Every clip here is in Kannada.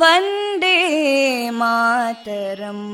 वन्दे मातरम्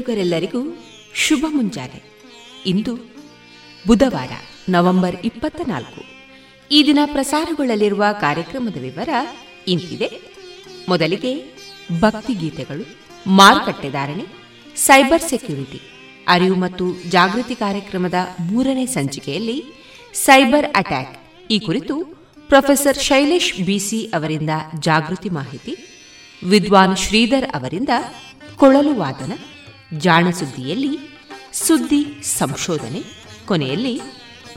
ಕೇಳುಗರೆಲ್ಲರಿಗೂ ಶುಭ ಮುಂಜಾನೆ. ಇಂದು ಬುಧವಾರ, ನವೆಂಬರ್ ಇಪ್ಪತ್ತ ನಾಲ್ಕು. ಈ ದಿನ ಪ್ರಸಾರಗೊಳ್ಳಲಿರುವ ಕಾರ್ಯಕ್ರಮದ ವಿವರ ಇಂತಿದೆ. ಮೊದಲಿಗೆ ಭಕ್ತಿಗೀತೆಗಳು ಮಾರುಕಟ್ಟೆದಾರಣೆ ಸೈಬರ್ ಸೆಕ್ಯುರಿಟಿ, ಅರಿವು ಮತ್ತು ಜಾಗೃತಿ ಕಾರ್ಯಕ್ರಮದ ಮೂರನೇ ಸಂಚಿಕೆಯಲ್ಲಿ ಸೈಬರ್ ಅಟ್ಯಾಕ್. ಈ ಕುರಿತು ಪ್ರೊಫೆಸರ್ ಶೈಲೇಶ್ ಬಿಸಿ ಅವರಿಂದ ಜಾಗೃತಿ ಮಾಹಿತಿ, ವಿದ್ವಾನ್ ಶ್ರೀಧರ್ ಅವರಿಂದ ಕೊಳಲು ವಾದನ ಜಾಣಸುದ್ದಿಯಲ್ಲಿ ಸುದ್ದಿ ಸಂಶೋಧನೆ ಕೊನೆಯಲ್ಲಿ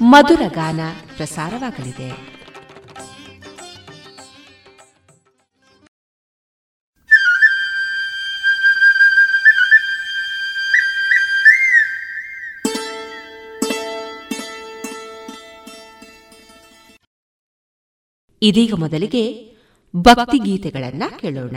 ಮಧುರ ಗಾನ ಪ್ರಸಾರವಾಗಲಿದೆ. ಇದೀಗ ಮೊದಲಿಗೆ ಭಕ್ತಿಗೀತೆಗಳನ್ನ ಕೇಳೋಣ.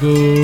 go.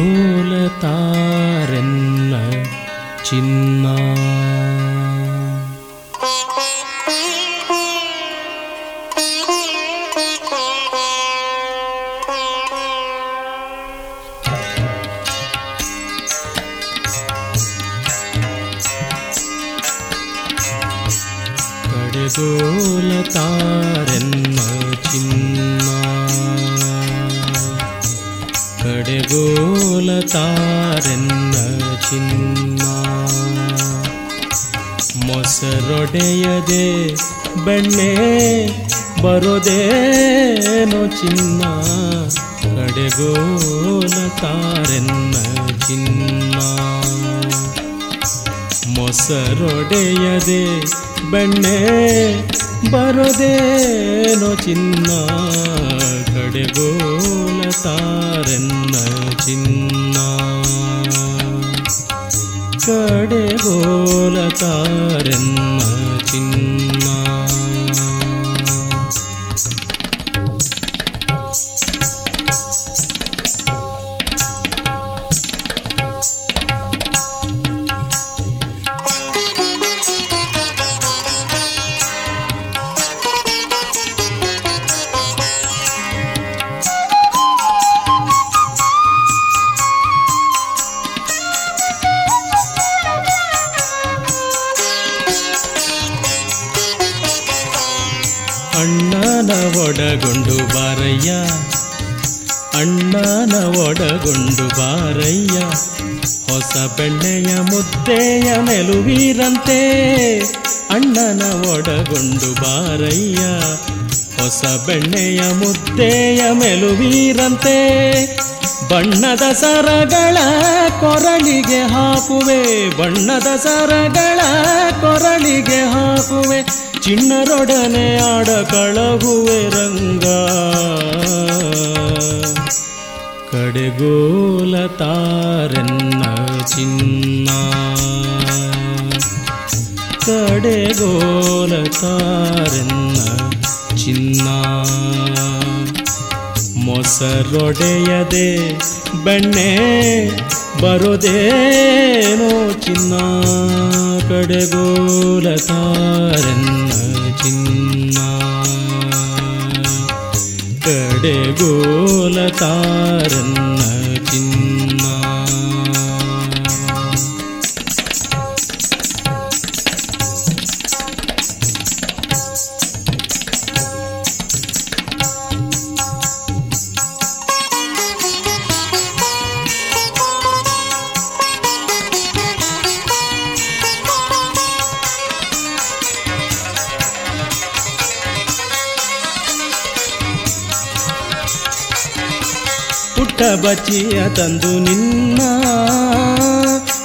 ಬಣ್ಣದ ಸರಗಳ ಕೊರಳಿಗೆ ಹಾಕುವೆ ಚಿಣ್ಣರೊಡನೆ ಆಡ ಕಳಗುವೆ ರಂಗ. ಕಡೆಗೋಲ ತಾರೆನ್ನ ಚಿನ್ನ. ಕಡೆಗೋಲ ತಾರೆನ್ನ ಚಿನ್ನ. ಮೊಸರೊಡೆಯದೆ ಬೆಣ್ಣೆ ಚಿನ್ನ ಕಡೆಗೋಲ ಬಚ್ಚಿಯ ತಂದು ನಿನ್ನ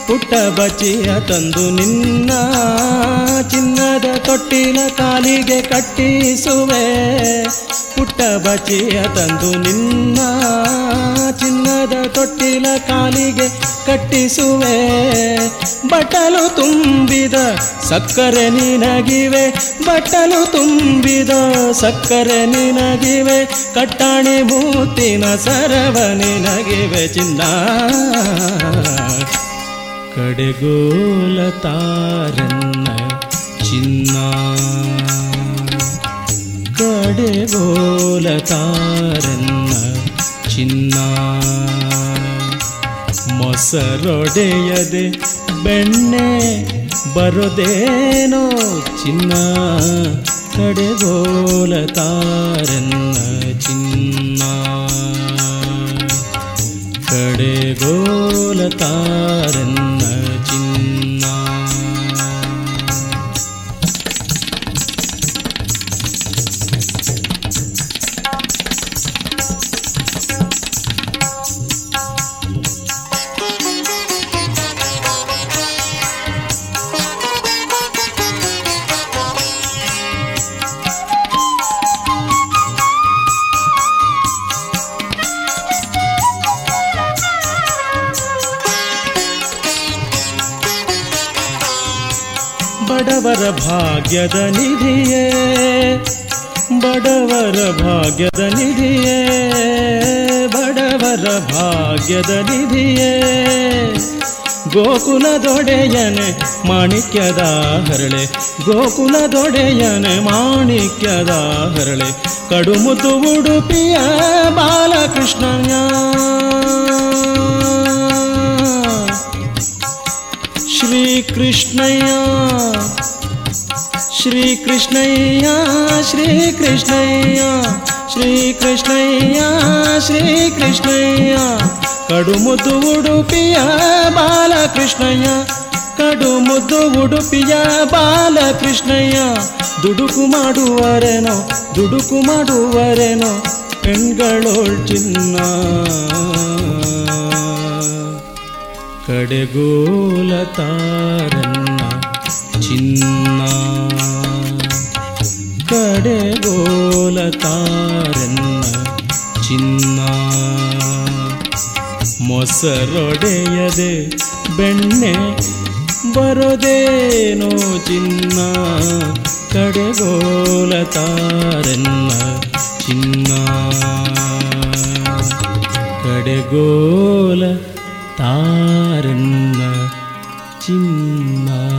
ಪುಟ್ಟ ಬಚ್ಚಿಯ ತಂದು ನಿನ್ನ, ಚಿನ್ನದ ತೊಟ್ಟಿನ ಕಾಲಿಗೆ ಕಟ್ಟಿಸುವೆ. ಪುಟ್ಟ ಬಚ್ಚಿಯ ತಂದು ನಿನ್ನ ಚಿನ್ನದ ತೊಟ್ಟಿಲ ಕಾಲಿಗೆ ಕಟ್ಟಿಸುವೆ. ಬಟಲು ತುಂಬಿದ ಸಕ್ಕರೆ ನಿನಗಿವೆ. ಬಟಲು ತುಂಬಿದ ಸಕ್ಕರೆ ನಿನಗಿವೆ. ಕಟ್ಟಾಣಿ ಮೂತಿನ ಸರವ ನಿನಗಿವೆ ಚಿನ್ನ. ಕಡೆಗೋಲ ತಾರನ್ನ ಚಿನ್ನ. ಕಡೆಗೋಲ ತಾರನ್ನ ಚಿನ್ನ. ಮೊಸರೊಡೆಯದೆ ಬೆಣ್ಣೆ ಬರೋದೇನೋ ಚಿನ್ನ. ಕಡೆಗೋಲ ತಾರನ್ನ ಚಿನ್ನ. ಕಡೆಗೋಲ ಭಾಗ್ಯದ ನಿಧಿಯೇ ಬಡವರ ಭಾಗ್ಯದ ನಿಧಿಯೇ ಬಡವರ ಭಾಗ್ಯದ ನಿಧಿಯೇ ಗೋಕುಲದೊಡೆಯನೆ ಮಾಣಿಕ್ಯದ ಹರಳೆ ಗೋಕುಲದೊಡೆಯನೆ ಮಾಣಿಕ್ಯದ ಹರಳೆ ಕಡುಮುದು ಉಡುಪಿಯ ಬಾಲಕೃಷ್ಣಯ್ಯ ಶ್ರೀ ಕೃಷ್ಣಯ್ಯ ಶ್ರೀ ಕೃಷ್ಣಯ್ಯ ಶ್ರೀ ಕೃಷ್ಣಯ್ಯ ಶ್ರೀ ಕೃಷ್ಣಯ್ಯ ಶ್ರೀ ಕೃಷ್ಣಯ್ಯ ಕಡುಮುದ್ದು ಉಡುಪಿಯ ಬಾಲಕೃಷ್ಣಯ್ಯ ಕಡುಮುದ್ದು ಉಡುಪಿಯ ಬಾಲಕೃಷ್ಣಯ್ಯ ದುಡುಕು ಮಾಡುವರೆನೋ ದುಡುಕು ಮಾಡುವರೆನೋ ಪೆಣ್ಗಳೋಳ್ ಚಿನ್ನ ಕಡೆಗೋಲ ತಾರನ್ನ ಚಿನ್ನ ಕಡೆಗೋಲ ಗೋಲತಾರನ್ನ ಚಿನ್ನ. ಮೊಸರೊಡೆಯದೆ ಬೆಣ್ಣೆ ಬರೋದೇನೋ ಚಿನ್ನ. ಕಡೆಗೋಲತಾರನ್ನ ಚಿನ್ನ. ಕಡೆಗೋಲ ತಾರನ್ನ ಚಿನ್ನ.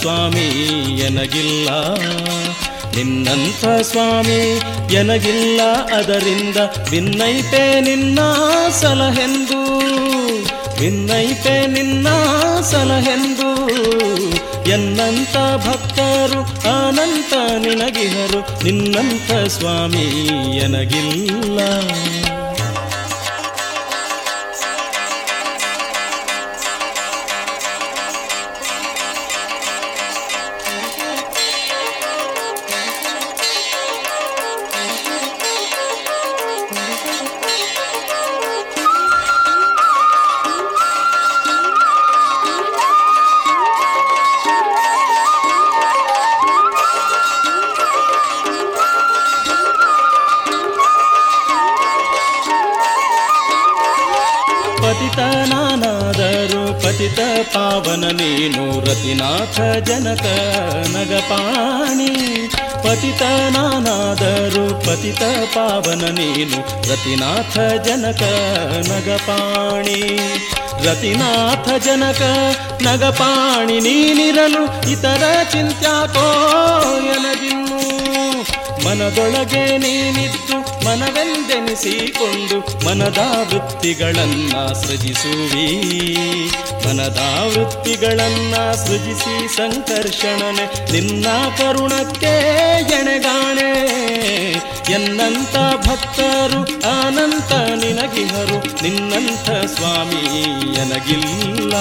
ಸ್ವಾಮಿ, ಎನಗಿಲ್ಲ. ನಿನ್ನಂಥ ಸ್ವಾಮಿ, ಎನಗಿಲ್ಲ. ಅದರಿಂದ ಭಿನ್ನೈತೆ ನಿನ್ನ ಸಲಹೆಂದು. ಭಿನ್ನೈತೆ ನಿನ್ನ ಸಲಹೆಂದು. ಎನ್ನಂತ ಭಕ್ತರು ಅನಂತ ನಿನಗಿಹರು. ನಿನ್ನಂಥ ಸ್ವಾಮಿ, ಎನಗಿಲ್ಲ. ರತಿನಾಥ ಜನಕ ನಗಪಾಣಿ ನೀನಿರಲು ಇತರ ಚಿಂತ್ಯಾಕೋ ಎನಗಿನ್ನು ಮನದೊಳಗೆ ನೀನಿದ್ದು ಮನವೆಂದೆನಿಸಿಕೊಂಡು ಮನದ ವೃತ್ತಿಗಳನ್ನ ಸೃಜಿಸುವಿ ಮನದ ವೃತ್ತಿಗಳನ್ನ ಸೃಜಿಸಿ ಸಂಕರ್ಷಣನೆ ನಿನ್ನ ಕರುಣಕ್ಕೆ ಎಣೆಗಾಣೆ. ಎನ್ನಂತ ಭಕ್ತರು ಅನಂತ ನಿನಗಿಹರು ನಿನ್ನಂಥ ಸ್ವಾಮಿ ಎನಗಿಲ್ಲ.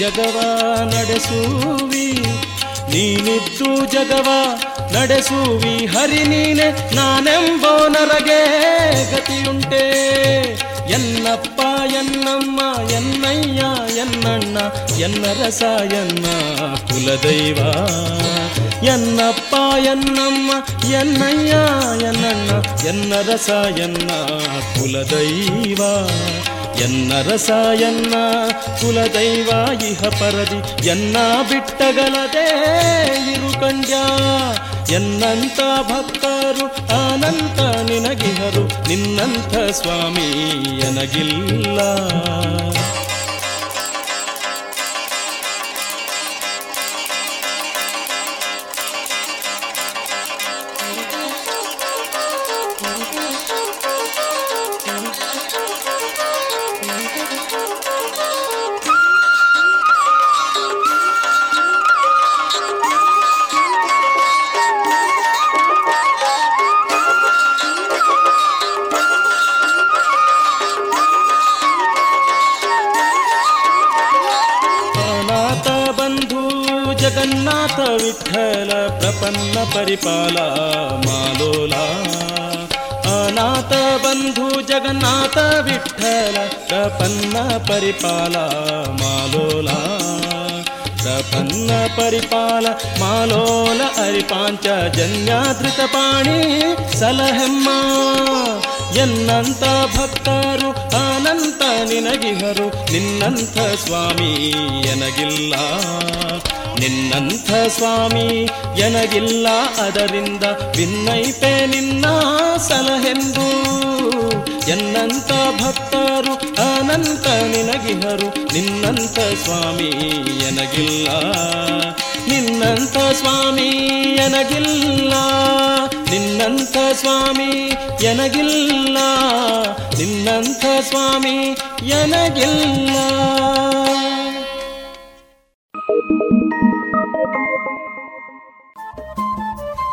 ಜಗವ ನಡೆಸುವಿ ನೀನಿದ್ದು ಜಗವ ನಡೆಸುವಿ ಹರಿ ನೀನೆ ನಾನೆಂಬೋ ನರಗೆ ಗತಿಯುಂಟೆ ಎನ್ನಪ್ಪ ಎನ್ನಮ್ಮ ಎನ್ನಯ್ಯ ಎನ್ನಣ್ಣ ಎನ್ನ ರಸ ಎನ್ನ ಕುಲದೈವ ಎನ್ನಪ್ಪ ಎನ್ನಮ್ಮ ಎನ್ನಯ್ಯ ಎನ್ನಣ್ಣ ಎನ್ನ ರಸ ಎನ್ನ ಕುಲದೈವ ಎನ್ನ ರಸ, ಎನ್ನ ಕುಲದೈವ, ಇಹ ಪರದಿ, ಎನ್ನ ಬಿಟ್ಟಗಲದೆ ಇರು ಕಂಡ್ಯ ಎನ್ನಂತ ಭಕ್ತರು ಅನಂತ ನಿನಗಿಹರು ನಿನ್ನಂಥ ಸ್ವಾಮಿ ಎನಗಿಲ್ಲ. ಪ್ರಪನ್ನ ಪರಿಪಾಲ ಮಾಲೋಲ. ಪ್ರಪನ್ನ ಪರಿಪಾಲ ಮಾಲೋಲ ಅರಿಪಾಂಚ ಜನ್ಯಾದೃತ ಪಾಣಿ ಸಲಹೆಮ್ಮ. ಎನ್ನಂತ ಭಕ್ತರು ಅನಂತ ನಿನಗಿಹರು, ನಿನ್ನಂಥ ಸ್ವಾಮಿ ಎನಗಿಲ್ಲ. ನಿನ್ನಂಥ ಸ್ವಾಮಿ, ಎನಗಿಲ್ಲ ಅದರಿಂದ ಭಿನ್ನೈತೆ ನಿನ್ನ ಸಲಹೆಂದು. ಎನ್ನಂತ ಭಕ್ತರು, ಅನಂತ ನಿನಗಿಹರು. ನಿನ್ನಂತ ಸ್ವಾಮಿ, ಎನಗಿಲ್ಲ. ನಿನ್ನಂತ ಸ್ವಾಮಿ, ಎನಗಿಲ್ಲ. ನಿನ್ನಂಥ ಸ್ವಾಮಿ, ಎನಗಿಲ್ಲ. ನಿನ್ನಂಥ ಸ್ವಾಮಿ, ಎನಗಿಲ್ಲ.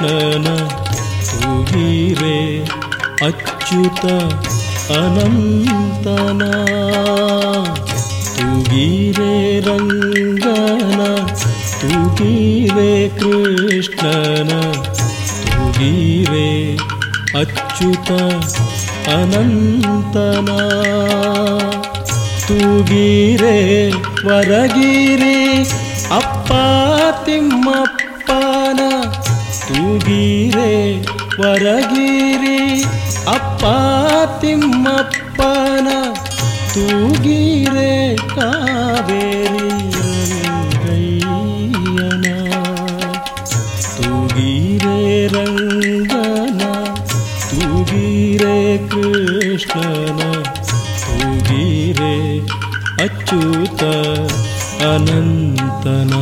ಕೃಷ್ಣನ ತೂಗೀರೆ ಅಚ್ಯುತ ಅನಂತನ. ತುಗೀರೆ ರಂಗನ ತುಗೀರೆ ಕೃಷ್ಣನ. ತುಗೀರೆ ಅಚ್ಯುತ ಅನಂತನ. ತೂಗೀರೆ ವರಗಿರಿ ಅಪ್ಪ ತಿಮ್ಮಪ್ಪನ ತೂಗೀರೆ ವರಗಿರಿ ಅಪ್ಪ ತಿಮ್ಮಪ್ಪನ ತೂಗೀರೆ ಕಾವೇರಿ ರಂಗಯ್ಯನ. ತೂಗೀರೆ ರಂಗನ ತೂಗೀರೆ ಕೃಷ್ಣನ ತೂಗೀರೆ ಅಚ್ಯುತ ಅನಂತನ.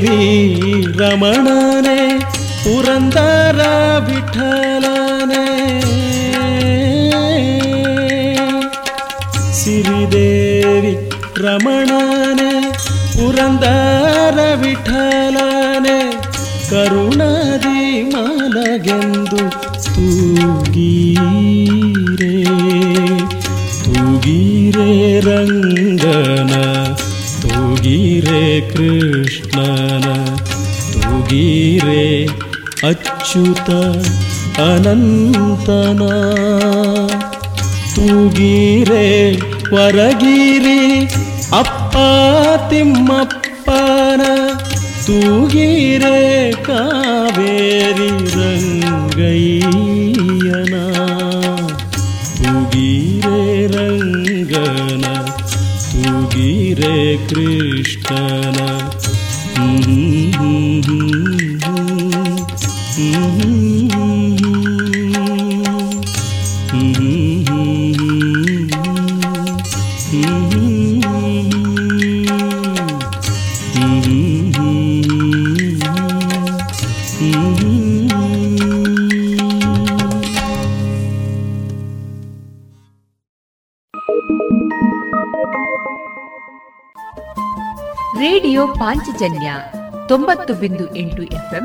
देवी रमण ಅಚ್ಯುತ ಅನಂತನ ತೂಗೀರೆ ವರಗಿರಿ ರೇಡಿಯೋ ಪಾಂಚಜನ್ಯ ತೊಂಬತ್ತು ಬಿಂದು ಎಂಟು ಎಫ್ಎಂ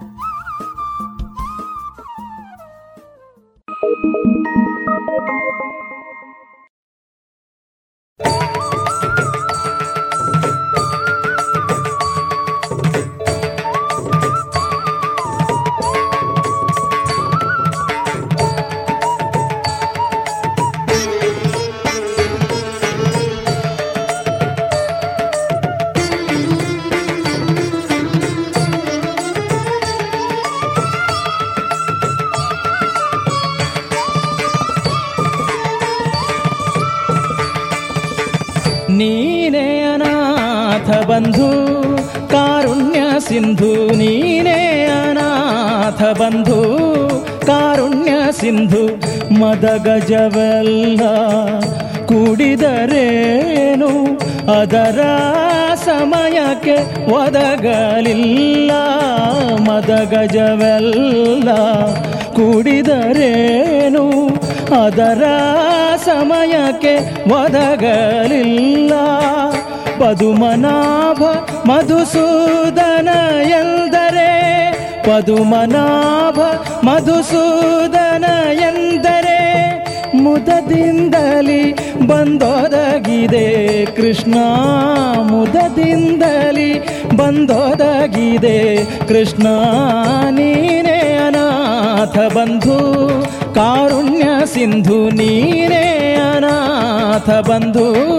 ಮದಗಜವೆಲ್ಲ ಕುಡಿದರೇನು? ಅದರ ಸಮಯಕ್ಕೆ ಒದಗಲಿಲ್ಲ. ಮದಗಜವೆಲ್ಲ ಕುಡಿದರೇನು? ಅದರ ಸಮಯಕ್ಕೆ ಒದಗಲಿಲ್ಲ. ಪದುಮನಾಭ ಮಧುಸೂದನ ಎಂದರೆ ಪದುಮನಾಭ ಮಧುಸೂದನ ಮುದದಿಂದಲಿ ಬಂದೊದಗಿದೆ ಕೃಷ್ಣ. ಮುದದಿಂದಲಿ ಬಂದೊದಗಿದೆ ಕೃಷ್ಣ. ನೀನೇ ಅನಾಥ ಬಂಧು. ಕಾರುಣ್ಯ ಸಿಂಧು ನೀನೇ ಅನಾಥ ಬಂಧು.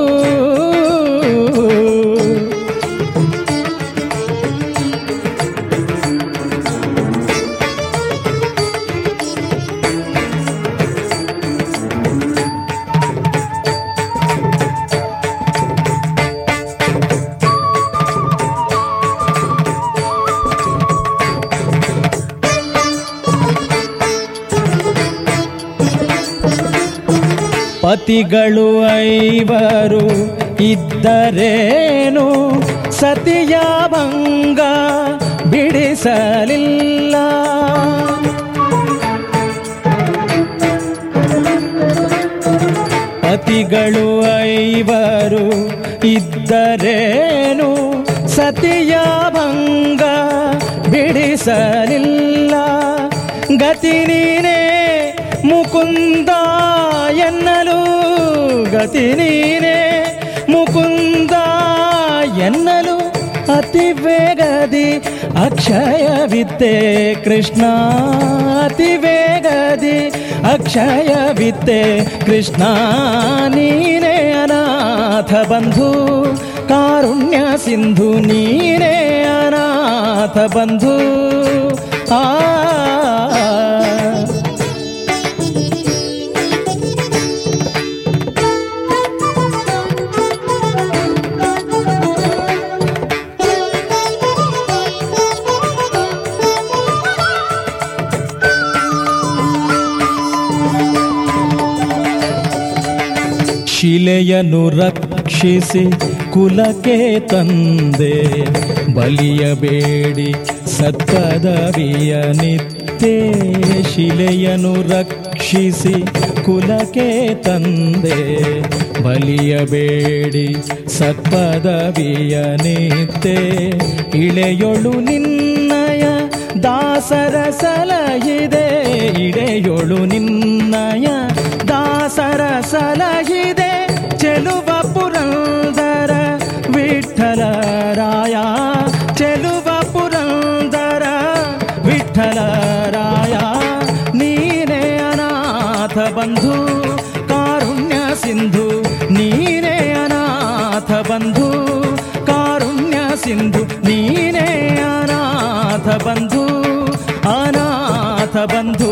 ಪತಿಗಳು ಐವರು ಇದ್ದರೇನು? ಸತಿಯ ಭಂಗ ಬಿಡಿಸಲಿಲ್ಲ. ಪತಿಗಳು ಐವರು ಇದ್ದರೇನು? ಸತಿಯ ಭಂಗ ಬಿಡಿಸಲಿಲ್ಲ. ಗತಿ ನೀನೇ ಗತಿ ನೀನೇ ಮುಕುಂದ ಎನ್ನಲು ಅತಿ ವೇಗದಿ ಅಕ್ಷಯವಿದ್ದೆ ಕೃಷ್ಣ ಅತಿ ವೇಗದಿ ಅಕ್ಷಯವಿದ್ದೆ ಕೃಷ್ಣ ನೀನೇ ಅನಾಥ ಬಂಧು ಕಾರುಣ್ಯ ಸಿಂಧು ನೀನೇ ಅನಾಥ ಬಂಧು ಆ ಶಿಲೆಯನ್ನು ರಕ್ಷಿಸಿ ಕುಲಕ್ಕೆ ತಂದೆ. ಬಲಿಯಬೇಡಿ ಸತ್ಪದವಿಯ ನಿತ್ಯೆ ಶಿಲೆಯನ್ನು ರಕ್ಷಿಸಿ ಕುಲಕ್ಕೆ ತಂದೆ. ಬಲಿಯಬೇಡಿ ಸತ್ಪದವಿಯ ನಿತ್ಯೆ ಇಳೆಯೊಳು ನಿನ್ನಯ ದಾಸರ ಸಲಹಿದೆ. ಇಳೆಯೊಳು ನಿನ್ನಯ ದಾಸರ ಸಲಹಿದೆ. ಚೆಲುವ ಪುರಂದರ ವಿಠಲ ರಾಯ ಚೆಲುವ ಪುರಂದರ ವಿಠಲ ರಾಯ ನೀನೇ ಅನಾಥ ಬಂಧು ಕಾರುಣ್ಯ ಸಿಂಧು ನೀನೇ ಅನಾಥ ಬಂಧು ಕಾರುಣ್ಯ ಸಿಂಧು ನೀನೇ ಅನಾಥ ಬಂಧು ಅನಾಥ ಬಂಧು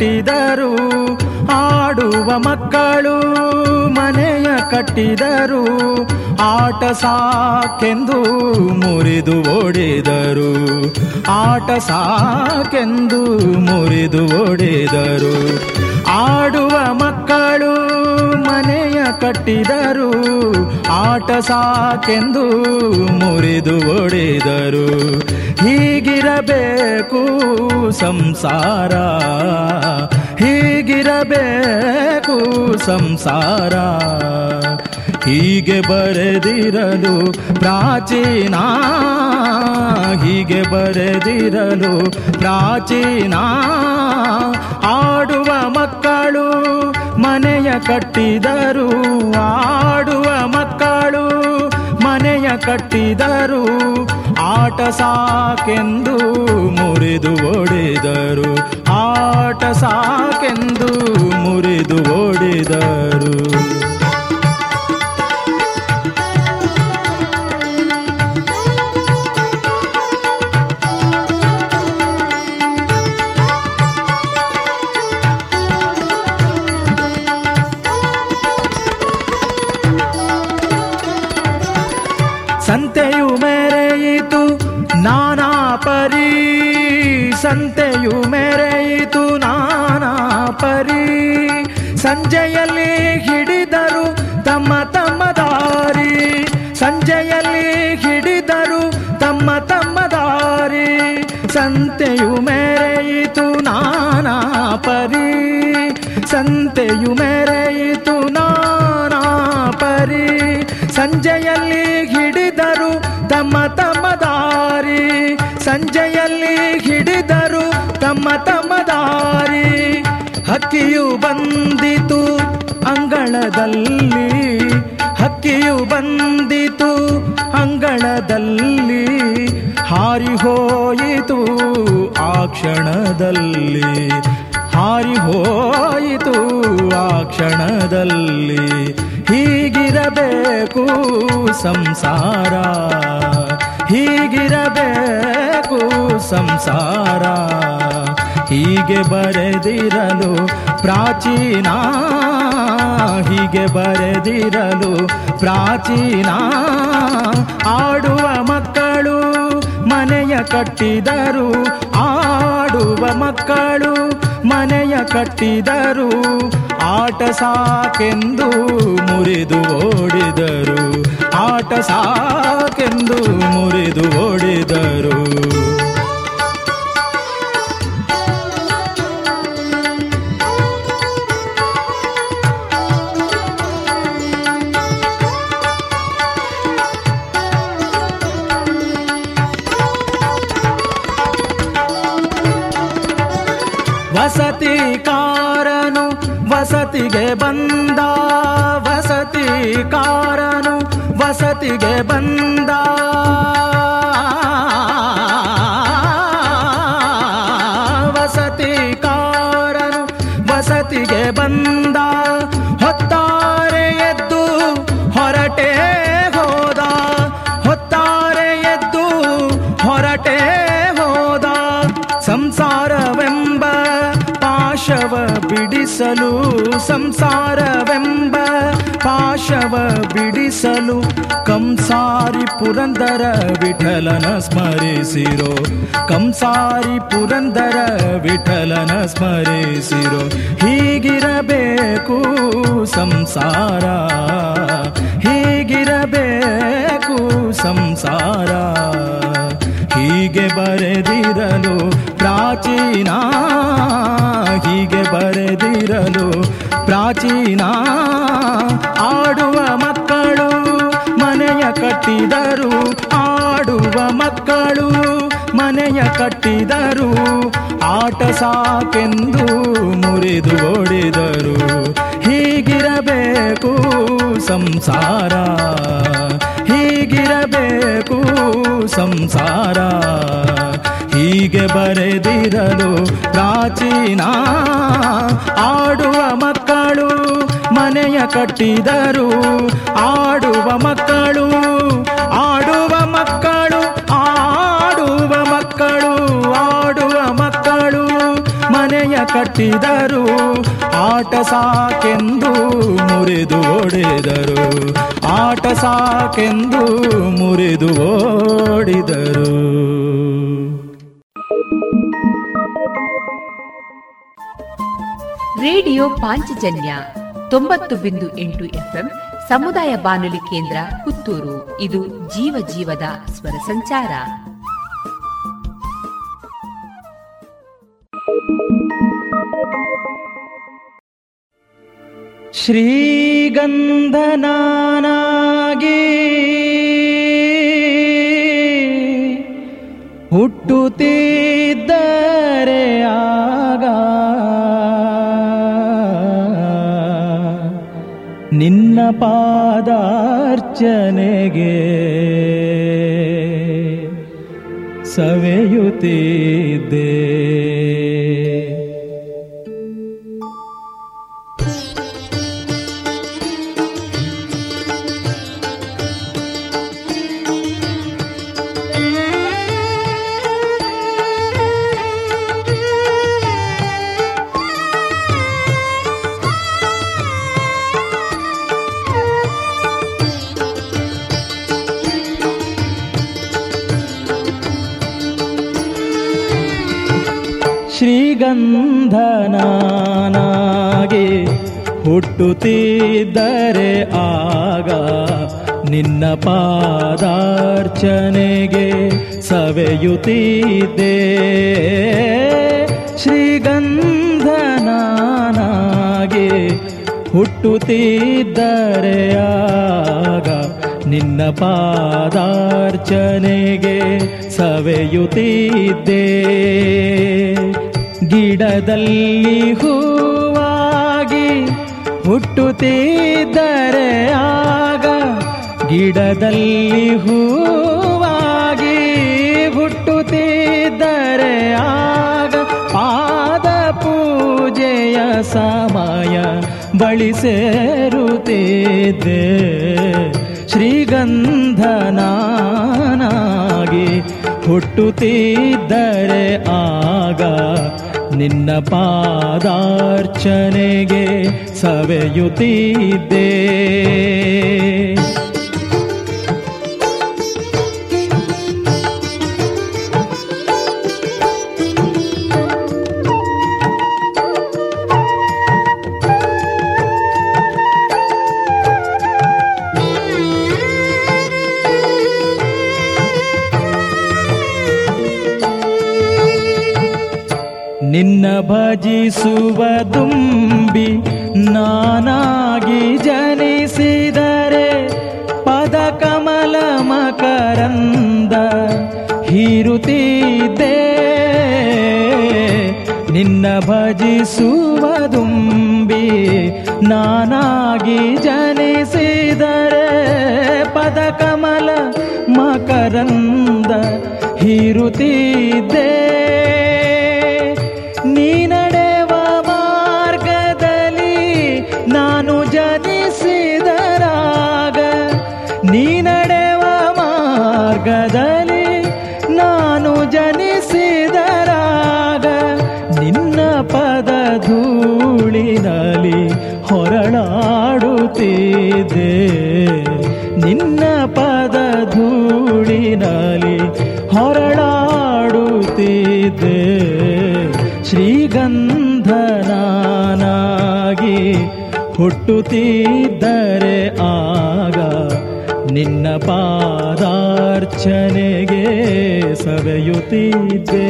ಕಟ್ಟಿದರು, ಆಡುವ ಮಕ್ಕಳು ಮನೆಯ ಕಟ್ಟಿದರು, ಆಟ ಸಾಕೆಂದು ಮುರಿದು ಓಡಿದರು, ಆಟ ಸಾಕೆಂದು ಮುರಿದು ಓಡಿದರು. ಆಡುವ ಮಕ್ಕಳು ಮನೆಯ ಕಟ್ಟಿದರು, ಆಟ ಸಾಕೆಂದು ಮುರಿದು ಓಡಿದರು. ಹೀಗಿರಬೇಕು ಸಂಸಾರ. ಹೀಗಿರಬೇಕು ಸಂಸಾರ. ಹೀಗೆ ಬರೆದಿರಲು ಪ್ರಾಚೀನ. ಹೀಗೆ ಬರೆದಿರಲು ಪ್ರಾಚೀನ. ಆಡುವ ಮಕ್ಕಳು ಮನೆಯ ಕಟ್ಟಿದರು. ಆಡುವ ಮಕ್ಕಳು ಕಟ್ಟಿದರು ಆಟ ಸಾಕೆಂದು ಮುರಿದು ಓಡಿದರು ಆಟ ಸಾಕೆಂದು ಮುರಿದು ಓಡಿದರು ಸಂತೆಯು ಮೆರೆಯಿತು ನಾನಾ ಪರಿ. ಸಂಜೆಯಲ್ಲಿ ಹಿಡಿದರು ತಮ್ಮ ತಮ್ಮ ದಾರಿ. ಸಂಜೆಯಲ್ಲಿ ಹಿಡಿದರು ತಮ್ಮ ತಮ್ಮ ದಾರಿ. ಸಂತೆಯು ಮೆರೆಯಿತು ನಾನಾ ಪರಿ. ಸಂತೆಯು ಮೆರೆಯಿತು ನಾನಾ ಪರಿ. ಸಂಜೆಯಲ್ಲಿ ತಮ್ಮ ತಮ್ಮ ದಾರಿ ಹಕ್ಕಿಯು ಬಂದಿತು ಅಂಗಳದಲ್ಲಿ. ಹಕ್ಕಿಯು ಬಂದಿತು ಅಂಗಳದಲ್ಲಿ. ಹಾರಿ ಹೋಯಿತು ಆ ಕ್ಷಣದಲ್ಲಿ. ಹಾರಿ ಹೋಯಿತು ಆ ಕ್ಷಣದಲ್ಲಿ. ಹೀಗಿರಬೇಕು ಸಂಸಾರ. ಹೀಗಿರಬೇಕು ಸಂಸಾರ. ಹೀಗೆ ಬರೆದಿರಲು ಪ್ರಾಚೀನ. ಹೀಗೆ ಬರೆದಿರಲು ಪ್ರಾಚೀನ. ಆಡುವ ಮಕ್ಕಳು ಮನೆಯ ಕಟ್ಟಿದರು. ಆಡುವ ಮಕ್ಕಳು ಮನೆಯ ಕಟ್ಟಿದರು. ಆಟ ಸಾಕೆಂದು ಮುರಿದು ಓಡಿದರು. ಆಟ ಸಾಕೆಂದು ಮುರಿದು ಓಡಿದರು ವಸತಿ ಕಾರನು ವಸತಿಗೆ ಬಂದ. ವಸತಿ ಕಾರನು ವಸತಿಗೆ ಬಂದ. ಕಂಸಾರಿ ಪುರಂದರ ವಿಠಲನ ಸ್ಮರಿಸಿರೋ. ಕಂಸಾರಿ ಪುರಂದರ ವಿಠಲನ ಸ್ಮರಿಸಿರೋ. ಹೀಗಿರಬೇಕು ಸಂಸಾರ. ಹೀಗಿರಬೇಕು ಸಂಸಾರ. ಹೀಗೆ ಬರೆದಿರಲು ಪ್ರಾಚೀನ. ಹೀಗೆ ಬರೆದಿರಲು ಪ್ರಾಚೀನ. ಆಡುವ ಮಕ್ಕಳು ಮನೆಯ ಕಟ್ಟಿದರು, ಆಟ ಸಾಕೆಂದು ಮುರಿದು ಓಡಿದರು. ಹೀಗಿರಬೇಕು ಸಂಸಾರ ಹೀಗಿರಬೇಕು ಸಂಸಾರ. ಹೀಗೆ ಬರೆದಿರಲು ಪ್ರಾಚೀನ ಆಡುವ ಮಕ್ಕಳು ಮನೆಯ ಕಟ್ಟಿದರು, ಆಡುವ ಮಕ್ಕಳು ಕಟ್ಟಿದರು. ಆಟ ಸಾಕೆಂದು ಮುರಿದು ಓಡಿದರು. ಆಟ ಸಾಕೆಂದು ಮುರಿದು ಓಡಿದರು. ರೇಡಿಯೋ ಪಾಂಚಜನ್ಯ ತೊಂಬತ್ತು ಬಿಂದು ಎಂಟು ಎಫ್ಎಂ ಸಮುದಾಯ ಬಾನುಲಿ ಕೇಂದ್ರ ಪುತ್ತೂರು. ಇದು ಜೀವ ಜೀವದ ಸ್ವರ ಸಂಚಾರ. ಶ್ರೀಗಂಧನಾನಾಗಿ ಹುಟ್ಟುತ್ತಿದ್ದರೆ ಆಗ ನಿನ್ನ ಪಾದಾರ್ಚನೆಗೆ ಸವೆಯುತ್ತಿದ್ದೆ. ಶ್ರೀಗಂಧನಾಗಿ ಹುಟ್ಟುತ್ತಿದ್ದರೆ ಆಗ ನಿನ್ನ ಪಾದಾರ್ಚನೆಗೆ ಸವೆಯುತ್ತಿದ್ದೆ. ಶ್ರೀಗಂಧನಾಗಿ ಹುಟ್ಟುತ್ತಿದ್ದರೆ ಆಗ ನಿನ್ನ ಪಾದಾರ್ಚನೆಗೆ ಸವೆಯುತ್ತಿದ್ದೆ. ಗಿಡದಲ್ಲಿ ಹೂವಾಗಿ ಹುಟ್ಟುತ್ತಿದ್ದರೆ ಆಗ ಗಿಡದಲ್ಲಿ ಹೂವಾಗಿ ಹುಟ್ಟುತ್ತಿದ್ದರೆ ಆಗ ಪಾದ ಪೂಜೆಯ ಸಮಯ ಬಳಿ ಸೇರುತ್ತಿದ್ದೆ. ಶ್ರೀಗಂಧನಾಗಿ ಹುಟ್ಟುತ್ತಿದ್ದರೆ ಆಗ ನಿನ್ನ ಪಾದಾರ್ಚನೆಗೆ ಸವೆಯುತ್ತಿದ್ದೆ. ಭಜಿಸುವ ತುಂಬಿ ನಾನಾಗಿ ಜನಿಸಿದರೆ ಪದ ಕಮಲ ಮಕರಂದ ಹೀರುತ್ತಿದ್ದೆ. ನಿನ್ನ ಭಜಿಸುವ ದುಂಬಿ ನಾನಾಗಿ ಜನಿಸಿದರೆ ಪದ ಕಮಲ ಮಕರಂದ ಹೀರುತ್ತಿದ್ದೆ. ಮಾರ್ಗದಲ್ಲಿ ನಾನು ಜನಿಸಿದರಾಗ ನಿನ್ನ ಪದ ಧೂಳಿನಲ್ಲಿ ಹೊರಳಾಡುತ್ತಿದ್ದೆ. ನಿನ್ನ ಪದ ಧೂಳಿನಲ್ಲಿ ಹೊರಳಾಡುತ್ತಿದ್ದೆ. ಶ್ರೀಗಂಧನಾಗಿ ಹುಟ್ಟುತ್ತಿದ್ದರೆ ಆಗ ನಿನ್ನ ಪಾದಾರ್ಚನೆಗೆ ಸವೆಯುತ್ತಿದ್ದೆ.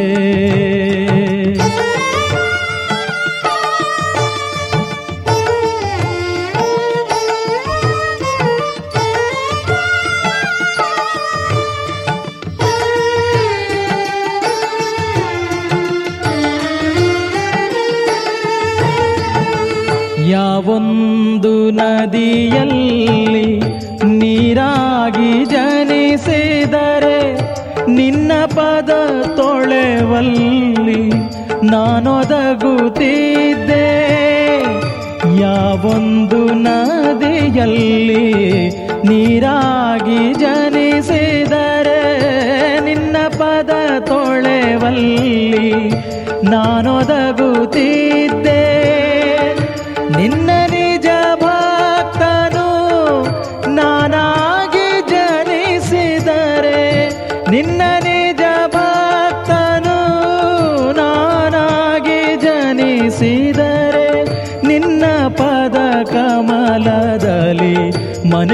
ಯಾವೊಂದು ನದಿಯಲ್ಲಿ ತೊಳೆವಲ್ಲಿ ನಾನೊದಗುತ್ತಿದ್ದೆ. ಯಾವೊಂದು ನದಿಯಲ್ಲಿ ನೀರಾಗಿ ಜನಿಸಿದರೆ ನಿನ್ನ ಪದ ತೊಳೆವಲ್ಲಿ ನಾನೊದಗುತ್ತಿದ್ದೆ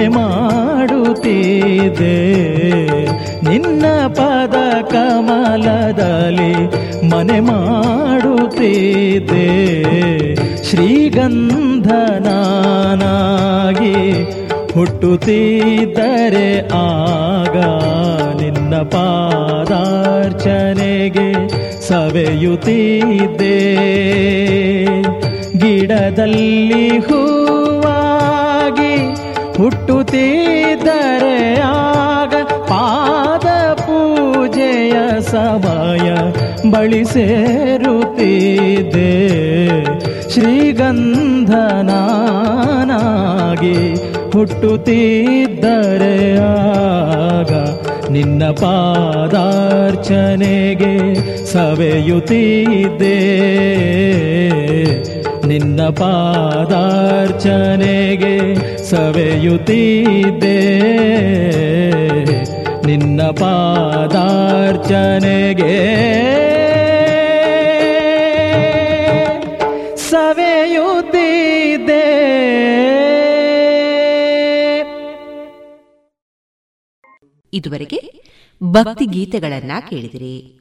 ಮನೆ ಮಾಡುತ್ತಿದ್ದೆ ನಿನ್ನ ಪದ ಕಮಲದಲ್ಲಿ ಮನೆ ಮಾಡುತ್ತಿದೆ. ಶ್ರೀಗಂಧನಾಗಿ ಹುಟ್ಟುತ್ತಿದ್ದರೆ ಆಗ ನಿನ್ನ ಪಾದಾರ್ಚನೆಗೆ ಸವೆಯುತ್ತಿದ್ದೆ. ಗಿಡದಲ್ಲಿ ಹೂವಾಗಿ ಹುಟ್ಟುತ್ತಿದ್ದರೆ ಆಗ ಪಾದ ಪೂಜೆಯ ಸಮಯ ಬಳಿ ಸೇರುತ್ತಿದ್ದೆ. ಶ್ರೀಗಂಧನಾಗಿ ಹುಟ್ಟುತ್ತಿದ್ದರೆ ಆಗ ನಿನ್ನ ಪಾದಾರ್ಚನೆಗೆ ಸವೆಯುತ್ತಿದ್ದೆ. ನಿನ್ನ ಪಾದಾರ್ಚನೆಗೆ ಸವೆಯುತ್ತಿದ್ದೆ. ನಿನ್ನ ಪಾದಾರ್ಚನೆಗೆ ಸವೆಯುತ್ತಿದ್ದೆ. ಇದುವರೆಗೆ ಭಕ್ತಿ ಗೀತೆಗಳನ್ನ ಕೇಳಿದಿರಿ.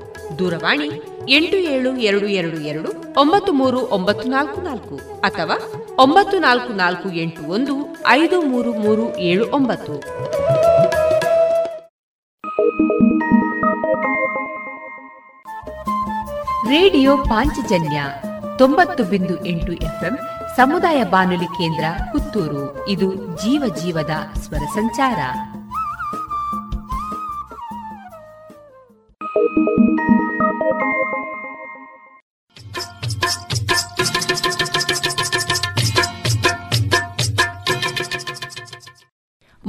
ದೂರವಾಣಿ ಎಂಟು ಏಳು ಎರಡು ಎರಡು ಎರಡು ಒಂಬತ್ತು ಮೂರು ಒಂಬತ್ತು ನಾಲ್ಕು ನಾಲ್ಕು ಅಥವಾ ಒಂಬತ್ತು ನಾಲ್ಕು ನಾಲ್ಕು ಎಂಟು ಒಂದು ಐದು ಮೂರು ಮೂರು ಏಳು ಒಂಬತ್ತು. ರೇಡಿಯೋ ಪಾಂಚಜನ್ಯ ತೊಂಬತ್ತು ಬಿಂದು ಎಂಟು ಎಫ್ಎಂ ಸಮುದಾಯ ಬಾನುಲಿ ಕೇಂದ್ರ ಪುತ್ತೂರು. ಇದು ಜೀವ ಜೀವದ ಸ್ವರ ಸಂಚಾರ.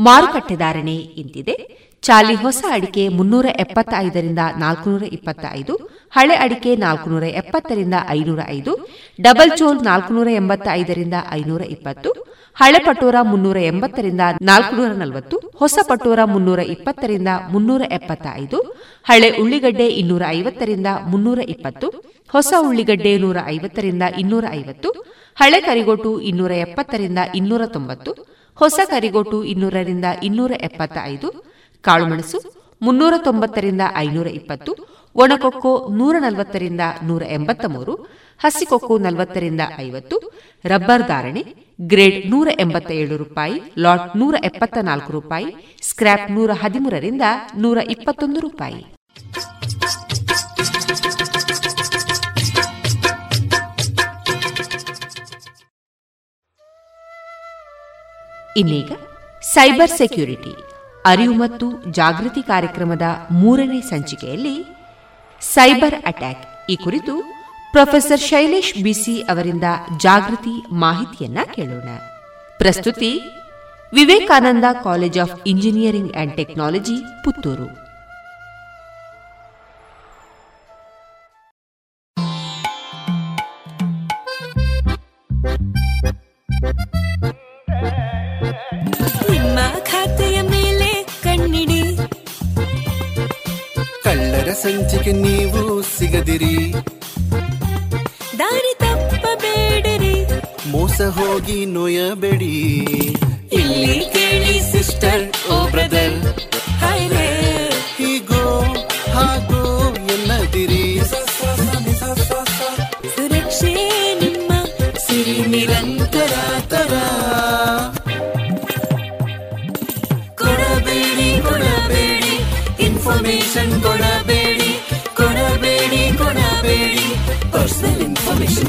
ಮಾರುಕಟ್ಟೆ ಧಾರಣೆ ಇಂತಿದೆ. ಚಾಲಿ ಹೊಸ ಅಡಿಕೆ ಮುನ್ನೂರ ಎಪ್ಪತ್ತೈದರಿಂದ ನಾಲ್ಕುನೂರ ಇಪ್ಪತ್ತೈದು ಹಳೆ ಅಡಿಕೆ ನಾಲ್ಕುನೂರ ಎಪ್ಪತ್ತರಿಂದ ಐನೂರ ಐದು ಡಬಲ್ ಚೋಲ್ ನಾಲ್ಕುನೂರ ಎಂಬತ್ತೈದರಿಂದ ಐನೂರ ಇಪ್ಪತ್ತು ಹಳೆ ಪಟೋರ ಮುನ್ನೂರ ಎಂಬತ್ತರಿಂದ ನಾಲ್ಕುನೂರ ನಲವತ್ತು ಹೊಸ ಪಟೋರ ಮುನ್ನೂರ ಇಪ್ಪತ್ತರಿಂದ ಮುನ್ನೂರ ಎಪ್ಪತ್ತ ಐದು ಹಳೆ ಉಳ್ಳಿಗಡ್ಡೆ ಇನ್ನೂರ ಐವತ್ತರಿಂದ ಮುನ್ನೂರ ಇಪ್ಪತ್ತು ಹೊಸ ಉಳ್ಳಿಗಡ್ಡೆ ನೂರ ಐವತ್ತರಿಂದ ಇನ್ನೂರ ಐವತ್ತು ಹಳೆ ಕರಿಗೋಟು ಇನ್ನೂರ ಎಪ್ಪತ್ತರಿಂದ ಇನ್ನೂರ ತೊಂಬತ್ತು ಹೊಸ ಕರಿಗೋಟು ಇನ್ನೂರರಿಂದ ಇನ್ನೂರ ಎಪ್ಪತ್ತ ಐದು ಕಾಳುಮೆಣಸು ಮುನ್ನೂರ ತೊಂಬತ್ತರಿಂದ ಐನೂರ ಇಪ್ಪತ್ತು, ಒಣಕೊಕ್ಕೋ ನೂರ ನಲವತ್ತರಿಂದ ನೂರ ಎಂಬತ್ತ ಮೂರು ಹಸಿಕೊಕ್ಕೋ ನಲವತ್ತರಿಂದ ಐವತ್ತು, ರಬ್ಬರ್ ಧಾರಣೆ ಗ್ರೇಡ್ ನೂರ ಎಂಬತ್ತ ಏಳು ರೂಪಾಯಿ, ಲಾಟ್ ನೂರ ಎಪ್ಪತ್ತ ನಾಲ್ಕು ರೂಪಾಯಿ ಸ್ಕ್ರಾಪ್ ನೂರ ಹದಿಮೂರರಿಂದ ನೂರ ಇಪ್ಪತ್ತೊಂದು ರೂಪಾಯಿ. ಇನ್ನೀಗ ಸೈಬರ್ ಸೆಕ್ಯೂರಿಟಿ, ಅರಿವು ಮತ್ತು ಜಾಗೃತಿ ಕಾರ್ಯಕ್ರಮದ ಮೂರನೇ ಸಂಚಿಕೆಯಲ್ಲಿ ಸೈಬರ್ ಅಟ್ಯಾಕ್ ಈ ಕುರಿತು ಪ್ರೊಫೆಸರ್ ಶೈಲೇಶ್ ಬಿಸಿ ಅವರಿಂದ ಜಾಗೃತಿ ಮಾಹಿತಿಯನ್ನ ಕೇಳೋಣ. ಪ್ರಸ್ತುತಿ, Vivekananda college of engineering and technology, Puttur. ಸಂಚಿಕೆ ನೀವು ಸಿಗದಿರಿ. ದಾರಿ ತಪ್ಪಬೇಡಿರಿ ಮೋಸ ಹೋಗಿ ನೋಯಬೇಡಿ. ಇಲ್ಲಿ ಕೇಳಿ ಸಿಸ್ಟರ್ ಓ ಬ್ರದರ್. ಹೀಗೋ ಹಾಗೋ ಎನ್ನದಿರಿ. ಸುರಕ್ಷೆ ನಿಮ್ಮ ಸಿರಿ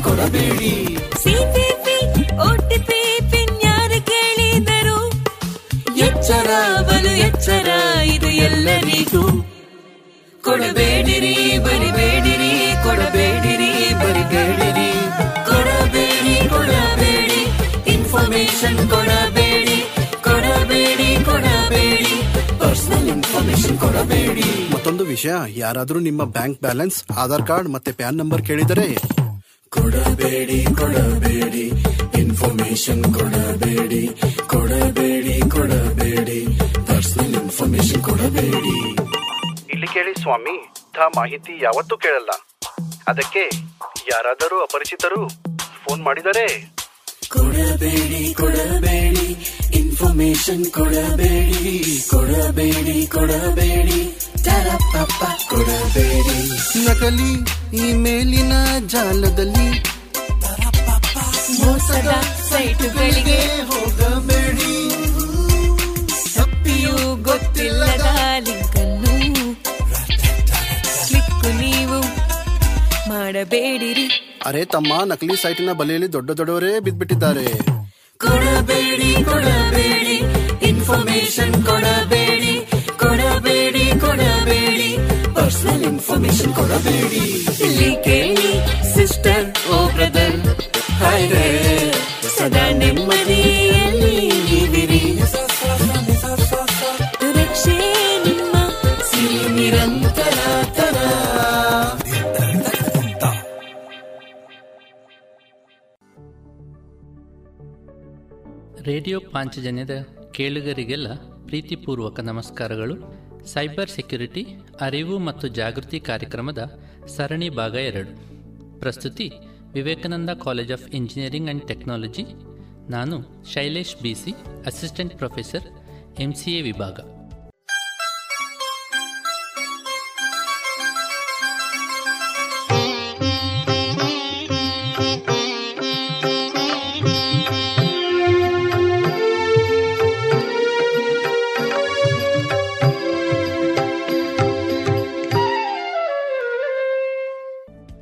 ಕೊಡಬೇಡಿ. ಸಿಪಿಪಿ ಓಟಿಪಿ ಪಿನ್ ಯಾರು ಕೇಳಿದರು. ಎಚ್ಚರ ಬಲು ಎಚ್ಚರ ಇದು ಎಲ್ಲರಿಗೂ. ಕೊಡಬೇಡಿರಿ ಬರಿಬೇಡಿರಿ ಕೊಡಬೇಡಿರಿ ಬರಿಬೇಡಿರಿ. ಕೊಡಬೇಡಿ ಕೊಡಬೇಡಿ ಇನ್ಫಾರ್ಮೇಶನ್ ಕೊಡಬೇಡಿ ಕೊಡಬೇಡಿ ಕೊಡಬೇಡಿ. ಪರ್ಸನಲ್ ಇನ್ಫಾರ್ಮೇಶನ್ ಕೊಡಬೇಡಿ. ಮತ್ತೊಂದು ವಿಷಯ ಯಾರಾದರೂ ನಿಮ್ಮ ಬ್ಯಾಂಕ್ ಬ್ಯಾಲೆನ್ಸ್ ಆಧಾರ್ ಕಾರ್ಡ್ ಮತ್ತೆ ಪ್ಯಾನ್ ನಂಬರ್ ಕೇಳಿದರೆ ಕೊಡಬೇಡಿ ಕೊಡಬೇಡಿ. ಇನ್ಫಾರ್ಮೇಶನ್ ಕೊಡಬೇಡಿ ಕೊಡಬೇಡಿ ಕೊಡಬೇಡಿ. ಪರ್ಸನಲ್ ಇನ್ಫಾರ್ಮೇಶನ್ ಕೊಡಬೇಡಿ. ಇಲ್ಲಿ ಕೇಳಿ ಸ್ವಾಮಿ ಇಂಥ ಮಾಹಿತಿ ಯಾವತ್ತೂ ಕೇಳಲ್ಲ. ಅದಕ್ಕೆ ಯಾರಾದರೂ ಅಪರಿಚಿತರು ಫೋನ್ ಮಾಡಿದರೆ? ಕೊಡಬೇಡಿ ಕೊಡಬೇಡಿ. ಇನ್ಫಾರ್ಮೇಶನ್ ಕೊಡಬೇಡಿ ಕೊಡಬೇಡಿ ಕೊಡಬೇಡಿ. ತರಪಪ್ಪ ಈ ಮೇಲಿನ ಜಾಲದಲ್ಲಿ. ಮೋಸದ ಸೈಟುಗಳಿಗೆ ಹೋಗಬೇಡಿ. ತಪ್ಪಿಯೂ ಗೊತ್ತಿಲ್ಲದ ಲಿಂಕನ್ನು. ಕ್ಲಿಕ್ ನೀವು ಮಾಡಬೇಡಿರಿ. ಅರೆ ತಮ್ಮ ನಕಲಿ ಸೈಟಿನ ಬಲೆಯಲ್ಲಿ ದೊಡ್ಡ ದೊಡ್ಡವರೇ ಬಿದ್ದ್ಬಿಟ್ಟಿದ್ದಾರೆ ಕೊಡಬೇಡಿ ಕೊಡಬೇಡಿ. ಇನ್ಫಾರ್ಮೇಶನ್ ಕೊಡಬೇಡಿ ಕೊಡಬೇಡಿ. ಕೊಡಬೇಡಿ. ಪರ್ಸನಲ್ ಇನ್ಫಾರ್ಮೇಶನ್ ಕೊಡಬೇಡಿ. ಇಲ್ಲಿ ಕೇಳಿ ಸಿಸ್ಟರ್ ಓ ಬ್ರದರ್ ಹಾಯ್ ರೇ ಸದಾ ನೆಮ್ಮದಿಯಲ್ಲಿ ಇದಿರಿ ಸುರಕ್ಷೆ ನಿಮ್ಮ ಸಿರಿ ನಿರಂತರ ತರ ರೇಡಿಯೋ ಪಾಂಚಜನ್ಯದ ಕೇಳುಗರಿಗೆಲ್ಲ ಪ್ರೀತಿಪೂರ್ವಕ ನಮಸ್ಕಾರಗಳು. ಸೈಬರ್ ಸೆಕ್ಯುರಿಟಿ, ಅರಿವು ಮತ್ತು ಜಾಗೃತಿ ಕಾರ್ಯಕ್ರಮದ ಸರಣಿ ಭಾಗ ಎರಡು. ಪ್ರಸ್ತುತಿ, Vivekananda college of engineering and technology. ನಾನು Shailesh B C, assistant professor M C A ವಿಭಾಗ.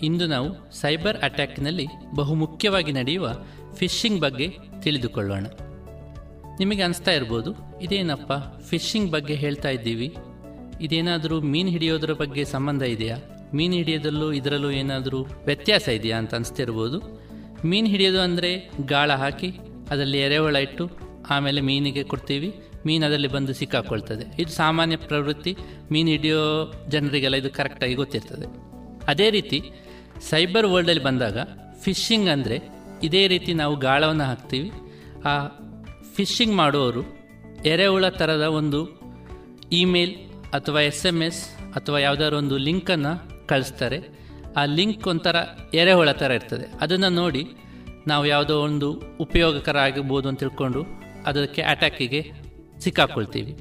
ಇಂದು ನಾವು ಸೈಬರ್ ಅಟ್ಯಾಕ್ನಲ್ಲಿ ಬಹುಮುಖ್ಯವಾಗಿ ನಡೆಯುವ ಫಿಶಿಂಗ್ ಬಗ್ಗೆ ತಿಳಿದುಕೊಳ್ಳೋಣ. ನಿಮಗೆ ಅನಿಸ್ತಾ ಇರ್ಬೋದು, ಇದೇನಪ್ಪ ಫಿಶಿಂಗ್ ಬಗ್ಗೆ ಹೇಳ್ತಾ ಇದ್ದೀವಿ? ಇದೇನಾದರೂ ಮೀನು ಹಿಡಿಯೋದ್ರ ಬಗ್ಗೆ ಸಂಬಂಧ ಇದೆಯಾ? ಮೀನು ಹಿಡಿಯೋದಲ್ಲೂ ಇದರಲ್ಲೂ ಏನಾದರೂ ವ್ಯತ್ಯಾಸ ಇದೆಯಾ ಅಂತ ಅನಿಸ್ತಿರ್ಬೋದು. ಮೀನು ಹಿಡಿಯೋದು ಅಂದರೆ ಗಾಳ ಹಾಕಿ ಅದರಲ್ಲಿ ಎರೆಹೊಳ ಇಟ್ಟು ಆಮೇಲೆ ಮೀನಿಗೆ ಕೊಡ್ತೀವಿ. ಮೀನು ಅದರಲ್ಲಿ ಬಂದು ಸಿಕ್ಕಾಕೊಳ್ತದೆ. ಇದು ಸಾಮಾನ್ಯ ಪ್ರವೃತ್ತಿ. ಮೀನು ಹಿಡಿಯೋ ಜನರಿಗೆಲ್ಲ ಇದು ಕರೆಕ್ಟಾಗಿ ಗೊತ್ತಿರ್ತದೆ. ಅದೇ ರೀತಿ ಸೈಬರ್ ವರ್ಲ್ಡಲ್ಲಿ ಬಂದಾಗ ಫಿಶಿಂಗ್ ಅಂದರೆ ಇದೇ ರೀತಿ ನಾವು ಗಾಳವನ್ನು ಹಾಕ್ತೀವಿ. ಆ ಫಿಶಿಂಗ್ ಮಾಡುವವರು ಎರೆಹುಳ ಥರದ ಒಂದು ಇಮೇಲ್ ಅಥವಾ ಎಸ್ ಎಂ ಎಸ್ ಅಥವಾ ಯಾವುದಾದ್ರು ಒಂದು ಲಿಂಕನ್ನು ಕಳಿಸ್ತಾರೆ. ಆ ಲಿಂಕ್ ಒಂಥರ ಎರೆಹುಳ ಥರ ಇರ್ತದೆ. ಅದನ್ನು ನೋಡಿ ನಾವು ಯಾವುದೋ ಒಂದು ಉಪಯೋಗಕರ ಆಗಿರ್ಬೋದು ಅಂತ ತಿಳ್ಕೊಂಡು ಅದಕ್ಕೆ ಅಟ್ಯಾಕಿಗೆ ಸಿಕ್ಕಾಕೊಳ್ತೀವಿ.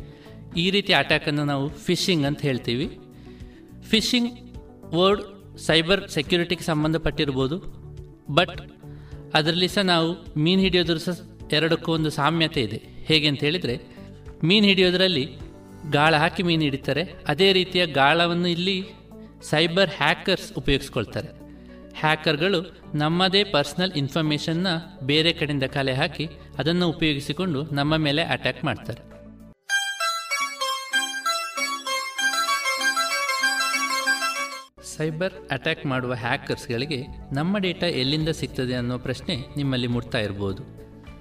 ಈ ರೀತಿ ಅಟ್ಯಾಕನ್ನು ನಾವು ಫಿಶಿಂಗ್ ಅಂತ ಹೇಳ್ತೀವಿ. ಫಿಶಿಂಗ್ ವರ್ಡ್ ಸೈಬರ್ ಸೆಕ್ಯೂರಿಟಿಗೆ ಸಂಬಂಧಪಟ್ಟಿರ್ಬೋದು. ಬಟ್ ಅದರಲ್ಲಿ ಸಹ ನಾವು ಮೀನು ಹಿಡಿಯೋದ್ರೂ ಸಹ ಎರಡಕ್ಕೂ ಒಂದು ಸಾಮ್ಯತೆ ಇದೆ. ಹೇಗೆ ಅಂತ ಹೇಳಿದರೆ, ಮೀನು ಹಿಡಿಯೋದ್ರಲ್ಲಿ ಗಾಳ ಹಾಕಿ ಮೀನು ಹಿಡಿತಾರೆ. ಅದೇ ರೀತಿಯ ಗಾಳವನ್ನು ಇಲ್ಲಿ ಸೈಬರ್ ಹ್ಯಾಕರ್ಸ್ ಉಪಯೋಗಿಸ್ಕೊಳ್ತಾರೆ. ಹ್ಯಾಕರ್ಗಳು ನಮ್ಮದೇ ಪರ್ಸ್ನಲ್ ಇನ್ಫಾರ್ಮೇಷನ್ನ ಬೇರೆ ಕಡೆಯಿಂದ ಕಲೆ ಹಾಕಿ ಅದನ್ನು ಉಪಯೋಗಿಸಿಕೊಂಡು ನಮ್ಮ ಮೇಲೆ ಅಟ್ಯಾಕ್ ಮಾಡ್ತಾರೆ. ಸೈಬರ್ ಅಟ್ಯಾಕ್ ಮಾಡುವ ಹ್ಯಾಕರ್ಸ್ಗಳಿಗೆ ನಮ್ಮ ಡೇಟಾ ಎಲ್ಲಿಂದ ಸಿಗ್ತದೆ ಅನ್ನೋ ಪ್ರಶ್ನೆ ನಿಮ್ಮಲ್ಲಿ ಮೂಡ್ತಾ ಇರ್ಬೋದು.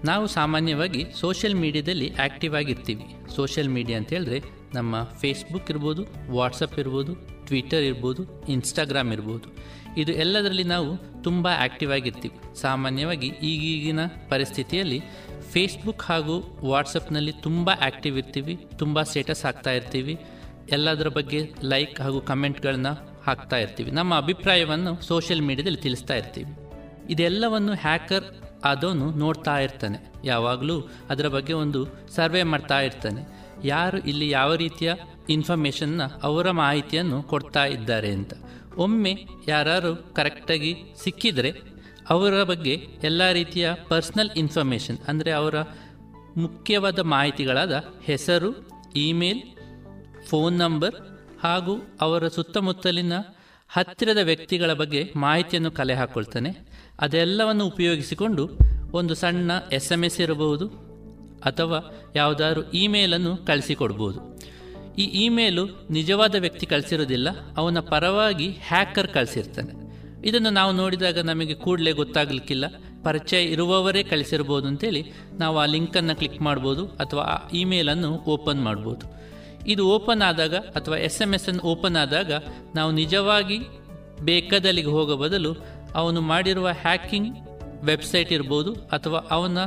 ನಾವು ಸಾಮಾನ್ಯವಾಗಿ ಸೋಷಿಯಲ್ ಮೀಡಿಯಾದಲ್ಲಿ ಆ್ಯಕ್ಟಿವ್ ಆಗಿರ್ತೀವಿ. ಸೋಷಿಯಲ್ ಮೀಡಿಯಾ ಅಂತ ಹೇಳಿದ್ರೆ ನಮ್ಮ ಫೇಸ್ಬುಕ್ ಇರ್ಬೋದು, ವಾಟ್ಸಪ್ ಇರ್ಬೋದು, ಟ್ವಿಟರ್ ಇರ್ಬೋದು, ಇನ್ಸ್ಟಾಗ್ರಾಮ್ ಇರ್ಬೋದು. ಇದು ಎಲ್ಲದರಲ್ಲಿ ನಾವು ತುಂಬ ಆ್ಯಕ್ಟಿವ್ ಆಗಿರ್ತೀವಿ. ಸಾಮಾನ್ಯವಾಗಿ ಈಗೀಗಿನ ಪರಿಸ್ಥಿತಿಯಲ್ಲಿ ಫೇಸ್ಬುಕ್ ಹಾಗೂ ವಾಟ್ಸಪ್ನಲ್ಲಿ ತುಂಬ ಆ್ಯಕ್ಟಿವ್ ಇರ್ತೀವಿ, ತುಂಬ ಸ್ಟೇಟಸ್ ಹಾಕ್ತಾ ಇರ್ತೀವಿ. ಎಲ್ಲದರ ಬಗ್ಗೆ ಲೈಕ್ ಹಾಗೂ ಕಮೆಂಟ್ಗಳನ್ನ ಹಾಕ್ತಾ ಇರ್ತೀವಿ. ನಮ್ಮ ಅಭಿಪ್ರಾಯವನ್ನು ಸೋಷಿಯಲ್ ಮೀಡಿಯಾದಲ್ಲಿ ತಿಳಿಸ್ತಾ ಇರ್ತೀವಿ. ಇದೆಲ್ಲವನ್ನು ಹ್ಯಾಕರ್ ಅದನ್ನು ನೋಡ್ತಾ ಇರ್ತಾನೆ. ಯಾವಾಗಲೂ ಅದರ ಬಗ್ಗೆ ಒಂದು ಸರ್ವೆ ಮಾಡ್ತಾ ಇರ್ತಾನೆ. ಯಾರು ಇಲ್ಲಿ ಯಾವ ರೀತಿಯ ಇನ್ಫಾರ್ಮೇಷನ್ನ ಅವರ ಮಾಹಿತಿಯನ್ನು ಕೊಡ್ತಾ ಇದ್ದಾರೆ ಅಂತ. ಒಮ್ಮೆ ಯಾರು ಕರೆಕ್ಟಾಗಿ ಸಿಕ್ಕಿದರೆ ಅವರ ಬಗ್ಗೆ ಎಲ್ಲ ರೀತಿಯ ಪರ್ಸ್ನಲ್ ಇನ್ಫಾರ್ಮೇಷನ್ ಅಂದರೆ ಅವರ ಮುಖ್ಯವಾದ ಮಾಹಿತಿಗಳಾದ ಹೆಸರು ಇಮೇಲ್ ಫೋನ್ ನಂಬರ್ ಹಾಗೂ ಅವರ ಸುತ್ತಮುತ್ತಲಿನ ಹತ್ತಿರದ ವ್ಯಕ್ತಿಗಳ ಬಗ್ಗೆ ಮಾಹಿತಿಯನ್ನು ಕಲೆ ಹಾಕ್ಕೊಳ್ತಾನೆ ಅದೆಲ್ಲವನ್ನು ಉಪಯೋಗಿಸಿಕೊಂಡು ಒಂದು ಸಣ್ಣ ಎಸ್ ಎಂ ಎಸ್ ಇರಬಹುದು ಅಥವಾ ಯಾವುದಾದ್ರು ಇಮೇಲನ್ನು ಕಳಿಸಿಕೊಡ್ಬೋದು. ಈ ಇಮೇಲು ನಿಜವಾದ ವ್ಯಕ್ತಿ ಕಳಿಸಿರೋದಿಲ್ಲ, ಅವನ ಪರವಾಗಿ ಹ್ಯಾಕರ್ ಕಳಿಸಿರ್ತಾನೆ. ಇದನ್ನು ನಾವು ನೋಡಿದಾಗ ನಮಗೆ ಕೂಡಲೇ ಗೊತ್ತಾಗಲಿಕ್ಕಿಲ್ಲ. ಪರಿಚಯ ಇರುವವರೇ ಕಳಿಸಿರ್ಬೋದು ಅಂತೇಳಿ ನಾವು ಆ ಲಿಂಕನ್ನು ಕ್ಲಿಕ್ ಮಾಡ್ಬೋದು ಅಥವಾ ಆ ಇಮೇಲನ್ನು ಓಪನ್ ಮಾಡ್ಬೋದು. ಇದು ಓಪನ್ ಆದಾಗ ಅಥವಾ ಎಸ್ ಎಂ ಎಸ್ ಅನ್ನು ಓಪನ್ ಆದಾಗ ನಾವು ನಿಜವಾಗಿ ಬೇಕಾದಲ್ಲಿಗೆ ಹೋಗೋ ಬದಲು ಅವನು ಮಾಡಿರುವ ಹ್ಯಾಕಿಂಗ್ ವೆಬ್ಸೈಟ್ ಇರ್ಬೋದು ಅಥವಾ ಅವನ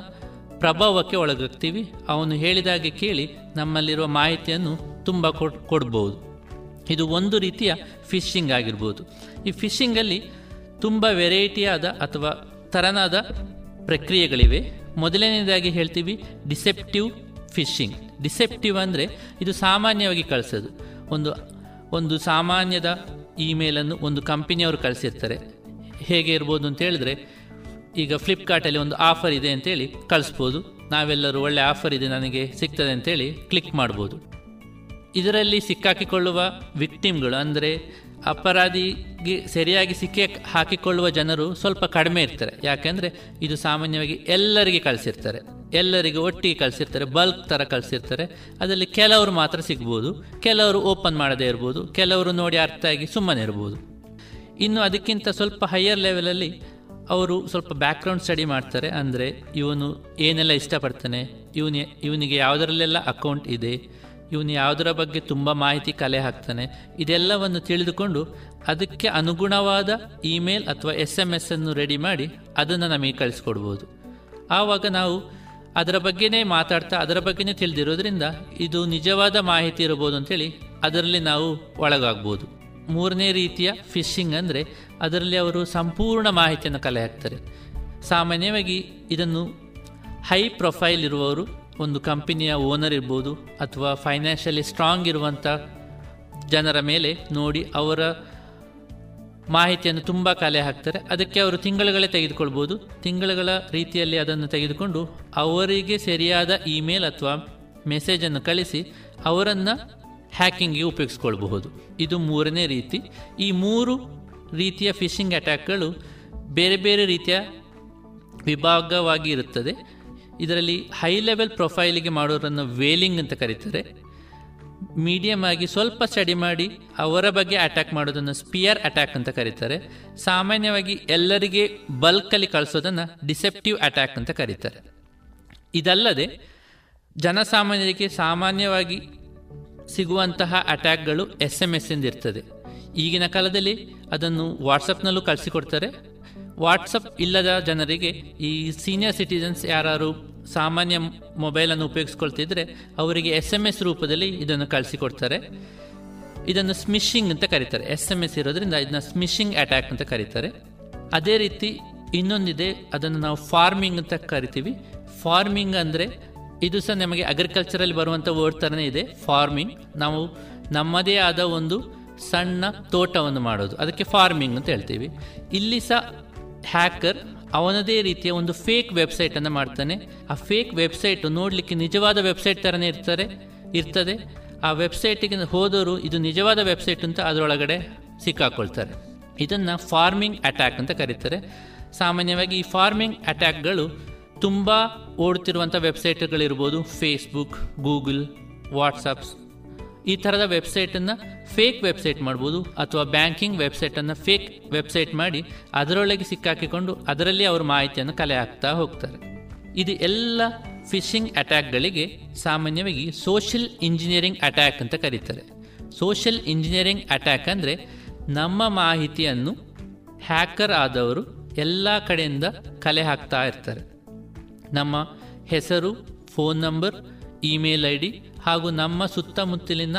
ಪ್ರಭಾವಕ್ಕೆ ಒಳಗಾಗ್ತೀವಿ. ಅವನು ಹೇಳಿದಾಗೆ ಕೇಳಿ ನಮ್ಮಲ್ಲಿರುವ ಮಾಹಿತಿಯನ್ನು ತುಂಬ ಕೊಡ್, ಕೊಡ್ಬೋದು. ಇದು ಒಂದು ರೀತಿಯ ಫಿಶಿಂಗ್ ಆಗಿರ್ಬೋದು. ಈ ಫಿಶಿಂಗಲ್ಲಿ ತುಂಬ ವೆರೈಟಿಯಾದ ಅಥವಾ ತರನಾದ ಪ್ರಕ್ರಿಯೆಗಳಿವೆ. ಮೊದಲನೇದಾಗಿ ಹೇಳ್ತೀವಿ ಡಿಸೆಪ್ಟಿವ್ ಫಿಶಿಂಗ್. ಡಿಸೆಪ್ಟಿವ್ ಅಂದರೆ ಇದು ಸಾಮಾನ್ಯವಾಗಿ ಕಳಿಸೋದು. ಒಂದು ಒಂದು ಸಾಮಾನ್ಯದ ಇಮೇಲನ್ನು ಒಂದು ಕಂಪನಿಯವರು ಕಳಿಸಿರ್ತಾರೆ. ಹೇಗೆ ಇರ್ಬೋದು ಅಂತ ಹೇಳಿದ್ರೆ, ಈಗ ಫ್ಲಿಪ್ಕಾರ್ಟಲ್ಲಿ ಒಂದು ಆಫರ್ ಇದೆ ಅಂತೇಳಿ ಕಳಿಸ್ಬೋದು. ನಾವೆಲ್ಲರೂ ಒಳ್ಳೆ ಆಫರ್ ಇದೆ ನನಗೆ, ಸಿಗ್ತದೆ ಅಂತೇಳಿ ಕ್ಲಿಕ್ ಮಾಡ್ಬೋದು. ಇದರಲ್ಲಿ ಸಿಕ್ಕಾಕಿಕೊಳ್ಳುವ ವಿಕ್ಟಿಮ್ಗಳು ಅಂದರೆ ಅಪರಾಧಿಗೆ ಸರಿಯಾಗಿ ಸಿಕ್ಕಿ ಹಾಕಿಕೊಳ್ಳುವ ಜನರು ಸ್ವಲ್ಪ ಕಡಿಮೆ ಇರ್ತಾರೆ. ಯಾಕೆಂದರೆ ಇದು ಸಾಮಾನ್ಯವಾಗಿ ಎಲ್ಲರಿಗೆ ಕಳಿಸಿರ್ತಾರೆ. ಎಲ್ಲರಿಗೆ ಒಟ್ಟಿಗೆ ಕಳಿಸಿರ್ತಾರೆ, ಬಲ್ಕ್ ಥರ ಕಳಿಸಿರ್ತಾರೆ. ಅದರಲ್ಲಿ ಕೆಲವರು ಮಾತ್ರ ಸಿಗ್ಬೋದು, ಕೆಲವರು ಓಪನ್ ಮಾಡದೇ ಇರ್ಬೋದು, ಕೆಲವರು ನೋಡಿ ಅರ್ಥ ಆಗಿ ಸುಮ್ಮನೆ ಇರ್ಬೋದು. ಇನ್ನು ಅದಕ್ಕಿಂತ ಸ್ವಲ್ಪ ಹೈಯರ್ ಲೆವೆಲಲ್ಲಿ ಅವರು ಸ್ವಲ್ಪ ಬ್ಯಾಕ್ಗ್ರೌಂಡ್ ಸ್ಟಡಿ ಮಾಡ್ತಾರೆ, ಅಂದರೆ ಇವನು ಏನೆಲ್ಲ ಇಷ್ಟಪಡ್ತಾನೆ, ಇವನು ಇವನಿಗೆ ಯಾವುದರಲ್ಲೆಲ್ಲ ಅಕೌಂಟ್ ಇದೆ, ಇವನು ಯಾವುದರ ಬಗ್ಗೆ ತುಂಬ ಮಾಹಿತಿ ಕಲೆ ಹಾಕ್ತಾನೆ, ಇದೆಲ್ಲವನ್ನು ತಿಳಿದುಕೊಂಡು ಅದಕ್ಕೆ ಅನುಗುಣವಾದ ಇಮೇಲ್ ಅಥವಾ ಎಸ್ ಎಂ ಎಸ್ ಅನ್ನು ರೆಡಿ ಮಾಡಿ ಅದನ್ನು ನಮಗೆ ಕಳಿಸ್ಕೊಡ್ಬೋದು. ಆವಾಗ ನಾವು ಅದರ ಬಗ್ಗೆನೇ ಮಾತಾಡ್ತಾ, ಅದರ ಬಗ್ಗೆನೇ ತಿಳಿದಿರೋದ್ರಿಂದ ಇದು ನಿಜವಾದ ಮಾಹಿತಿ ಇರಬಹುದು ಅಂತೇಳಿ ಅದರಲ್ಲಿ ನಾವು ಒಳಗಾಗ್ಬೋದು. ಮೂರನೇ ರೀತಿಯ ಫಿಶಿಂಗ್ ಅಂದರೆ ಅದರಲ್ಲಿ ಅವರು ಸಂಪೂರ್ಣ ಮಾಹಿತಿಯನ್ನು ಕಲೆ ಹಾಕ್ತಾರೆ ಸಾಮಾನ್ಯವಾಗಿ ಇದನ್ನು ಹೈ ಪ್ರೊಫೈಲ್ ಇರುವವರು, ಒಂದು ಕಂಪನಿಯ ಓನರ್ ಇರ್ಬೋದು ಅಥವಾ ಫೈನಾನ್ಷಿಯಲಿ ಸ್ಟ್ರಾಂಗ್ ಇರುವಂಥ ಜನರ ಮೇಲೆ ನೋಡಿ ಅವರ ಮಾಹಿತಿಯನ್ನು ತುಂಬ ಕಲೆ ಹಾಕ್ತಾರೆ. ಅದಕ್ಕೆ ಅವರು ತಿಂಗಳುಗಳೇ ತೆಗೆದುಕೊಳ್ಬೋದು. ತಿಂಗಳುಗಳ ರೀತಿಯಲ್ಲಿ ಅದನ್ನು ತೆಗೆದುಕೊಂಡು ಅವರಿಗೆ ಸರಿಯಾದ ಇಮೇಲ್ ಅಥವಾ ಮೆಸೇಜನ್ನು ಕಳಿಸಿ ಅವರನ್ನು ಹ್ಯಾಕಿಂಗ್ಗೆ ಉಪಯೋಗಿಸ್ಕೊಳ್ಬಹುದು. ಇದು ಮೂರನೇ ರೀತಿ. ಈ ಮೂರು ರೀತಿಯ ಫಿಶಿಂಗ್ ಅಟ್ಯಾಕ್ಗಳು ಬೇರೆ ಬೇರೆ ರೀತಿಯ ವಿಭಾಗವಾಗಿ ಇರುತ್ತದೆ ಇದರಲ್ಲಿ ಹೈ ಲೆವೆಲ್ ಪ್ರೊಫೈಲಿಗೆ ಮಾಡೋರನ್ನು ವೇಲಿಂಗ್ ಅಂತ ಕರೀತಾರೆ. ಮೀಡಿಯಮ್ ಆಗಿ ಸ್ವಲ್ಪ ಸ್ಟಡಿ ಮಾಡಿ ಅವರ ಬಗ್ಗೆ ಅಟ್ಯಾಕ್ ಮಾಡೋದನ್ನು ಸ್ಪಿಯರ್ ಅಟ್ಯಾಕ್ ಅಂತ ಕರೀತಾರೆ. ಸಾಮಾನ್ಯವಾಗಿ ಎಲ್ಲರಿಗೆ ಬಲ್ಕಲ್ಲಿ ಕಳಿಸೋದನ್ನು ಡಿಸೆಪ್ಟಿವ್ ಅಟ್ಯಾಕ್ ಅಂತ ಕರೀತಾರೆ. ಇದಲ್ಲದೆ ಜನಸಾಮಾನ್ಯರಿಗೆ ಸಾಮಾನ್ಯವಾಗಿ ಸಿಗುವಂತಹ ಅಟ್ಯಾಕ್ಗಳು ಎಸ್ ಎಂ ಎಸ್ ಇರ್ತದೆ. ಈಗಿನ ಕಾಲದಲ್ಲಿ ಅದನ್ನು ವಾಟ್ಸಪ್ನಲ್ಲೂ ಕಳಿಸಿಕೊಡ್ತಾರೆ. ವಾಟ್ಸಪ್ ಇಲ್ಲದ ಜನರಿಗೆ ಈ ಸೀನಿಯರ್ ಸಿಟಿಜನ್ಸ್ ಯಾರು ಸಾಮಾನ್ಯ ಮೊಬೈಲನ್ನು ಉಪಯೋಗಿಸ್ಕೊಳ್ತಿದ್ರೆ ಅವರಿಗೆ ಎಸ್ ಎಂ ಎಸ್ ರೂಪದಲ್ಲಿ ಇದನ್ನು ಕಳಿಸಿಕೊಡ್ತಾರೆ. ಇದನ್ನು ಸ್ಮಿಶಿಂಗ್ ಅಂತ ಕರೀತಾರೆ. ಎಸ್ ಎಂ ಎಸ್ ಇರೋದ್ರಿಂದ ಇದನ್ನ ಸ್ಮಿಶಿಂಗ್ ಅಟ್ಯಾಕ್ ಅಂತ ಕರೀತಾರೆ. ಅದೇ ರೀತಿ ಇನ್ನೊಂದಿದೆ, ಅದನ್ನು ನಾವು ಫಾರ್ಮಿಂಗ್ ಅಂತ ಕರಿತೀವಿ. ಫಾರ್ಮಿಂಗ್ ಅಂದರೆ ಇದು ಸಹ ನಮಗೆ ಅಗ್ರಿಕಲ್ಚರಲ್ಲಿ ಬರುವಂಥ ವರ್ಡ್ ಥರನೇ ಇದೆ ಫಾರ್ಮಿಂಗ್ ನಾವು ನಮ್ಮದೇ ಆದ ಒಂದು ಸಣ್ಣ ತೋಟವನ್ನು ಮಾಡೋದು. ಅದಕ್ಕೆ ಫಾರ್ಮಿಂಗ್ ಅಂತ ಹೇಳ್ತೀವಿ. ಇಲ್ಲಿ ಸಹ ಹ್ಯಾಕರ್ ಅವನದೇ ರೀತಿಯ ಒಂದು ಫೇಕ್ ವೆಬ್ಸೈಟನ್ನು ಮಾಡ್ತಾನೆ. ಆ ಫೇಕ್ ವೆಬ್ಸೈಟ್ ನೋಡಲಿಕ್ಕೆ ನಿಜವಾದ ವೆಬ್ಸೈಟ್ ಥರನೇ ಇರ್ತಾರೆ, ಇರ್ತದೆ. ಆ ವೆಬ್ಸೈಟಿಗೆ ಹೋದವರು ಇದು ನಿಜವಾದ ವೆಬ್ಸೈಟ್ ಅಂತ ಅದರೊಳಗಡೆ ಸಿಕ್ಕಾಕೊಳ್ತಾರೆ. ಇದನ್ನು ಫಾರ್ಮಿಂಗ್ ಅಟ್ಯಾಕ್ ಅಂತ ಕರೀತಾರೆ. ಸಾಮಾನ್ಯವಾಗಿ ಈ ಫಾರ್ಮಿಂಗ್ ಅಟ್ಯಾಕ್ಗಳು ತುಂಬ ಓಡ್ತಿರುವಂಥ ವೆಬ್ಸೈಟ್ಗಳಿರ್ಬೋದು ಫೇಸ್ಬುಕ್ ಗೂಗಲ್ ವಾಟ್ಸಪ್ಸ್ ಈ ಥರದ ವೆಬ್ಸೈಟನ್ನು ಫೇಕ್ ವೆಬ್ಸೈಟ್ ಮಾಡ್ಬೋದು ಅಥವಾ ಬ್ಯಾಂಕಿಂಗ್ ವೆಬ್ಸೈಟನ್ನು ಫೇಕ್ ವೆಬ್ಸೈಟ್ ಮಾಡಿ ಅದರೊಳಗೆ ಸಿಕ್ಕಾಕಿಕೊಂಡು ಅದರಲ್ಲಿ ಅವರು ಮಾಹಿತಿಯನ್ನು ಕಲೆ ಹಾಕ್ತಾ ಹೋಗ್ತಾರೆ. ಇದು ಎಲ್ಲ ಫಿಶಿಂಗ್ ಅಟ್ಯಾಕ್ಗಳಿಗೆ ಸಾಮಾನ್ಯವಾಗಿ ಸೋಷಿಯಲ್ ಇಂಜಿನಿಯರಿಂಗ್ ಅಟ್ಯಾಕ್ ಅಂತ ಕರೀತಾರೆ. ಸೋಷಿಯಲ್ ಇಂಜಿನಿಯರಿಂಗ್ ಅಟ್ಯಾಕ್ ಅಂದರೆ ನಮ್ಮ ಮಾಹಿತಿಯನ್ನು ಹ್ಯಾಕರ್ ಆದವರು ಎಲ್ಲ ಕಡೆಯಿಂದ ಕಲೆ ಹಾಕ್ತಾ ಇರ್ತಾರೆ. ನಮ್ಮ ಹೆಸರು phone number email I D ಹಾಗೂ ನಮ್ಮ ಸುತ್ತಮುತ್ತಲಿನ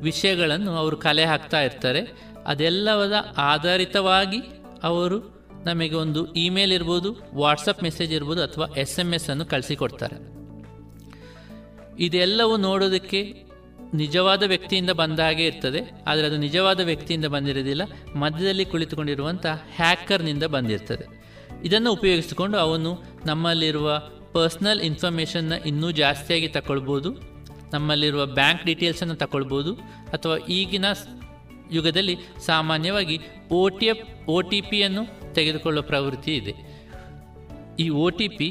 ವಿಷಯಗಳನ್ನು ಅವರು ಕಲೆ ಹಾಕ್ತಾ ಇರ್ತಾರೆ. ಅದೆಲ್ಲವದ ಆಧಾರಿತವಾಗಿ ಅವರು ನಮಗೆ ಒಂದು ಇಮೇಲ್ ಇರ್ಬೋದು ವಾಟ್ಸಪ್ ಮೆಸೇಜ್ ಇರ್ಬೋದು ಅಥವಾ ಎಸ್ ಎಂ ಎಸ್ ಅನ್ನು ಕಳಿಸಿಕೊಡ್ತಾರೆ. ಇದೆಲ್ಲವೂ ನೋಡೋದಕ್ಕೆ ನಿಜವಾದ ವ್ಯಕ್ತಿಯಿಂದ ಬಂದ ಹಾಗೆ ಇರ್ತದೆ. ಆದರೆ ಅದು ನಿಜವಾದ ವ್ಯಕ್ತಿಯಿಂದ ಬಂದಿರೋದಿಲ್ಲ. ಮಧ್ಯದಲ್ಲಿ ಕುಳಿತುಕೊಂಡಿರುವಂಥ ಹ್ಯಾಕರ್ನಿಂದ ಬಂದಿರ್ತದೆ. ಇದನ್ನು ಉಪಯೋಗಿಸಿಕೊಂಡು ಅವನು ನಮ್ಮಲ್ಲಿರುವ ಪರ್ಸ್ನಲ್ ಇನ್ಫಾರ್ಮೇಷನ್ನ ಇನ್ನೂ ಜಾಸ್ತಿಯಾಗಿ ತಗೊಳ್ಬೋದು ನಮ್ಮಲ್ಲಿರುವ ಬ್ಯಾಂಕ್ ಡೀಟೇಲ್ಸನ್ನು ತಗೊಳ್ಬೋದು ಅಥವಾ ಈಗಿನ ಯುಗದಲ್ಲಿ ಸಾಮಾನ್ಯವಾಗಿ O T F O T ಪಿಯನ್ನು ತೆಗೆದುಕೊಳ್ಳುವ ಪ್ರವೃತ್ತಿ ಇದೆ. ಈ ಒ ಟಿ ಪಿ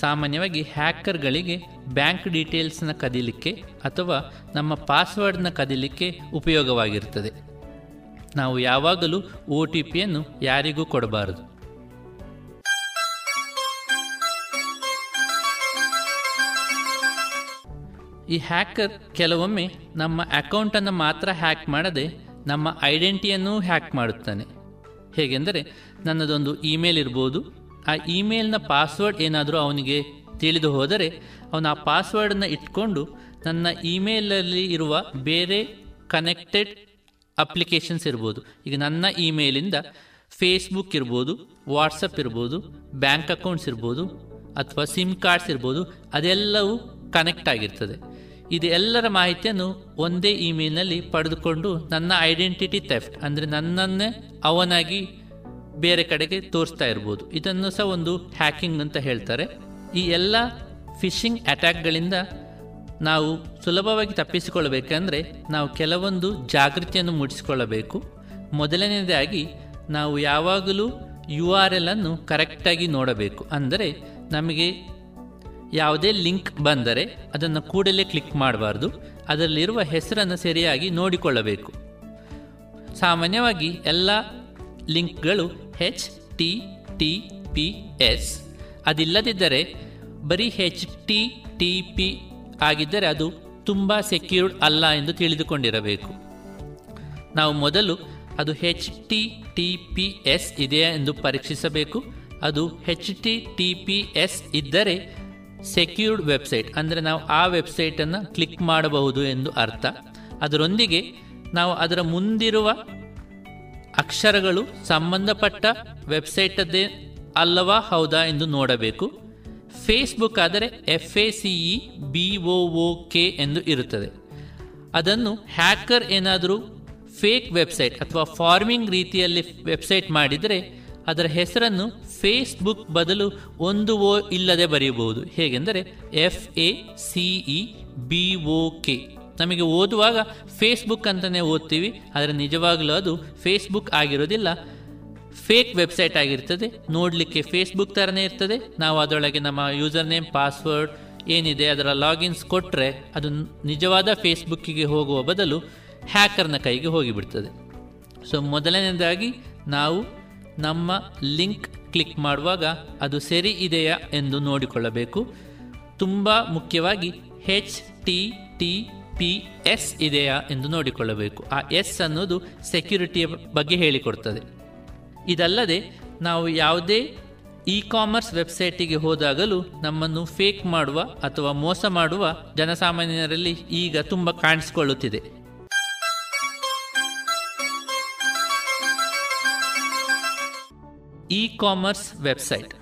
ಸಾಮಾನ್ಯವಾಗಿ ಹ್ಯಾಕರ್ಗಳಿಗೆ ಬ್ಯಾಂಕ್ ಡೀಟೇಲ್ಸ್ನ ಕದಿಲಿಕ್ಕೆ ಅಥವಾ ನಮ್ಮ ಪಾಸ್ವರ್ಡ್ನ ಕದೀಲಿಕ್ಕೆ ಉಪಯೋಗವಾಗಿರುತ್ತದೆ ನಾವು ಯಾವಾಗಲೂ ಒ ಟಿ ಪಿಯನ್ನು ಯಾರಿಗೂ ಕೊಡಬಾರದು. ಈ ಹ್ಯಾಕರ್ ಕೆಲವೊಮ್ಮೆ ನಮ್ಮ ಅಕೌಂಟನ್ನು ಮಾತ್ರ ಹ್ಯಾಕ್ ಮಾಡದೆ ನಮ್ಮ ಐಡೆಂಟಿಯನ್ನು ಹ್ಯಾಕ್ ಮಾಡುತ್ತಾನೆ. ಹೇಗೆಂದರೆ ನನ್ನದೊಂದು ಇಮೇಲ್ ಇರ್ಬೋದು, ಆ ಇಮೇಲ್ನ ಪಾಸ್ವರ್ಡ್ ಏನಾದರೂ ಅವನಿಗೆ ತಿಳಿದು ಹೋದರೆ ಅವನು ಆ ಪಾಸ್ವರ್ಡನ್ನು ಇಟ್ಕೊಂಡು ನನ್ನ ಇಮೇಲಲ್ಲಿ ಇರುವ ಬೇರೆ ಕನೆಕ್ಟೆಡ್ ಅಪ್ಲಿಕೇಶನ್ಸ್ ಇರ್ಬೋದು. ಈಗ ನನ್ನ ಇಮೇಲಿಂದ ಫೇಸ್ಬುಕ್ ಇರ್ಬೋದು ವಾಟ್ಸಪ್ ಇರ್ಬೋದು ಬ್ಯಾಂಕ್ ಅಕೌಂಟ್ಸ್ ಇರ್ಬೋದು, ಅಥವಾ ಸಿಮ್ ಕಾರ್ಡ್ಸ್ ಇರ್ಬೋದು, ಅದೆಲ್ಲವೂ ಕನೆಕ್ಟ್ ಆಗಿರ್ತದೆ. ಇದು ಎಲ್ಲರ ಮಾಹಿತಿಯನ್ನು ಒಂದೇ ಇಮೇಲ್ನಲ್ಲಿ ಪಡೆದುಕೊಂಡು ನನ್ನ ಐಡೆಂಟಿಟಿ ಥೆಫ್ಟ್, ಅಂದರೆ ನನ್ನನ್ನೇ ಅವನಾಗಿ ಬೇರೆ ಕಡೆಗೆ ತೋರಿಸ್ತಾ ಇರ್ಬೋದು. ಇದನ್ನು ಸಹ ಒಂದು ಹ್ಯಾಕಿಂಗ್ ಅಂತ ಹೇಳ್ತಾರೆ. ಈ ಎಲ್ಲ ಫಿಶಿಂಗ್ ಅಟ್ಯಾಕ್ಗಳಿಂದ ನಾವು ಸುಲಭವಾಗಿ ತಪ್ಪಿಸಿಕೊಳ್ಳಬೇಕಂದ್ರೆ ನಾವು ಕೆಲವೊಂದು ಜಾಗೃತಿಯನ್ನು ಮೂಡಿಸಿಕೊಳ್ಳಬೇಕು. ಮೊದಲನೇದಾಗಿ ನಾವು ಯಾವಾಗಲೂ ಯು ಆರ್ ಎಲ್ ಅನ್ನು ಕರೆಕ್ಟಾಗಿ ನೋಡಬೇಕು. ಅಂದರೆ ನಮಗೆ ಯಾವುದೇ ಲಿಂಕ್ ಬಂದರೆ ಅದನ್ನು ಕೂಡಲೇ ಕ್ಲಿಕ್ ಮಾಡಬಾರ್ದು. ಅದರಲ್ಲಿರುವ ಹೆಸರನ್ನು ಸರಿಯಾಗಿ ನೋಡಿಕೊಳ್ಳಬೇಕು. ಸಾಮಾನ್ಯವಾಗಿ ಎಲ್ಲ ಲಿಂಕ್ಗಳು H T T P S ಅದಿಲ್ಲದಿದ್ದರೆ ಬರೀ ಹೆಚ್ ಟಿ ಟಿ ಪಿ ಆಗಿದ್ದರೆ ಅದು ತುಂಬ ಸೆಕ್ಯೂರ್ಡ್ ಅಲ್ಲ ಎಂದು ತಿಳಿದುಕೊಂಡಿರಬೇಕು. ನಾವು ಮೊದಲು ಅದು H T T P S ಇದೆಯಾ ಎಂದು ಪರೀಕ್ಷಿಸಬೇಕು. ಅದು H T T P S ಇದ್ದರೆ ಸೆಕ್ಯೂರ್ಡ್ ವೆಬ್ಸೈಟ್ ಅಂದರೆ ನಾವು ಆ ವೆಬ್ಸೈಟನ್ನು ಕ್ಲಿಕ್ ಮಾಡಬಹುದು ಎಂದು ಅರ್ಥ. ಅದರೊಂದಿಗೆ ನಾವು ಅದರ ಮುಂದಿರುವ ಅಕ್ಷರಗಳು ಸಂಬಂಧಪಟ್ಟ ವೆಬ್ಸೈಟದ್ದೇ ಅಲ್ಲವಾ ಹೌದಾ ಎಂದು ನೋಡಬೇಕು. ಫೇಸ್ಬುಕ್ ಆದರೆ F A C E B O O K ಎಂದು ಇರುತ್ತದೆ. ಅದನ್ನು ಹ್ಯಾಕರ್ ಏನಾದರೂ ಫೇಕ್ ವೆಬ್ಸೈಟ್ ಅಥವಾ ಫಾರ್ಮಿಂಗ್ ರೀತಿಯಲ್ಲಿ ವೆಬ್ಸೈಟ್ ಮಾಡಿದರೆ ಅದರ ಹೆಸರನ್ನು ಫೇಸ್ಬುಕ್ ಬದಲು ಒಂದು ಓ ಇಲ್ಲದೆ ಬರೆಯಬಹುದು. ಹೇಗೆಂದರೆ F A C E B O K ನಮಗೆ ಓದುವಾಗ ಫೇಸ್ಬುಕ್ ಅಂತಲೇ ಓದ್ತೀವಿ, ಆದರೆ ನಿಜವಾಗಲೂ ಅದು ಫೇಸ್ಬುಕ್ ಆಗಿರೋದಿಲ್ಲ. ಫೇಕ್ ವೆಬ್ಸೈಟ್ ಆಗಿರ್ತದೆ, ನೋಡಲಿಕ್ಕೆ ಫೇಸ್ಬುಕ್ ಥರನೇ ಇರ್ತದೆ. ನಾವು ಅದರೊಳಗೆ ನಮ್ಮ ಯೂಸರ್ ನೇಮ್ ಪಾಸ್ವರ್ಡ್ ಏನಿದೆ, ಅದರ ಲಾಗಿನ್ಸ್ ಕೊಟ್ಟರೆ ಅದು ನಿಜವಾದ ಫೇಸ್ಬುಕ್ಕಿಗೆ ಹೋಗುವ ಬದಲು ಹ್ಯಾಕರ್ನ ಕೈಗೆ ಹೋಗಿಬಿಡ್ತದೆ. ಸೊ ಮೊದಲನೇದಾಗಿ ನಾವು ನಮ್ಮ ಲಿಂಕ್ ಕ್ಲಿಕ್ ಮಾಡುವಾಗ ಅದು ಸರಿ ಇದೆಯಾ ಎಂದು ನೋಡಿಕೊಳ್ಳಬೇಕು. ತುಂಬ ಮುಖ್ಯವಾಗಿ H T T P S ಇದೆಯಾ ಎಂದು ನೋಡಿಕೊಳ್ಳಬೇಕು. ಆ ಎಸ್ ಅನ್ನೋದು ಸೆಕ್ಯೂರಿಟಿಯ ಬಗ್ಗೆ ಹೇಳಿಕೊಡ್ತದೆ. ಇದಲ್ಲದೆ ನಾವು ಯಾವುದೇ ಇ ಕಾಮರ್ಸ್ ವೆಬ್ಸೈಟಿಗೆ ಹೋದಾಗಲೂ ನಮ್ಮನ್ನು ಫೇಕ್ ಮಾಡುವ ಅಥವಾ ಮೋಸ ಮಾಡುವ ಜನಸಾಮಾನ್ಯರಲ್ಲಿ ಈಗ ತುಂಬ ಕಾಣಿಸಿಕೊಳ್ಳುತ್ತಿದೆ. E commerce website.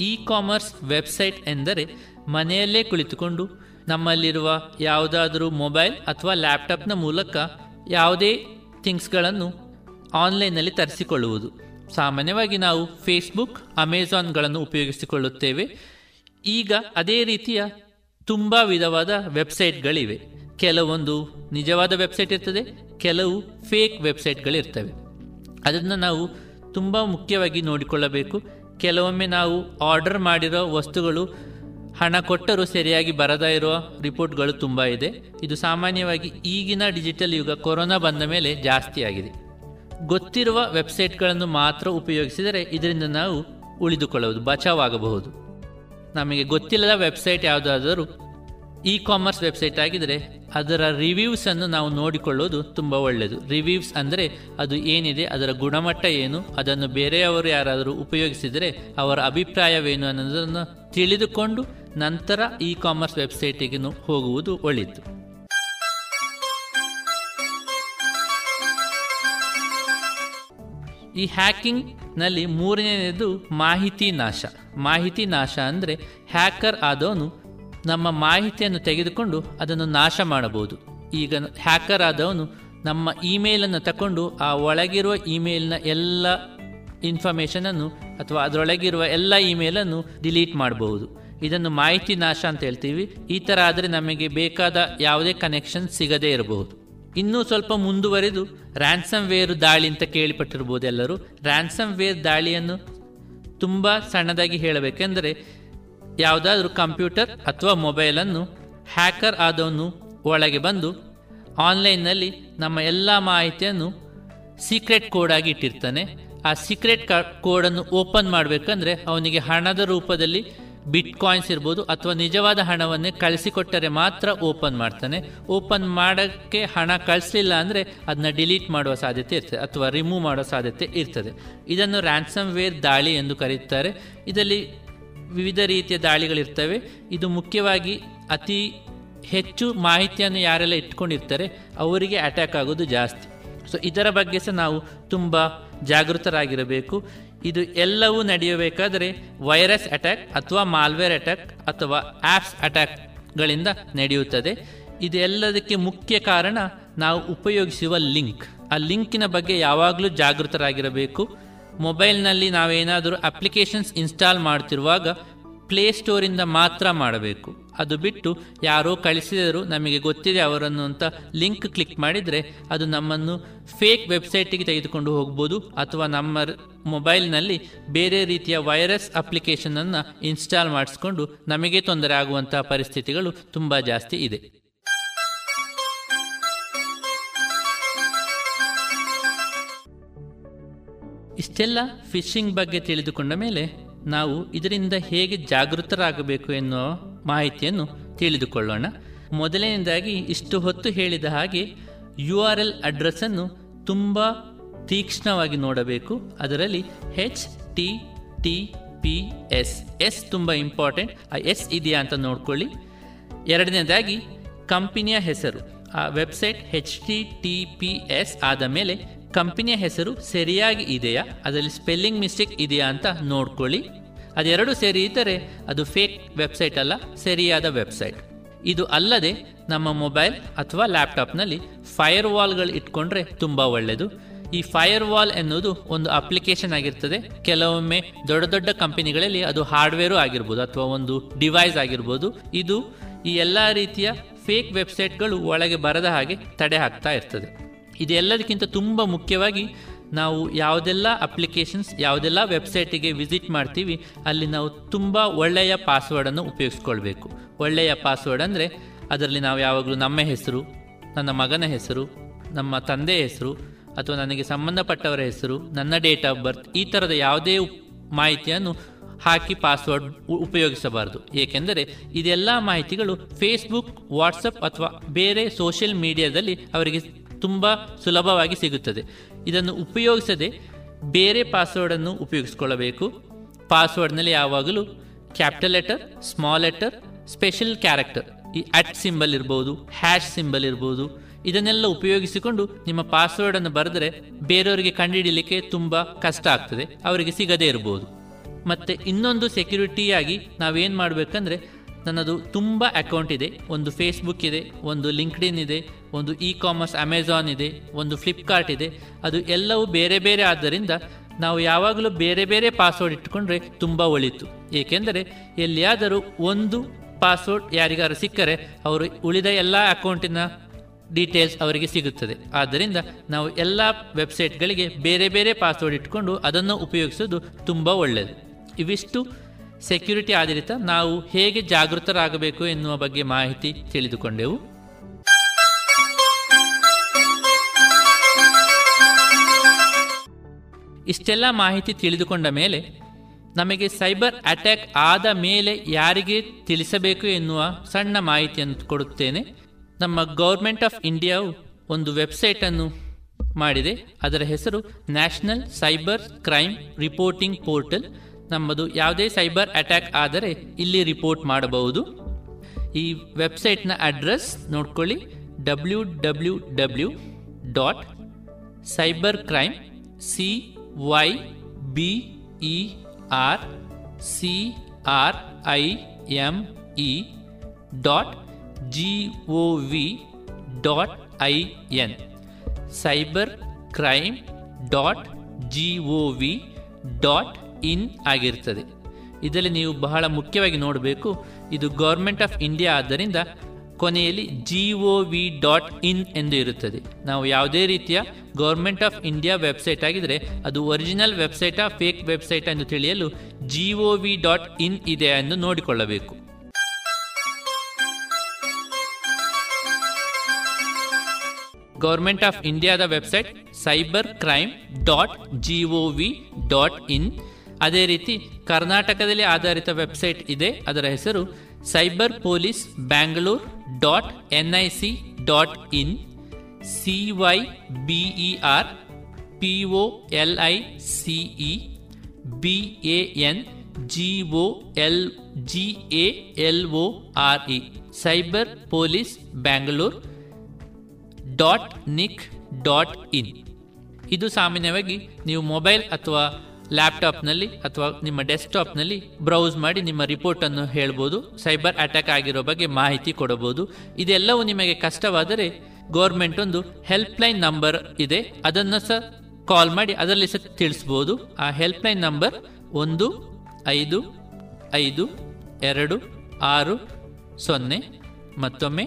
E commerce website ಎಂದರೆ ಮನೆಯಲ್ಲೇ ಕುಳಿತುಕೊಂಡು ನಮ್ಮಲ್ಲಿರುವ ಯಾವುದಾದರೂ ಮೊಬೈಲ್ ಅಥವಾ ಲ್ಯಾಪ್ಟಾಪ್ನ ಮೂಲಕ ಯಾವುದೇ ಥಿಂಗ್ಸ್ಗಳನ್ನು ಆನ್ಲೈನ್ನಲ್ಲಿ ತರಿಸಿಕೊಳ್ಳುವುದು. ಸಾಮಾನ್ಯವಾಗಿ ನಾವು ಫೇಸ್ಬುಕ್ ಅಮೆಝಾನ್ಗಳನ್ನು ಉಪಯೋಗಿಸಿಕೊಳ್ಳುತ್ತೇವೆ. ಈಗ ಅದೇ ರೀತಿಯ ತುಂಬ ವಿಧವಾದ ವೆಬ್ಸೈಟ್ಗಳಿವೆ. ಕೆಲವೊಂದು ನಿಜವಾದ ವೆಬ್ಸೈಟ್ ಇರ್ತದೆ, ಕೆಲವು ಫೇಕ್ ವೆಬ್ಸೈಟ್ಗಳಿರ್ತವೆ. ಅದನ್ನು ನಾವು ತುಂಬ ಮುಖ್ಯವಾಗಿ ನೋಡಿಕೊಳ್ಳಬೇಕು. ಕೆಲವೊಮ್ಮೆ ನಾವು ಆರ್ಡರ್ ಮಾಡಿರೋ ವಸ್ತುಗಳು ಹಣ ಕೊಟ್ಟರೂ ಸರಿಯಾಗಿ ಬರದ ಇರುವ ರಿಪೋರ್ಟ್ಗಳು ತುಂಬ ಇದೆ. ಇದು ಸಾಮಾನ್ಯವಾಗಿ ಈಗಿನ ಡಿಜಿಟಲ್ ಯುಗ ಕೊರೋನಾ ಬಂದ ಮೇಲೆ ಜಾಸ್ತಿ ಆಗಿದೆ. ಗೊತ್ತಿರುವ ವೆಬ್ಸೈಟ್ಗಳನ್ನು ಮಾತ್ರ ಉಪಯೋಗಿಸಿದರೆ ಇದರಿಂದ ನಾವು ಉಳಿದುಕೊಳ್ಳಬಹುದು, ಬಚಾವಾಗಬಹುದು. ನಮಗೆ ಗೊತ್ತಿಲ್ಲದ ವೆಬ್ಸೈಟ್ ಯಾವುದಾದರೂ ಇ ಕಾಮರ್ಸ್ ವೆಬ್ಸೈಟ್ ಆಗಿದ್ದರೆ ಅದರ ರಿವ್ಯೂಸ್ ಅನ್ನು ನಾವು ನೋಡಿಕೊಳ್ಳೋದು ತುಂಬ ಒಳ್ಳೆಯದು ರಿವ್ಯೂಸ್ ಅಂದರೆ ಅದು ಏನಿದೆ, ಅದರ ಗುಣಮಟ್ಟ ಏನು, ಅದನ್ನು ಬೇರೆಯವರು ಯಾರಾದರೂ ಉಪಯೋಗಿಸಿದರೆ ಅವರ ಅಭಿಪ್ರಾಯವೇನು ಅನ್ನೋದನ್ನು ತಿಳಿದುಕೊಂಡು ನಂತರ ಇ ಕಾಮರ್ಸ್ ವೆಬ್ಸೈಟಿಗೆ ಹೋಗುವುದು ಒಳಿತು ಈ ಹ್ಯಾಕಿಂಗ್ನಲ್ಲಿ ಮೂರನೇದು ಮಾಹಿತಿ ನಾಶ. ಮಾಹಿತಿ ನಾಶ ಅಂದರೆ ಹ್ಯಾಕರ್ ಆದವನು ನಮ್ಮ ಮಾಹಿತಿಯನ್ನು ತೆಗೆದುಕೊಂಡು ಅದನ್ನು ನಾಶ ಮಾಡಬಹುದು. ಈಗ ಹ್ಯಾಕರ್ ಆದವನು ನಮ್ಮ ಇಮೇಲನ್ನು ತಗೊಂಡು ಆ ಒಳಗಿರುವ ಇಮೇಲ್ನ ಎಲ್ಲ ಇನ್ಫಾರ್ಮೇಷನನ್ನು ಅಥವಾ ಅದರೊಳಗಿರುವ ಎಲ್ಲ ಇಮೇಲನ್ನು ಡಿಲೀಟ್ ಮಾಡಬಹುದು. ಇದನ್ನು ಮಾಹಿತಿ ನಾಶ ಅಂತ ಹೇಳ್ತೀವಿ. ಈ ಥರ ಆದರೆ ನಮಗೆ ಬೇಕಾದ ಯಾವುದೇ ಕನೆಕ್ಷನ್ ಸಿಗದೇ ಇರಬಹುದು. ಇನ್ನೂ ಸ್ವಲ್ಪ ಮುಂದುವರೆದು ರ್ಯಾನ್ಸಮ್ ವೇರ್ ದಾಳಿ ಅಂತ ಕೇಳಿಪಟ್ಟಿರ್ಬೋದು ಎಲ್ಲರೂ. ರ್ಯಾನ್ಸಮ್ ವೇರ್ ದಾಳಿಯನ್ನು ತುಂಬ ಸಣ್ಣದಾಗಿ ಹೇಳಬೇಕೆಂದರೆ ಯಾವುದಾದ್ರೂ ಕಂಪ್ಯೂಟರ್ ಅಥವಾ ಮೊಬೈಲನ್ನು ಹ್ಯಾಕರ್ ಆದವನು ಒಳಗೆ ಬಂದು ಆನ್ಲೈನ್ನಲ್ಲಿ ನಮ್ಮ ಎಲ್ಲ ಮಾಹಿತಿಯನ್ನು ಸೀಕ್ರೆಟ್ ಕೋಡ್ ಆಗಿ ಇಟ್ಟಿರ್ತಾನೆ. ಆ ಸೀಕ್ರೆಟ್ ಕೋಡನ್ನು ಓಪನ್ ಮಾಡಬೇಕಂದ್ರೆ ಅವನಿಗೆ ಹಣದ ರೂಪದಲ್ಲಿ ಬಿಟ್ ಕಾಯಿನ್ಸ್ ಇರ್ಬೋದು ಅಥವಾ ನಿಜವಾದ ಹಣವನ್ನೇ ಕಳಿಸಿಕೊಟ್ಟರೆ ಮಾತ್ರ ಓಪನ್ ಮಾಡ್ತಾನೆ. ಓಪನ್ ಮಾಡೋಕ್ಕೆ ಹಣ ಕಳಿಸಲಿಲ್ಲ ಅಂದರೆ ಅದನ್ನ ಡಿಲೀಟ್ ಮಾಡುವ ಸಾಧ್ಯತೆ ಇರ್ತದೆ ಅಥವಾ ರಿಮೂವ್ ಮಾಡುವ ಸಾಧ್ಯತೆ ಇರ್ತದೆ. ಇದನ್ನು ರ್ಯಾನ್ಸಮ್ ವೇರ್ ದಾಳಿ ಎಂದು ಕರೆಯುತ್ತಾರೆ ಇದರಲ್ಲಿ ವಿವಿಧ ರೀತಿಯ ದಾಳಿಗಳಿರ್ತವೆ. ಇದು ಮುಖ್ಯವಾಗಿ ಅತಿ ಹೆಚ್ಚು ಮಾಹಿತಿಯನ್ನು ಯಾರೆಲ್ಲ ಇಟ್ಕೊಂಡಿರ್ತಾರೆ, ಅವರಿಗೆ ಅಟ್ಯಾಕ್ ಆಗೋದು ಜಾಸ್ತಿ. ಸೊ ಇದರ ಬಗ್ಗೆ ಸಹ ನಾವು ತುಂಬ ಜಾಗೃತರಾಗಿರಬೇಕು. ಇದು ಎಲ್ಲವೂ ನಡೆಯಬೇಕಾದರೆ ವೈರಸ್ ಅಟ್ಯಾಕ್ ಅಥವಾ ಮಾಲ್ವೇರ್ ಅಟ್ಯಾಕ್ ಅಥವಾ ಆ್ಯಪ್ಸ್ ಅಟ್ಯಾಕ್ಗಳಿಂದ ನಡೆಯುತ್ತದೆ. ಇದೆಲ್ಲದಕ್ಕೆ ಮುಖ್ಯ ಕಾರಣ ನಾವು ಉಪಯೋಗಿಸುವ ಲಿಂಕ್. ಆ ಲಿಂಕಿನ ಬಗ್ಗೆ ಯಾವಾಗಲೂ ಜಾಗೃತರಾಗಿರಬೇಕು. ಮೊಬೈಲ್ನಲ್ಲಿ ನಾವೇನಾದರೂ ಅಪ್ಲಿಕೇಶನ್ಸ್ ಇನ್ಸ್ಟಾಲ್ ಮಾಡ್ತಿರುವಾಗ ಪ್ಲೇಸ್ಟೋರಿಂದ ಮಾತ್ರ ಮಾಡಬೇಕು. ಅದು ಬಿಟ್ಟು ಯಾರೋ ಕಳಿಸಿದರೂ ನಮಗೆ ಗೊತ್ತಿದೆ ಅವರನ್ನು ಅಂತ ಲಿಂಕ್ ಕ್ಲಿಕ್ ಮಾಡಿದರೆ ಅದು ನಮ್ಮನ್ನು ಫೇಕ್ ವೆಬ್ಸೈಟಿಗೆ ತೆಗೆದುಕೊಂಡು ಹೋಗ್ಬೋದು ಅಥವಾ ನಮ್ಮ ಮೊಬೈಲ್ನಲ್ಲಿ ಬೇರೆ ರೀತಿಯ ವೈರಸ್ ಅಪ್ಲಿಕೇಶನನ್ನು ಇನ್ಸ್ಟಾಲ್ ಮಾಡಿಸ್ಕೊಂಡು ನಮಗೆ ತೊಂದರೆ ಆಗುವಂತಹ ಪರಿಸ್ಥಿತಿಗಳು ತುಂಬ ಜಾಸ್ತಿ ಇದೆ. ಇಷ್ಟೆಲ್ಲ ಫಿಶಿಂಗ್ ಬಗ್ಗೆ ತಿಳಿದುಕೊಂಡ ಮೇಲೆ ನಾವು ಇದರಿಂದ ಹೇಗೆ ಜಾಗೃತರಾಗಬೇಕು ಎನ್ನುವ ಮಾಹಿತಿಯನ್ನು ತಿಳಿದುಕೊಳ್ಳೋಣ. ಮೊದಲನೇದಾಗಿ ಇಷ್ಟು ಹೊತ್ತು ಹೇಳಿದ ಹಾಗೆ ಯು ಆರ್ ಎಲ್ ಅಡ್ರೆಸ್ಸನ್ನು ತುಂಬ ತೀಕ್ಷ್ಣವಾಗಿ ನೋಡಬೇಕು. ಅದರಲ್ಲಿ H T T P S S ತುಂಬ ಇಂಪಾರ್ಟೆಂಟ್, ಆ ಎಸ್ ಇದೆಯಾ ಅಂತ ನೋಡ್ಕೊಳ್ಳಿ. ಎರಡನೇದಾಗಿ ಕಂಪನಿಯ ಹೆಸರು, ಆ website H T T P S ಆದ ಮೇಲೆ ಕಂಪನಿಯ ಹೆಸರು ಸರಿಯಾಗಿ ಇದೆಯಾ? ಅದರಲ್ಲಿ ಸ್ಪೆಲ್ಲಿಂಗ್ ಮಿಸ್ಟೇಕ್ ಇದೆಯಾ ಅಂತ ನೋಡ್ಕೊಳ್ಳಿ. ಅದೆರಡು ಸೇರಿ ಇದ್ದರೆ ಅದು ಫೇಕ್ ವೆಬ್ಸೈಟ್ ಅಲ್ಲ, ಸರಿಯಾದ ವೆಬ್ಸೈಟ್ ಇದು ಅಲ್ಲದೆ ನಮ್ಮ ಮೊಬೈಲ್ ಅಥವಾ ಲ್ಯಾಪ್ಟಾಪ್ನಲ್ಲಿ ಫೈರ್ ವಾಲ್ಗಳು ಇಟ್ಕೊಂಡ್ರೆ ತುಂಬ ಒಳ್ಳೆಯದು ಈ ಫೈರ್ ವಾಲ್ ಎನ್ನುವುದು ಒಂದು ಅಪ್ಲಿಕೇಶನ್ ಆಗಿರ್ತದೆ. ಕೆಲವೊಮ್ಮೆ ದೊಡ್ಡ ದೊಡ್ಡ ಕಂಪನಿಗಳಲ್ಲಿ ಅದು ಹಾರ್ಡ್ವೇರು ಆಗಿರ್ಬೋದು ಅಥವಾ ಒಂದು ಡಿವೈಸ್ ಆಗಿರ್ಬೋದು. ಇದು ಈ ಎಲ್ಲ ರೀತಿಯ ಫೇಕ್ ವೆಬ್ಸೈಟ್ಗಳು ಒಳಗೆ ಬರದ ಹಾಗೆ ತಡೆ ಹಾಕ್ತಾ ಇರ್ತದೆ. ಇದೆಲ್ಲದಕ್ಕಿಂತ ತುಂಬ ಮುಖ್ಯವಾಗಿ ನಾವು ಯಾವುದೆಲ್ಲ ಅಪ್ಲಿಕೇಶನ್ಸ್, ಯಾವುದೆಲ್ಲ ವೆಬ್ಸೈಟಿಗೆ ವಿಸಿಟ್ ಮಾಡ್ತೀವಿ, ಅಲ್ಲಿ ನಾವು ತುಂಬ ಒಳ್ಳೆಯ ಪಾಸ್ವರ್ಡನ್ನು ಉಪಯೋಗಿಸ್ಕೊಳ್ಬೇಕು. ಒಳ್ಳೆಯ ಪಾಸ್ವರ್ಡ್ ಅಂದರೆ ಅದರಲ್ಲಿ ನಾವು ಯಾವಾಗಲೂ ನಮ್ಮ ಹೆಸರು, ನನ್ನ ಮಗನ ಹೆಸರು, ನಮ್ಮ ತಂದೆಯ ಹೆಸರು, ಅಥವಾ ನನಗೆ ಸಂಬಂಧಪಟ್ಟವರ ಹೆಸರು, ನನ್ನ ಡೇಟ್ ಆಫ್ ಬರ್ತ್, ಈ ಥರದ ಯಾವುದೇ ಮಾಹಿತಿಯನ್ನು ಹಾಕಿ ಪಾಸ್ವರ್ಡ್ ಉಪಯೋಗಿಸಬಾರದು. ಏಕೆಂದರೆ ಇದೆಲ್ಲ ಮಾಹಿತಿಗಳು ಫೇಸ್ಬುಕ್ ವಾಟ್ಸಪ್ ಅಥವಾ ಬೇರೆ ಸೋಷಿಯಲ್ ಮೀಡಿಯಾದಲ್ಲಿ ಅವರಿಗೆ ತುಂಬ ಸುಲಭವಾಗಿ ಸಿಗುತ್ತದೆ. ಇದನ್ನು ಉಪಯೋಗಿಸದೆ ಬೇರೆ ಪಾಸ್ವರ್ಡನ್ನು ಉಪಯೋಗಿಸಿಕೊಳ್ಳಬೇಕು. ಪಾಸ್ವರ್ಡ್ನಲ್ಲಿ ಯಾವಾಗಲೂ capital letter small letter special character ಈ ಅಟ್ ಸಿಂಬಲ್ ಇರ್ಬೋದು ಹ್ಯಾಶ್ ಸಿಂಬಲ್ ಇರ್ಬೋದು, ಇದನ್ನೆಲ್ಲ ಉಪಯೋಗಿಸಿಕೊಂಡು ನಿಮ್ಮ ಪಾಸ್ವರ್ಡನ್ನು ಬರೆದರೆ ಬೇರೆಯವರಿಗೆ ಕಂಡುಹಿಡಿಯಲಿಕ್ಕೆ ತುಂಬ ಕಷ್ಟ ಆಗ್ತದೆ, ಅವರಿಗೆ ಸಿಗದೇ ಇರ್ಬೋದು. ಮತ್ತು ಇನ್ನೊಂದು ಸೆಕ್ಯೂರಿಟಿಯಾಗಿ ನಾವೇನು ಮಾಡಬೇಕಂದ್ರೆ ನನ್ನದು ತುಂಬ ಅಕೌಂಟ್ ಇದೆ. ಒಂದು ಫೇಸ್ಬುಕ್ ಇದೆ, ಒಂದು ಲಿಂಕ್ಡ್ಇನ್ ಇದೆ, ಒಂದು ಇ ಕಾಮರ್ಸ್ ಅಮೆಝಾನ್ ಇದೆ, ಒಂದು ಫ್ಲಿಪ್ಕಾರ್ಟ್ ಇದೆ. ಅದು ಎಲ್ಲವೂ ಬೇರೆ ಬೇರೆ ಆದ್ದರಿಂದ ನಾವು ಯಾವಾಗಲೂ ಬೇರೆ ಬೇರೆ ಪಾಸ್ವರ್ಡ್ ಇಟ್ಕೊಂಡ್ರೆ ತುಂಬ ಒಳಿತು. ಏಕೆಂದರೆ ಎಲ್ಲಿಯಾದರೂ ಒಂದು ಪಾಸ್ವರ್ಡ್ ಯಾರಿಗಾರು ಸಿಕ್ಕರೆ ಅವರು ಉಳಿದ ಎಲ್ಲ ಅಕೌಂಟಿನ ಡೀಟೇಲ್ಸ್ ಅವರಿಗೆ ಸಿಗುತ್ತದೆ. ಆದ್ದರಿಂದ ನಾವು ಎಲ್ಲ ವೆಬ್ಸೈಟ್ಗಳಿಗೆ ಬೇರೆ ಬೇರೆ ಪಾಸ್ವರ್ಡ್ ಇಟ್ಕೊಂಡು ಅದನ್ನು ಉಪಯೋಗಿಸೋದು ತುಂಬ ಒಳ್ಳೆಯದು ಇವಿಷ್ಟು ಸೆಕ್ಯೂರಿಟಿ ಆಧಾರಿತ ನಾವು ಹೇಗೆ ಜಾಗೃತರಾಗಬೇಕು ಎನ್ನುವ ಬಗ್ಗೆ ಮಾಹಿತಿ ತಿಳಿದುಕೊಂಡೆವು. ಇಷ್ಟೆಲ್ಲ ಮಾಹಿತಿ ತಿಳಿದುಕೊಂಡ ಮೇಲೆ ನಮಗೆ ಸೈಬರ್ ಅಟ್ಯಾಕ್ ಆದ ಮೇಲೆ ಯಾರಿಗೆ ತಿಳಿಸಬೇಕು ಎನ್ನುವ ಸಣ್ಣ ಮಾಹಿತಿಯನ್ನು ಕೊಡುತ್ತೇನೆ. ನಮ್ಮ ಗೌರ್ಮೆಂಟ್ ಆಫ್ ಇಂಡಿಯಾವು ಒಂದು ವೆಬ್ಸೈಟನ್ನು ಮಾಡಿದೆ. ಅದರ ಹೆಸರು national cyber crime reporting portal. ನಮ್ಮದು ಯಾವುದೇ ಸೈಬರ್ ಅಟ್ಯಾಕ್ ಆದರೆ ಇಲ್ಲಿ ರಿಪೋರ್ಟ್ ಮಾಡಬಹುದು. ಈ ವೆಬ್ಸೈಟ್ನ ಅಡ್ರೆಸ್ ನೋಡ್ಕೊಳ್ಳಿ. W W W dot cyber crime C Y B E R C R I M E dot G O V dot I N cyber crime dot G O V dot in ಆಗಿರ್ತದೆ. ಇದರಲ್ಲಿ ನೀವು ಬಹಳ ಮುಖ್ಯವಾಗಿ ನೋಡಬೇಕು, ಇದು ಗೌರ್ಮೆಂಟ್ ಆಫ್ ಇಂಡಿಯಾ ಆದ್ದರಿಂದ ಕೊನೆಯಲ್ಲಿ G O V dot in ಎಂದು ಇರುತ್ತದೆ. ನಾವು ಯಾವುದೇ ರೀತಿಯ ಗೌರ್ಮೆಂಟ್ ಆಫ್ ಇಂಡಿಯಾ ವೆಬ್ಸೈಟ್ ಆಗಿದ್ದರೆ ಅದು ಒರಿಜಿನಲ್ ವೆಬ್ಸೈಟಾ ಫೇಕ್ ವೆಬ್ಸೈಟ್ ಎಂದು ತಿಳಿಯಲು G O V dot in ಇದೆ ಎಂದು ನೋಡಿಕೊಳ್ಳಬೇಕು. ಗೌರ್ಮೆಂಟ್ ಆಫ್ ಇಂಡಿಯಾದ website cyber crime dot G O V dot in ಅದೇ ರೀತಿ ಕರ್ನಾಟಕದಲ್ಲಿ ಆಧಾರಿತ ವೆಬ್ಸೈಟ್ ಇದೆ. ಅದರ ಹೆಸರು cyber police Bangalore dot N I C dot in, C Y B E R, P O L I C E B A N G O L G A L O R E, cyber police Bangalore dot nic dot in. ಇದು ಸಾಮಾನ್ಯವಾಗಿ ನೀವು ಮೊಬೈಲ್ ಅಥವಾ ಲ್ಯಾಪ್ಟಾಪ್ನಲ್ಲಿ ಅಥವಾ ನಿಮ್ಮ ಡೆಸ್ಕ್ಟಾಪ್ನಲ್ಲಿ ಬ್ರೌಸ್ ಮಾಡಿ ನಿಮ್ಮ ರಿಪೋರ್ಟನ್ನು ಹೇಳ್ಬೋದು, ಸೈಬರ್ ಅಟ್ಯಾಕ್ ಆಗಿರೋ ಬಗ್ಗೆ ಮಾಹಿತಿ ಕೊಡಬಹುದು ಇದೆಲ್ಲವೂ ನಿಮಗೆ ಕಷ್ಟವಾದರೆ ಗೌರ್ಮೆಂಟ್ ಒಂದು ಹೆಲ್ಪ್ಲೈನ್ ನಂಬರ್ ಇದೆ. ಅದನ್ನು ಸಹ ಕಾಲ್ ಮಾಡಿ ಅದರಲ್ಲಿ ಸಹ ತಿಳಿಸ್ಬೋದು. ಆ ಹೆಲ್ಪ್ಲೈನ್ ನಂಬರ್ ಒಂದು, ಐದು ಐದು, ಎರಡು, ಆರು, ಸೊನ್ನೆ, ಮತ್ತೊಮ್ಮೆ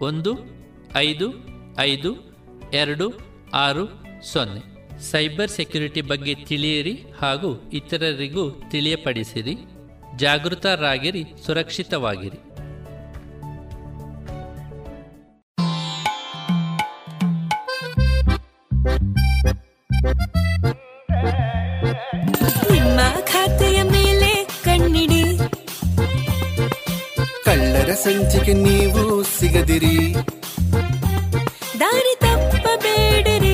ಒಂದು, ಐದು ಐದು, ಎರಡು, ಆರು, ಸೊನ್ನೆ. ಸೈಬರ್ ಸೆಕ್ಯುರಿಟಿ ಬಗ್ಗೆ ತಿಳಿಯಿರಿ ಹಾಗೂ ಇತರರಿಗೂ ತಿಳಿಯಪಡಿಸಿರಿ. ಜಾಗೃತರಾಗಿರಿ ಸುರಕ್ಷಿತವಾಗಿರಿ. ನಿಮ್ಮ ಖಾತೆಯ ಮೇಲೆ ಕಣ್ಣಿಡಿ. ಕಳ್ಳರ ಸಂಚಿಕೆ ನೀವು ಸಿಗದಿರಿ. ದಾರಿ ತಪ್ಪಬೇಡಿರಿ.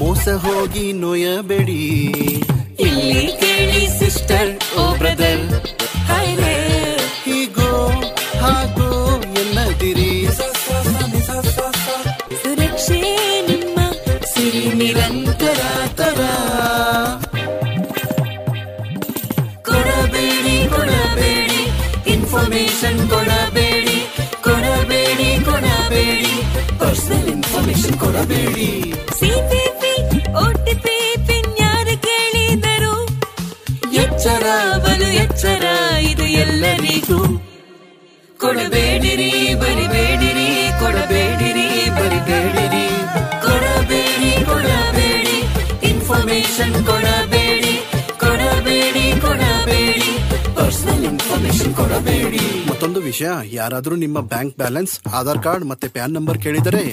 ಮೋಸ ಹೋಗಿ ನೋಯಬೇಡಿ ಇಲ್ಲಿ ಕೇಳಿ ಸಿಸ್ಟರ್ ಓ ಬ್ರದರ್. ಹಾಯ್ರೆ ಹೀಗೋ ಹಾಗೋ ಎನ್ನದಿರಿ. ಸುರಕ್ಷೆ ನಿಮ್ಮ ಸಿರಿ ನಿರಂತರ ತರ ಕೊಡಬೇಡಿ ಕೊಡಬೇಡಿ ಇನ್ಫಾರ್ಮೇಶನ್ ಕೊಡಬೇಡಿ ಕೊಡಬೇಡಿ ಕೊಡಬೇಡಿ ಪರ್ಸನಲ್ ಇನ್ಫಾರ್ಮೇಶನ್ ಕೊಡಬೇಡಿ. ಸಿಪಿಪಿ ಎಚ್ಚರ ಬಲು ಎಚ್ಚರ ಇದು ಎಲ್ಲರಿಗೂ. ಕೊಡಬೇಡಿರಿ ಬರಿಬೇಡಿರಿ ಕೊಡಬೇಡಿರಿ ಬರಿಬೇಡಿರಿ. ಕೊಡಬೇಡಿ ಕೊಡಬೇಡಿ ಇನ್ಫಾರ್ಮೇಶನ್ ಕೊಡಬೇಡಿ. ಕೊಡಬೇಡಿ ಕೊಡಬೇಡಿ. ಪರ್ಸನಲ್ ಇನ್ಫಾರ್ಮೇಶನ್ ಕೊಡಬೇಡಿ. ಮತ್ತೊಂದು ವಿಷಯ ಯಾರಾದರೂ ನಿಮ್ಮ ಬ್ಯಾಂಕ್ ಬ್ಯಾಲೆನ್ಸ್ ಆಧಾರ್ ಕಾರ್ಡ್ ಮತ್ತೆ ಪ್ಯಾನ್ ನಂಬರ್ ಕೇಳಿದರೆ.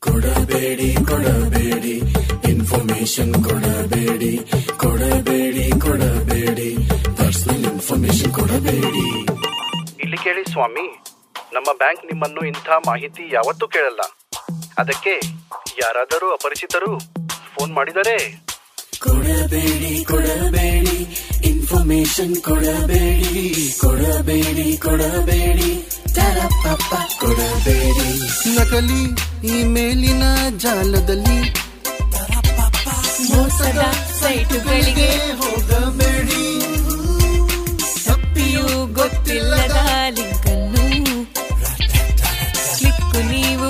ಕೊಡಬೇಡಿ ಕೊಡಬೇಡಿ. ಇನ್ಫಾರ್ಮೇಶನ್ ಕೊಡಬೇಡಿ ಕೊಡಬೇಡಿ ಕೊಡಬೇಡಿ. ಪರ್ಸನಲ್ ಇನ್ಫಾರ್ಮೇಶನ್ ಕೊಡಬೇಡಿ. ಇಲ್ಲಿ ಕೇಳಿ ಸ್ವಾಮಿ ನಮ್ಮ ಬ್ಯಾಂಕ್ ನಿಮ್ಮನ್ನು ಇಂಥ ಮಾಹಿತಿ ಯಾವತ್ತೂ ಕೇಳಲ್ಲ. ಅದಕ್ಕೆ ಯಾರಾದರೂ ಅಪರಿಚಿತರು ಫೋನ್ ಮಾಡಿದರೆ? ಕೊಡಬೇಡಿ ಕೊಡಬೇಡಿ. ಇನ್ಫಾರ್ಮೇಶನ್ ಕೊಡಬೇಡಿ. ಕೊಡಬೇಡಿ ಕೊಡಬೇಡಿ. ಕೊಡಬೇಡಿ. ನಕಲಿ ಇಮೇಲಿನ ಜಾಲದಲ್ಲಿ ಮೋಸದ ಸೈಟುಗಳಿಗೆ ಹೋಗಬೇಡಿ ತಪ್ಪಿಯೂ ಗೊತ್ತಿಲ್ಲದ ಲಿಂಕ್ ಅನ್ನು ಕ್ಲಿಕ್ ನೀವು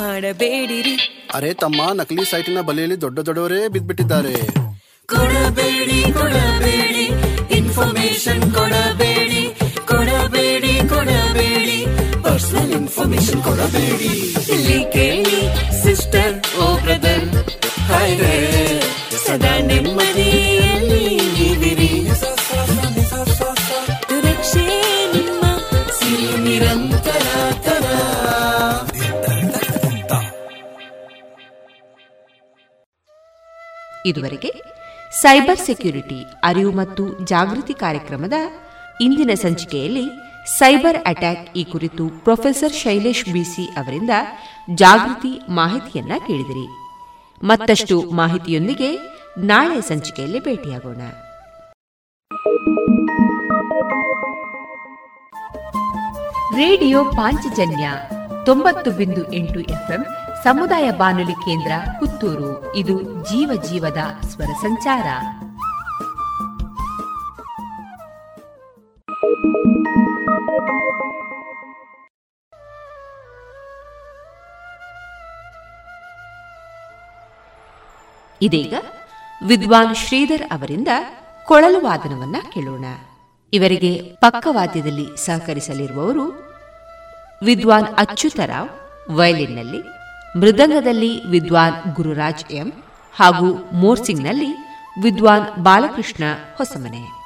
ಮಾಡಬೇಡಿರಿ. ಅರೆ ತಮ್ಮ ನಕಲಿ ಸೈಟಿನ ಬಲೆಯಲ್ಲಿ ದೊಡ್ಡ ದೊಡ್ಡವರೇ ಬಿದ್ದ್ಬಿಟ್ಟಿದ್ದಾರೆ ಕೊಡಬೇಡಿ ಕೊಡಬೇಡಿ ಇನ್ಫಾರ್ಮೇಶನ್ ಕೊಡಬೇಡಿ ಕೊಡಬೇಡಿ ಕೊಡಬೇಡಿ ಪರ್ಸನಲ್ ಇನ್ಫಾರ್ಮೇಶನ್ ಕೊಡಬೇಡಿ. ಇಲ್ಲಿ ಕೇಳಿ ಸಿಸ್ಟರ್ ಓ ಬ್ರದರ್ ಹಾಯ್ರೆ ಇದುವರೆಗೆ ಸೈಬರ್ ಸೆಕ್ಯುರಿಟಿ, ಅರಿವು ಮತ್ತು ಜಾಗೃತಿ ಕಾರ್ಯಕ್ರಮದ ಇಂದಿನ ಸಂಚಿಕೆಯಲ್ಲಿ ಸೈಬರ್ ಅಟ್ಯಾಕ್ ಈ ಕುರಿತು ಪ್ರೊಫೆಸರ್ ಶೈಲೇಶ್ ಬಿಸಿ ಅವರಿಂದ ಜಾಗೃತಿ ಮಾಹಿತಿಯನ್ನ ಕೇಳಿದಿರಿ. ಮತ್ತಷ್ಟು ಮಾಹಿತಿಯೊಂದಿಗೆ ನಾಳೆ ಸಂಚಿಕೆಯಲ್ಲಿ ಭೇಟಿಯಾಗೋಣ. ರೇಡಿಯೋ ಪಾಂಚಜನ್ಯ ತೊಂಬತ್ತು ಬಿಂದು ಎಂಟು ಎಫ್ಎಂ ಸಮುದಾಯ ಬಾನುಲಿ ಕೇಂದ್ರ ಪುತ್ತೂರು. ಇದು ಜೀವ ಜೀವದ ಸ್ವರ ಸಂಚಾರ. ಇದೀಗ ವಿದ್ವಾನ್ ಶ್ರೀಧರ್ ಅವರಿಂದ ಕೊಳಲು ವಾದನವನ್ನ ಕೇಳೋಣ. ಇವರಿಗೆ ಪಕ್ಕವಾದ್ಯದಲ್ಲಿ ಸಹಕರಿಸಲಿರುವವರು ವಿದ್ವಾನ್ ಅಚ್ಯುತರಾವ್, ವಯಲಿನ್ನಲ್ಲಿ ಮೃದಂಗದಲ್ಲಿ ವಿದ್ವಾನ್ ಗುರುರಾಜ್ ಎಂ ಹಾಗೂ ಮೋರ್ಸಿಂಗ್ನಲ್ಲಿ ವಿದ್ವಾನ್ ಬಾಲಕೃಷ್ಣ ಹೊಸಮನೆ.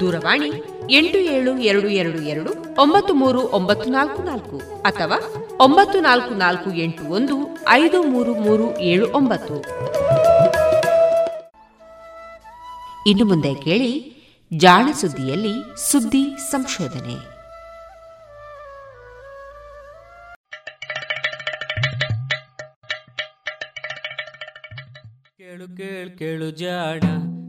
ದೂರವಾಣಿ ಎಂಟು ಏಳು ಎರಡು ಎರಡು ಎರಡು ಒಂಬತ್ತು ಮೂರು ಒಂಬತ್ತು ನಾಲ್ಕು ನಾಲ್ಕು ಅಥವಾ ಒಂಬತ್ತು ನಾಲ್ಕು ನಾಲ್ಕು ಎಂಟು ಒಂದು ಐದು ಮೂರು ಮೂರು ಏಳು ಒಂಬತ್ತು. ಇನ್ನು ಮುಂದೆ ಕೇಳಿ ಜಾಣ ಸುದ್ದಿಯಲ್ಲಿ ಸುದ್ದಿ ಸಂಶೋಧನೆ. ಕೇಳು ಕೇಳು ಕೇಳು ಜಾಣ.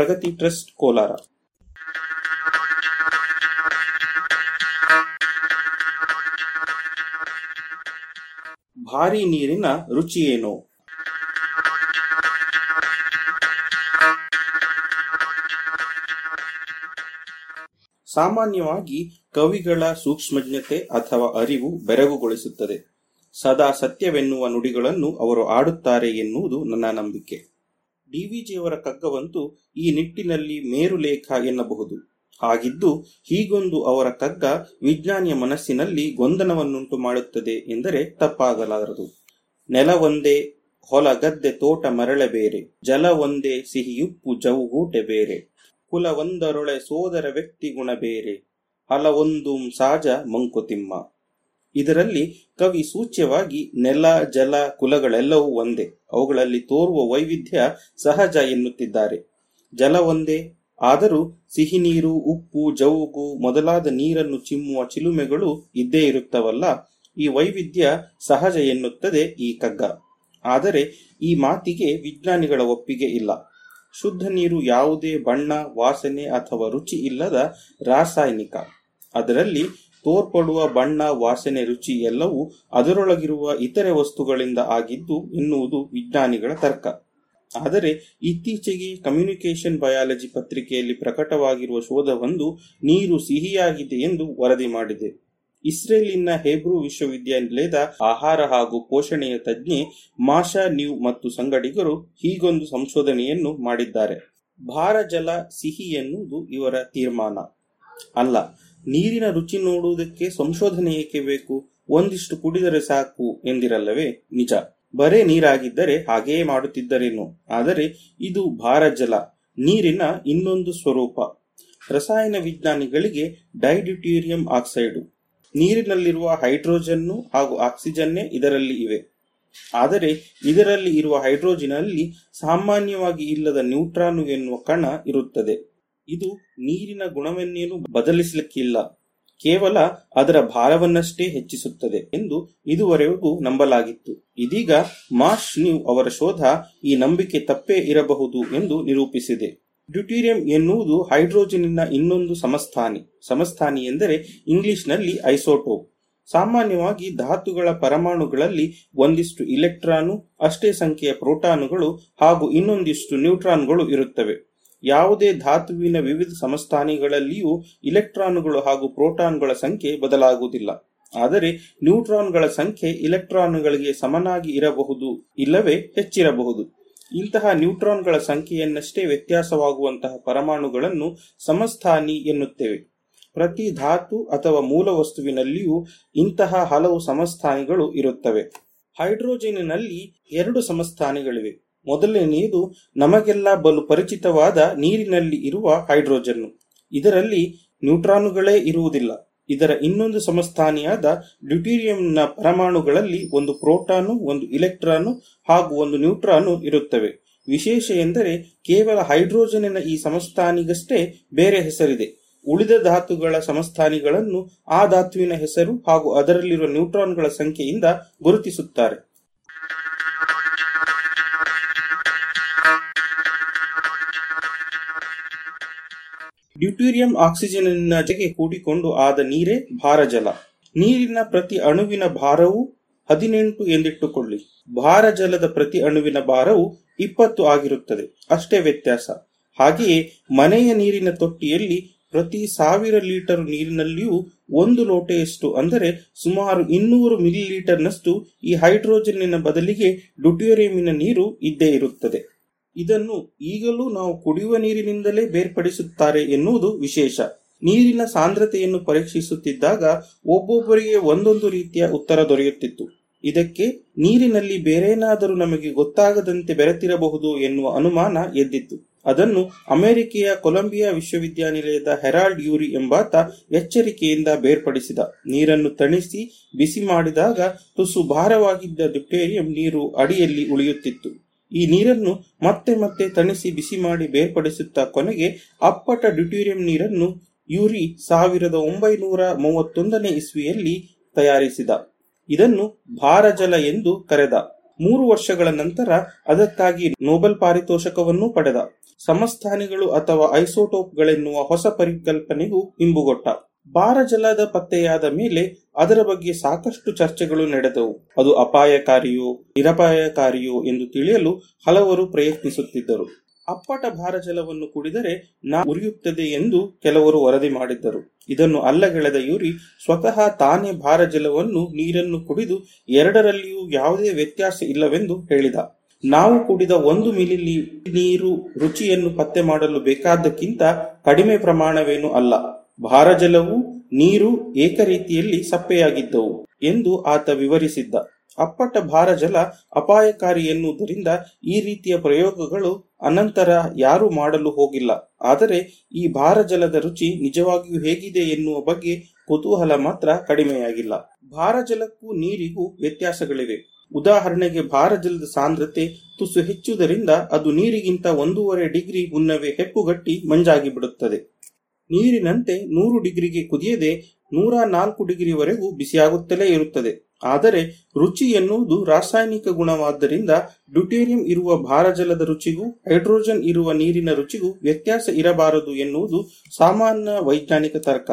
ಪ್ರಗತಿ ಟ್ರಸ್ಟ್ ಕೋಲಾರ. ಭಾರಿ ನೀರಿನ ರುಚಿಯೇನು ಸಾಮಾನ್ಯವಾಗಿ ಕವಿಗಳ ಸೂಕ್ಷ್ಮಜ್ಞತೆ ಅಥವಾ ಅರಿವು ಬೆರಗುಗೊಳಿಸುತ್ತದೆ. ಸದಾ ಸತ್ಯವೆನ್ನುವ ನುಡಿಗಳನ್ನು ಅವರು ಆಡುತ್ತಾರೆ ಎನ್ನುವುದು ನನ್ನ ನಂಬಿಕೆ. ಡಿವಿಜಿಯವರ ಕಗ್ಗವಂತೂ ಈ ನಿಟ್ಟಿನಲ್ಲಿ ಮೇರುಲೇಖ ಎನ್ನಬಹುದು. ಹಾಗಿದ್ದು, ಹೀಗೊಂದು ಅವರ ಕಗ್ಗ ವಿಜ್ಞಾನಿಯ ಮನಸ್ಸಿನಲ್ಲಿ ಗೊಂದನವನ್ನುಂಟು ಮಾಡುತ್ತದೆ ಎಂದರೆ ತಪ್ಪಾಗಲಾರದು. ನೆಲ ಒಂದೇ, ಹೊಲ ಗದ್ದೆ ತೋಟ ಮರಳೆ ಬೇರೆ, ಜಲ ಒಂದೇ, ಸಿಹಿಯುಪ್ಪು ಜವುಗೂಟೆ ಬೇರೆ, ಕುಲ ಒಂದರೊಳೆ ಸೋದರ ವ್ಯಕ್ತಿ ಗುಣ ಬೇರೆ ಹಲವೊಂದು ಸಾಜ ಮಂಕುತಿಮ್ಮ. ಇದರಲ್ಲಿ ಕವಿ ಸೂಚ್ಯವಾಗಿ ನೆಲ, ಜಲ, ಕುಲಗಳೆಲ್ಲವೂ ಒಂದೇ. ಅವುಗಳಲ್ಲಿ ತೋರುವ ವೈವಿಧ್ಯ ಸಹಜ ಎನ್ನುತ್ತಿದ್ದಾರೆ. ಜಲ ಒಂದೇ. ಆದರೂ ಸಿಹಿ ನೀರು, ಉಪ್ಪು, ಜವುಗು ಮೊದಲಾದ ನೀರನ್ನು ಚಿಮ್ಮುವ ಚಿಲುಮೆಗಳು ಇದ್ದೇ ಇರುತ್ತವಲ್ಲ. ಈ ವೈವಿಧ್ಯ ಸಹಜ ಎನ್ನುತ್ತದೆ ಈ ಕಗ್ಗ. ಆದರೆ ಈ ಮಾತಿಗೆ ವಿಜ್ಞಾನಿಗಳ ಒಪ್ಪಿಗೆ ಇಲ್ಲ. ಶುದ್ಧ ನೀರು ಯಾವುದೇ ಬಣ್ಣ, ವಾಸನೆ ಅಥವಾ ರುಚಿ ಇಲ್ಲದ ರಾಸಾಯನಿಕ. ಅದರಲ್ಲಿ ತೋರ್ಪಡುವ ಬಣ್ಣ, ವಾಸನೆ, ರುಚಿ ಎಲ್ಲವೂ ಅದರೊಳಗಿರುವ ಇತರೆ ವಸ್ತುಗಳಿಂದ ಆಗಿದ್ದು ಎನ್ನುವುದು ವಿಜ್ಞಾನಿಗಳ ತರ್ಕ. ಆದರೆ ಇತ್ತೀಚೆಗೆ ಕಮ್ಯುನಿಕೇಷನ್ ಬಯಾಲಜಿ ಪತ್ರಿಕೆಯಲ್ಲಿ ಪ್ರಕಟವಾಗಿರುವ ಶೋಧವೊಂದು ನೀರು ಸಿಹಿಯಾಗಿದೆ ಎಂದು ವರದಿ ಮಾಡಿದೆ. ಇಸ್ರೇಲಿನ ಹೇಬ್ರೂ ವಿಶ್ವವಿದ್ಯಾನಿಲಯದ ಆಹಾರ ಹಾಗೂ ಪೋಷಣೆಯ ತಜ್ಞೆ ಮಾಷಾ ನ್ಯೂ ಮತ್ತು ಸಂಗಡಿಗರು ಹೀಗೊಂದು ಸಂಶೋಧನೆಯನ್ನು ಮಾಡಿದ್ದಾರೆ. ಭಾರ, ಜಲ, ಸಿಹಿ ಎನ್ನುವುದು ಇವರ ತೀರ್ಮಾನ. ಅಲ್ಲ ನೀರಿನ ರುಚಿ ನೋಡುವುದಕ್ಕೆ ಸಂಶೋಧನೆ ಏಕೆ ಬೇಕು? ಒಂದಿಷ್ಟು ಕುಡಿದರೆ ಸಾಕು ಎಂದಿರಲ್ಲವೇ? ನಿಜ. ಬರೇ ನೀರಾಗಿದ್ದರೆ ಹಾಗೆಯೇ ಮಾಡುತ್ತಿದ್ದರೇನು. ಆದರೆ ಇದು ಭಾರ ಜಲ. ನೀರಿನ ಇನ್ನೊಂದು ಸ್ವರೂಪ. ರಸಾಯನ ವಿಜ್ಞಾನಿಗಳಿಗೆ ಡೈಡ್ಯೂಟೀರಿಯಂ ಆಕ್ಸೈಡು. ನೀರಿನಲ್ಲಿರುವ ಹೈಡ್ರೋಜನ್ನು ಹಾಗೂ ಆಕ್ಸಿಜನ್ನೇ ಇದರಲ್ಲಿ ಇವೆ. ಆದರೆ ಇದರಲ್ಲಿ ಇರುವ ಹೈಡ್ರೋಜನಲ್ಲಿ ಸಾಮಾನ್ಯವಾಗಿ ಇಲ್ಲದ ನ್ಯೂಟ್ರಾನು ಎನ್ನುವ ಕಣ ಇರುತ್ತದೆ. ಇದು ನೀರಿನ ಗುಣವನ್ನೇನು ಬದಲಿಸಲಿಕ್ಕಿಲ್ಲ. ಕೇವಲ ಅದರ ಭಾರವನ್ನಷ್ಟೇ ಹೆಚ್ಚಿಸುತ್ತದೆ ಎಂದು ಇದುವರೆಗೂ ನಂಬಲಾಗಿತ್ತು. ಇದೀಗ ಮಾರ್ಷ್ ನ್ಯೂ ಅವರ ಶೋಧ ಈ ನಂಬಿಕೆ ತಪ್ಪೇ ಇರಬಹುದು ಎಂದು ನಿರೂಪಿಸಿದೆ. ಡ್ಯೂಟೀರಿಯಂ ಎನ್ನುವುದು ಹೈಡ್ರೋಜನಿನ ಇನ್ನೊಂದು ಸಮಸ್ಥಾನಿ. ಸಮಸ್ಥಾನಿ ಎಂದರೆ ಇಂಗ್ಲಿಷ್ನಲ್ಲಿ ಐಸೋಟೋಪ್. ಸಾಮಾನ್ಯವಾಗಿ ಧಾತುಗಳ ಪರಮಾಣುಗಳಲ್ಲಿ ಒಂದಿಷ್ಟು ಇಲೆಕ್ಟ್ರಾನು, ಅಷ್ಟೇ ಸಂಖ್ಯೆಯ ಪ್ರೋಟಾನುಗಳು ಹಾಗೂ ಇನ್ನೊಂದಿಷ್ಟು ನ್ಯೂಟ್ರಾನ್ಗಳು ಇರುತ್ತವೆ. ಯಾವುದೇ ಧಾತುವಿನ ವಿವಿಧ ಸಮಸ್ಥಾನಿಗಳಲ್ಲಿಯೂ ಇಲೆಕ್ಟ್ರಾನ್ಗಳು ಹಾಗೂ ಪ್ರೋಟಾನ್ಗಳ ಸಂಖ್ಯೆ ಬದಲಾಗುವುದಿಲ್ಲ. ಆದರೆ ನ್ಯೂಟ್ರಾನ್ಗಳ ಸಂಖ್ಯೆ ಇಲೆಕ್ಟ್ರಾನ್ಗಳಿಗೆ ಸಮನಾಗಿ ಇರಬಹುದು, ಇಲ್ಲವೇ ಹೆಚ್ಚಿರಬಹುದು. ಇಂತಹ ನ್ಯೂಟ್ರಾನ್ಗಳ ಸಂಖ್ಯೆಯನ್ನಷ್ಟೇ ವ್ಯತ್ಯಾಸವಾಗುವಂತಹ ಪರಮಾಣುಗಳನ್ನು ಸಮಸ್ಥಾನಿ ಎನ್ನುತ್ತೇವೆ. ಪ್ರತಿ ಧಾತು ಅಥವಾ ಮೂಲ ವಸ್ತುವಿನಲ್ಲಿಯೂ ಇಂತಹ ಹಲವು ಸಮಸ್ಥಾನಿಗಳು ಇರುತ್ತವೆ. ಹೈಡ್ರೋಜನಿನಲ್ಲಿ ಎರಡು ಸಮಸ್ಥಾನಿಗಳಿವೆ. ಮೊದಲನೆಯದು ನಮಗೆಲ್ಲ ಬಲು ಪರಿಚಿತವಾದ ನೀರಿನಲ್ಲಿ ಇರುವ ಹೈಡ್ರೋಜನ್ ಇದರಲ್ಲಿ ನ್ಯೂಟ್ರಾನುಗಳೇ ಇರುವುದಿಲ್ಲ. ಇದರ ಇನ್ನೊಂದು ಸಮಸ್ಥಾನಿಯಾದ ಡ್ಯೂಟೀರಿಯಂನ ಪರಮಾಣುಗಳಲ್ಲಿ ಒಂದು ಪ್ರೋಟಾನು, ಒಂದು ಇಲೆಕ್ಟ್ರಾನು ಹಾಗೂ ಒಂದು ನ್ಯೂಟ್ರಾನು ಇರುತ್ತವೆ. ವಿಶೇಷ ಎಂದರೆ ಕೇವಲ ಹೈಡ್ರೋಜನಿನ ಈ ಸಮಸ್ಥಾನಿಗಷ್ಟೇ ಬೇರೆ ಹೆಸರಿದೆ. ಉಳಿದ ಧಾತುಗಳ ಸಮಸ್ಥಾನಿಗಳನ್ನು ಆ ಧಾತುವಿನ ಹೆಸರು ಹಾಗೂ ಅದರಲ್ಲಿರುವ ನ್ಯೂಟ್ರಾನ್ಗಳ ಸಂಖ್ಯೆಯಿಂದ ಗುರುತಿಸುತ್ತಾರೆ. ಡ್ಯೂಟೀರಿಯಂ ಆಕ್ಸಿಜನ್ ಜೊತೆಗೆ ಕೂಡಿಕೊಂಡು ಆದ ನೀರೇ ಭಾರಜಲ. ನೀರಿನ ಪ್ರತಿ ಅಣುವಿನ ಭಾರವು ಹದಿನೆಂಟು ಎಂದಿಟ್ಟುಕೊಳ್ಳಿ. ಭಾರ ಜಲದ ಪ್ರತಿ ಅಣುವಿನ ಭಾರವು ಇಪ್ಪತ್ತು ಆಗಿರುತ್ತದೆ. ಅಷ್ಟೇ ವ್ಯತ್ಯಾಸ. ಹಾಗೆಯೇ ಮನೆಯ ನೀರಿನ ತೊಟ್ಟಿಯಲ್ಲಿ ಪ್ರತಿ ಸಾವಿರ ಲೀಟರ್ ನೀರಿನಲ್ಲಿಯೂ ಒಂದು ಲೋಟೆಯಷ್ಟು, ಅಂದರೆ ಸುಮಾರು ಇನ್ನೂರು ಮಿಲಿ ಲೀಟರ್ನಷ್ಟು ಈ ಹೈಡ್ರೋಜನ್ನಿನ ಬದಲಿಗೆ ಡ್ಯೂಟೇರಿಯಮಿನ ನೀರು ಇದ್ದೇ ಇರುತ್ತದೆ. ಇದನ್ನು ಈಗಲೂ ನಾವು ಕುಡಿಯುವ ನೀರಿನಿಂದಲೇ ಬೇರ್ಪಡಿಸುತ್ತಾರೆ ಎನ್ನುವುದು ವಿಶೇಷ. ನೀರಿನ ಸಾಂದ್ರತೆಯನ್ನು ಪರೀಕ್ಷಿಸುತ್ತಿದ್ದಾಗ ಒಬ್ಬೊಬ್ಬರಿಗೆ ಒಂದೊಂದು ರೀತಿಯ ಉತ್ತರ ದೊರೆಯುತ್ತಿತ್ತು. ಇದಕ್ಕೆ ನೀರಿನಲ್ಲಿ ಬೇರೇನಾದರೂ ನಮಗೆ ಗೊತ್ತಾಗದಂತೆ ಬೆರೆತಿರಬಹುದು ಎನ್ನುವ ಅನುಮಾನ ಎದ್ದಿತ್ತು. ಅದನ್ನು ಅಮೆರಿಕೆಯ ಕೊಲಂಬಿಯಾ ವಿಶ್ವವಿದ್ಯಾನಿಲಯದ ಹೆರಾಲ್ಡ್ ಯೂರಿ ಎಂಬಾತ ಎಚ್ಚರಿಕೆಯಿಂದ ಬೇರ್ಪಡಿಸಿದ. ನೀರನ್ನು ತಣಿಸಿ, ಬಿಸಿ ಮಾಡಿದಾಗ ತುಸು ಭಾರವಾಗಿದ್ದ ಡ್ಯುಟೇರಿಯಂ ನೀರು ಅಡಿಯಲ್ಲಿ ಉಳಿಯುತ್ತಿತ್ತು. ಈ ನೀರನ್ನು ಮತ್ತೆ ಮತ್ತೆ ತಣಿಸಿ ಬಿಸಿ ಮಾಡಿ ಬೇರ್ಪಡಿಸುತ್ತಾ ಕೊನೆಗೆ ಅಪ್ಪಟ ಡ್ಯೂಟೀರಿಯಂ ನೀರನ್ನು ಯೂರಿ ಸಾವಿರದ ಒಂಬೈನೂರ ಮೂವತ್ತೊಂದನೇ ಇಸ್ವಿಯಲ್ಲಿ ತಯಾರಿಸಿದ. ಇದನ್ನು ಭಾರಜಲ ಎಂದು ಕರೆದ. ಮೂರು ವರ್ಷಗಳ ನಂತರ ಅದಕ್ಕಾಗಿ ನೊಬೆಲ್ ಪಾರಿತೋಷಕವನ್ನು ಪಡೆದ. ಸಮಸ್ಥಾನಿಗಳು ಅಥವಾ ಐಸೋಟೋಪ್ಗಳೆನ್ನುವ ಹೊಸ ಪರಿಕಲ್ಪನೆಗೂ ಇಂಬುಗೊಟ್ಟ ಭಾರಜಲದ ಪತ್ತೆಯಾದ ಮೇಲೆ ಅದರ ಬಗ್ಗೆ ಸಾಕಷ್ಟು ಚರ್ಚೆಗಳು ನಡೆದವು. ಅದು ಅಪಾಯಕಾರಿಯೋ, ನಿರಪಾಯಕಾರಿಯೋ ಎಂದು ತಿಳಿಯಲು ಹಲವರು ಪ್ರಯತ್ನಿಸುತ್ತಿದ್ದರು. ಅಪ್ಪಟ ಭಾರಜಲವನ್ನು ಕುಡಿದರೆ ನಾ ಉರಿಯುತ್ತದೆ ಎಂದು ಕೆಲವರು ವರದಿ ಮಾಡಿದ್ದರು. ಇದನ್ನು ಅಲ್ಲಗೆಳೆದ ಯೂರಿ ಸ್ವತಃ ತಾನೇ ಭಾರಜಲವನ್ನು ನೀರನ್ನು ಕುಡಿದು ಎರಡರಲ್ಲಿಯೂ ಯಾವುದೇ ವ್ಯತ್ಯಾಸ ಇಲ್ಲವೆಂದು ಹೇಳಿದ. ನಾವು ಕುಡಿದ ಒಂದು ಮಿಲಿ ನೀರು ರುಚಿಯನ್ನು ಪತ್ತೆ ಮಾಡಲು ಬೇಕಾದಕ್ಕಿಂತ ಕಡಿಮೆ ಪ್ರಮಾಣವೇನೂ ಅಲ್ಲ. ಭಾರಜಲವು ನೀರು ಏಕರೀತಿಯಲ್ಲಿ ಸಪ್ಪೆಯಾಗಿದ್ದವು ಎಂದು ಆತ ವಿವರಿಸಿದ್ದ. ಅಪ್ಪಟ ಭಾರಜಲ ಅಪಾಯಕಾರಿ ಎನ್ನುವುದರಿಂದ ಈ ರೀತಿಯ ಪ್ರಯೋಗಗಳು ಅನಂತರ ಯಾರೂ ಮಾಡಲು ಹೋಗಿಲ್ಲ. ಆದರೆ ಈ ಭಾರಜಲದ ರುಚಿ ನಿಜವಾಗಿಯೂ ಹೇಗಿದೆ ಎನ್ನುವ ಬಗ್ಗೆ ಕುತೂಹಲ ಮಾತ್ರ ಕಡಿಮೆಯಾಗಿಲ್ಲ. ಭಾರಜಲಕ್ಕೂ ನೀರಿಗೂ ವ್ಯತ್ಯಾಸಗಳಿವೆ. ಉದಾಹರಣೆಗೆ ಭಾರಜಲದ ಸಾಂದ್ರತೆ ತುಸು ಹೆಚ್ಚುವುದರಿಂದ ಅದು ನೀರಿಗಿಂತ ಒಂದೂವರೆ ಡಿಗ್ರಿ ಮುನ್ನವೇ ಹೆಪ್ಪುಗಟ್ಟಿ ಮಂಜಾಗಿ ಬಿಡುತ್ತದೆ ನೀರಿನಂತೆ ನೂರು ಡಿಗ್ರಿಗೆ ಕುದಿಯದೆ ನೂರ ನಾಲ್ಕು ಡಿಗ್ರಿವರೆಗೂ ಬಿಸಿಯಾಗುತ್ತಲೇ ಇರುತ್ತದೆ. ಆದರೆ ರುಚಿ ಎನ್ನುವುದು ರಾಸಾಯನಿಕ ಗುಣವಾದ್ದರಿಂದ ಡ್ಯೂಟೇರಿಯಂ ಇರುವ ಭಾರಜಲದ ರುಚಿಗೂ ಹೈಡ್ರೋಜನ್ ಇರುವ ನೀರಿನ ರುಚಿಗೂ ವ್ಯತ್ಯಾಸ ಇರಬಾರದು ಎನ್ನುವುದು ಸಾಮಾನ್ಯ ವೈಜ್ಞಾನಿಕ ತರ್ಕ.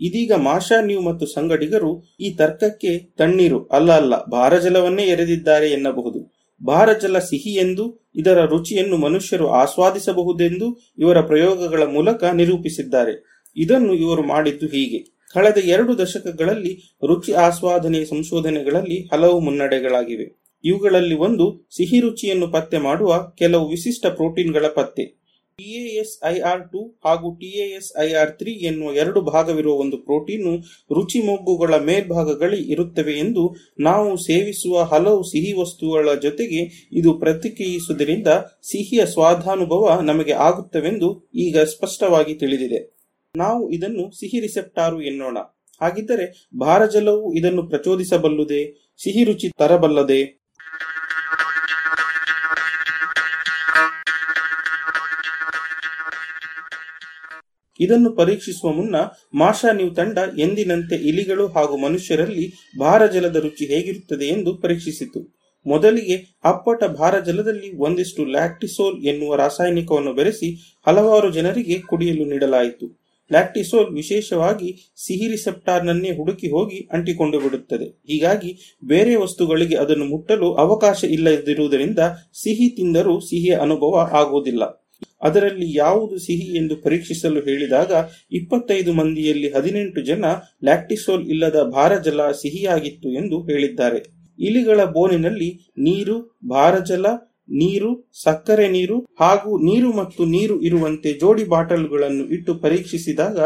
ಇದೀಗ ಮಾಷಾ ನ್ಯೂ ಮತ್ತು ಸಂಗಡಿಗರು ಈ ತರ್ಕಕ್ಕೆ ತಣ್ಣೀರು ಅಲ್ಲ ಅಲ್ಲ ಭಾರಜಲವನ್ನೇ ಎರೆದಿದ್ದಾರೆ ಎನ್ನಬಹುದು. ಭಾರಜಲ ಸಿಹಿ ಎಂದು ಇದರ ರುಚಿಯನ್ನು ಮನುಷ್ಯರು ಆಸ್ವಾದಿಸಬಹುದೆಂದು ಇವರ ಪ್ರಯೋಗಗಳ ಮೂಲಕ ನಿರೂಪಿಸಿದ್ದಾರೆ. ಇದನ್ನು ಇವರು ಮಾಡಿದ್ದು ಹೀಗೆ. ಕಳೆದ ಎರಡು ದಶಕಗಳಲ್ಲಿ ರುಚಿ ಆಸ್ವಾದನೆ ಸಂಶೋಧನೆಗಳಲ್ಲಿ ಹಲವು ಮುನ್ನಡೆಗಳಾಗಿವೆ. ಇವುಗಳಲ್ಲಿ ಒಂದು, ಸಿಹಿ ರುಚಿಯನ್ನು ಪತ್ತೆ ಮಾಡುವ ಕೆಲವು ವಿಶಿಷ್ಟ ಪ್ರೋಟೀನ್ಗಳ ಪತ್ತೆ. ಟಿಎಎಸ್ಐಆರ್ ಟು ಹಾಗೂ ಟಿಎಎಸ್ಐಆರ್ ತ್ರೀ ಎನ್ನುವ ಎರಡು ಭಾಗವಿರುವ ಒಂದು ಪ್ರೋಟೀನು ರುಚಿ ಮೊಗ್ಗುಗಳ ಮೇಲ್ಭಾಗಗಳಲ್ಲಿ ಇರುತ್ತವೆ ಎಂದು ನಾವು ಸೇವಿಸುವ ಹಲವು ಸಿಹಿ ವಸ್ತುಗಳ ಜೊತೆಗೆ ಇದು ಪ್ರತಿಕ್ರಿಯಿಸುವುದರಿಂದ ಸಿಹಿಯ ಸ್ವಾದಾನುಭವ ನಮಗೆ ಆಗುತ್ತವೆಂದು ಈಗ ಸ್ಪಷ್ಟವಾಗಿ ತಿಳಿದಿದೆ. ನಾವು ಇದನ್ನು ಸಿಹಿ ರಿಸೆಪ್ಟಾರು ಎನ್ನೋಣ. ಹಾಗಿದ್ದರೆ ಭಾರಜಲವು ಇದನ್ನು ಪ್ರಚೋದಿಸಬಲ್ಲುದೇ? ಸಿಹಿ ರುಚಿ ತರಬಲ್ಲದೆ? ಇದನ್ನು ಪರೀಕ್ಷಿಸುವ ಮುನ್ನ ಮಾಷಾ ನ್ಯೂ ತಂಡ ಎಂದಿನಂತೆ ಇಲಿಗಳು ಹಾಗೂ ಮನುಷ್ಯರಲ್ಲಿ ಭಾರಜಲದ ರುಚಿ ಹೇಗಿರುತ್ತದೆ ಎಂದು ಪರೀಕ್ಷಿಸಿತು. ಮೊದಲಿಗೆ ಅಪ್ಪಟ ಭಾರಜಲದಲ್ಲಿ ಒಂದಿಷ್ಟು ಲ್ಯಾಕ್ಟಿಸೋಲ್ ಎನ್ನುವ ರಾಸಾಯನಿಕವನ್ನು ಬೆರೆಸಿ ಹಲವಾರು ಜನರಿಗೆ ಕುಡಿಯಲು ನೀಡಲಾಯಿತು. ಲ್ಯಾಕ್ಟಿಸೋಲ್ ವಿಶೇಷವಾಗಿ ಸಿಹಿ ರಿಸೆಪ್ಟಾರ್ನನ್ನೇ ಹುಡುಕಿ ಹೋಗಿ ಅಂಟಿಕೊಂಡು ಬಿಡುತ್ತದೆ. ಹೀಗಾಗಿ ಬೇರೆ ವಸ್ತುಗಳಿಗೆ ಅದನ್ನು ಮುಟ್ಟಲು ಅವಕಾಶ ಇಲ್ಲದಿರುವುದರಿಂದ ಸಿಹಿ ತಿಂದರೂ ಸಿಹಿಯ ಅನುಭವ ಆಗುವುದಿಲ್ಲ. ಅದರಲ್ಲಿ ಯಾವುದು ಸಿಹಿ ಎಂದು ಪರೀಕ್ಷಿಸಲು ಹೇಳಿದಾಗ ಇಪ್ಪತ್ತೈದು ಮಂದಿಯಲ್ಲಿ ಹದಿನೆಂಟು ಜನ ಲ್ಯಾಕ್ಟಿಸೋಲ್ ಇಲ್ಲದ ಭಾರಜಲ ಸಿಹಿಯಾಗಿತ್ತು ಎಂದು ಹೇಳಿದ್ದಾರೆ. ಇಲಿಗಳ ಬೋನಿನಲ್ಲಿ ನೀರು, ಭಾರಜಲ, ನೀರು, ಸಕ್ಕರೆ ನೀರು ಹಾಗೂ ನೀರು ಮತ್ತು ನೀರು ಇರುವಂತೆ ಜೋಡಿ ಬಾಟಲ್ಗಳನ್ನು ಇಟ್ಟು ಪರೀಕ್ಷಿಸಿದಾಗ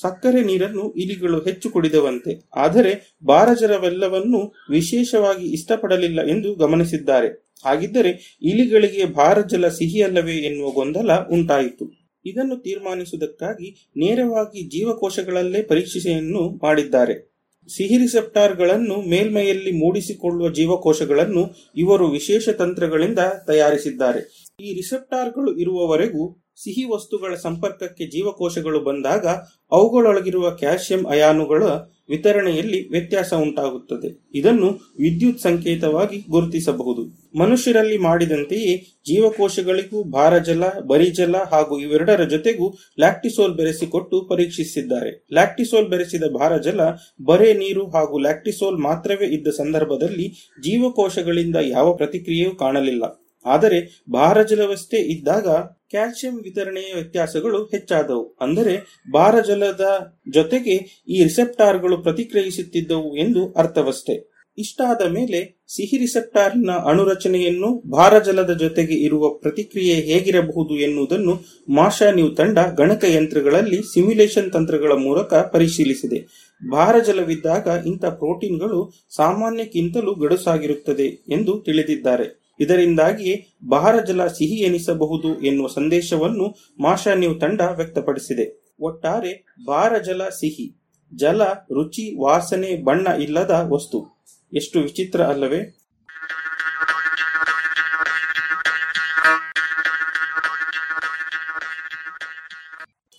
ಸಕ್ಕರೆ ನೀರನ್ನು ಇಲಿಗಳು ಹೆಚ್ಚು ಕುಡಿದವಂತೆ. ಆದರೆ ಬಾರಜರವೆಲ್ಲವನ್ನೂ ವಿಶೇಷವಾಗಿ ಇಷ್ಟಪಡಲಿಲ್ಲ ಎಂದು ಗಮನಿಸಿದ್ದಾರೆ. ಹಾಗಿದ್ದರೆ ಇಲಿಗಳಿಗೆ ಭಾರಜಲ ಸಿಹಿಯಲ್ಲವೇ ಎನ್ನುವ ಗೊಂದಲ ಉಂಟಾಯಿತು. ಇದನ್ನು ತೀರ್ಮಾನಿಸುವುದಕ್ಕಾಗಿ ನೇರವಾಗಿ ಜೀವಕೋಶಗಳಲ್ಲೇ ಪರೀಕ್ಷೆಯನ್ನು ಮಾಡಿದ್ದಾರೆ. ಸಿಹಿ ರಿಸೆಪ್ಟಾರ್ಗಳನ್ನು ಮೇಲ್ಮೈಯಲ್ಲಿ ಮೂಡಿಸಿಕೊಳ್ಳುವ ಜೀವಕೋಶಗಳನ್ನು ಇವರು ವಿಶೇಷ ತಂತ್ರಗಳಿಂದ ತಯಾರಿಸಿದ್ದಾರೆ. ಈ ರಿಸೆಪ್ಟಾರ್ಗಳು ಇರುವವರೆಗೂ ಸಿಹಿ ವಸ್ತುಗಳ ಸಂಪರ್ಕಕ್ಕೆ ಜೀವಕೋಶಗಳು ಬಂದಾಗ ಅವುಗಳೊಳಗಿರುವ ಕ್ಯಾಲ್ಸಿಯಂ ಅಯಾನುಗಳ ವಿತರಣೆಯಲ್ಲಿ ವ್ಯತ್ಯಾಸ ಉಂಟಾಗುತ್ತದೆ. ಇದನ್ನು ವಿದ್ಯುತ್ ಸಂಕೇತವಾಗಿ ಗುರುತಿಸಬಹುದು. ಮನುಷ್ಯರಲ್ಲಿ ಮಾಡಿದಂತೆಯೇ ಜೀವಕೋಶಗಳಿಗೂ ಭಾರಜಲ, ಬರಿಜಲ ಹಾಗೂ ಇವೆರಡರ ಜೊತೆಗೂ ಲ್ಯಾಕ್ಟಿಸೋಲ್ ಬೆರೆಸಿಕೊಟ್ಟು ಪರೀಕ್ಷಿಸಿದ್ದಾರೆ. ಲ್ಯಾಕ್ಟಿಸೋಲ್ ಬೆರೆಸಿದ ಭಾರಜಲ, ಬರೇ ನೀರು ಹಾಗೂ ಲ್ಯಾಕ್ಟಿಸೋಲ್ ಮಾತ್ರವೇ ಇದ್ದ ಸಂದರ್ಭದಲ್ಲಿ ಜೀವಕೋಶಗಳಿಂದ ಯಾವ ಪ್ರತಿಕ್ರಿಯೆಯೂ ಕಾಣಲಿಲ್ಲ. ಆದರೆ ಭಾರಜಲವಷ್ಟೇ ಇದ್ದಾಗ ಕ್ಯಾಲ್ಸಿಯಂ ವಿತರಣೆಯ ವ್ಯತ್ಯಾಸಗಳು ಹೆಚ್ಚಾದವು. ಅಂದರೆ ಭಾರಜಲದ ಜೊತೆಗೆ ಈ ರಿಸೆಪ್ಟಾರ್ಗಳು ಪ್ರತಿಕ್ರಿಯಿಸುತ್ತಿದ್ದವು ಎಂದು ಅರ್ಥವಷ್ಟೇ. ಇಷ್ಟಾದ ಮೇಲೆ ಸಿಹಿ ರಿಸೆಪ್ಟಾರ್ನ ಅಣುರಚನೆಯನ್ನು ಭಾರಜಲದ ಜೊತೆಗೆ ಇರುವ ಪ್ರತಿಕ್ರಿಯೆ ಹೇಗಿರಬಹುದು ಎನ್ನುವುದನ್ನು ಮಾಷಾ ನ್ಯೂ ತಂಡ ಗಣಕಯಂತ್ರಗಳಲ್ಲಿ ಸಿಮ್ಯುಲೇಷನ್ ತಂತ್ರಗಳ ಮೂಲಕ ಪರಿಶೀಲಿಸಿದೆ. ಭಾರಜಲವಿದ್ದಾಗ ಇಂಥ ಪ್ರೋಟೀನ್ಗಳು ಸಾಮಾನ್ಯಕ್ಕಿಂತಲೂ ಗಡುಸಾಗಿರುತ್ತದೆ ಎಂದು ತಿಳಿದಿದ್ದಾರೆ. ಇದರಿಂದಾಗಿಯೇ ಭಾರಜಲ ಸಿಹಿ ಎನಿಸಬಹುದು ಎನ್ನುವ ಸಂದೇಶವನ್ನು ಮಾಷಾ ನ್ಯೂ ತಂಡ ವ್ಯಕ್ತಪಡಿಸಿದೆ. ಒಟ್ಟಾರೆ ಭಾರಜಲ ಸಿಹಿ, ಜಲ, ರುಚಿ, ವಾಸನೆ, ಬಣ್ಣ ಇಲ್ಲದ ವಸ್ತು. ಎಷ್ಟು ವಿಚಿತ್ರ ಅಲ್ಲವೇ?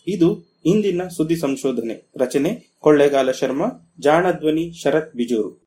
ಇದು ಇಂದಿನ ಸುದ್ದಿ ಸಂಶೋಧನೆ. ರಚನೆ ಕೊಳ್ಳೇಗಾಲ ಶರ್ಮಾ, ಜಾಣಧ್ವನಿ ಶರತ್ ಬಿಜೂರು.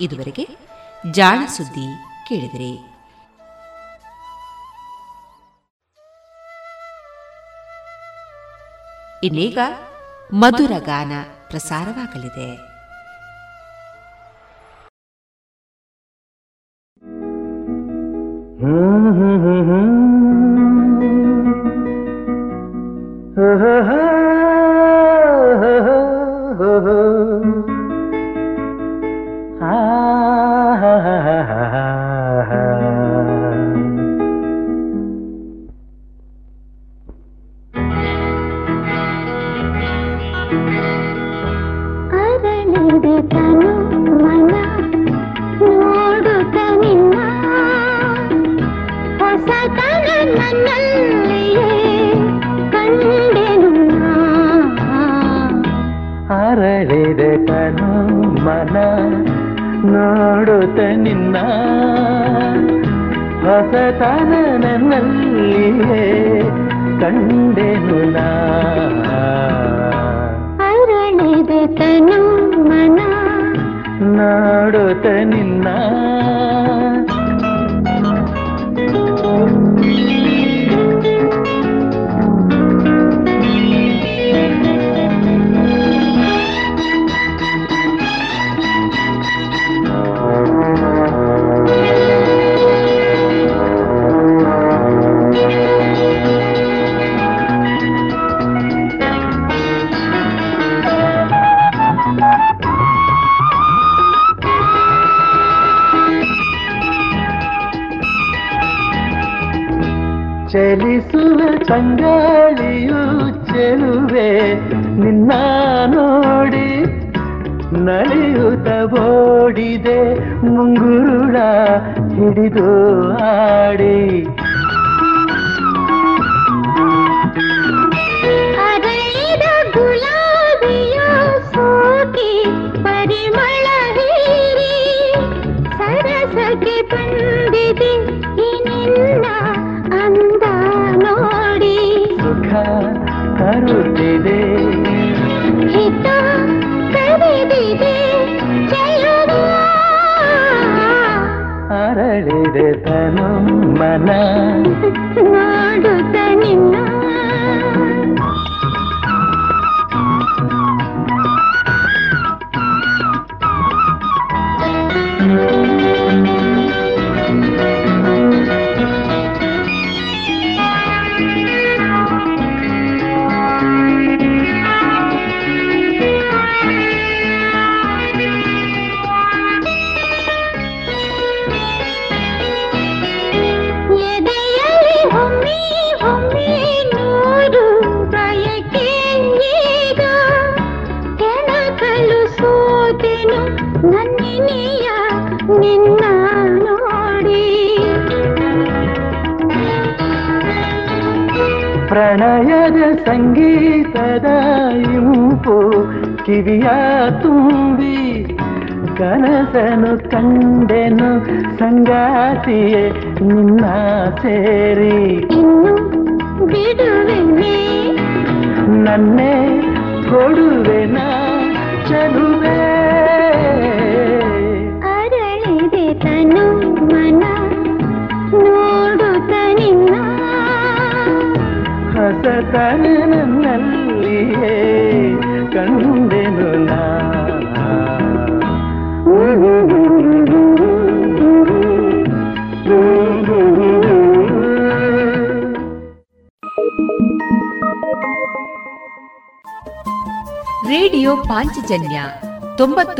ಇದುವರೆಗೆ ಜಾಣ ಸುದ್ದಿ ಕೇಳಿದಿರಿ. ಇನ್ನೀಗ ಮಧುರ ಗಾನ ಪ್ರಸಾರವಾಗಲಿದೆ. ಕಂಡೆನು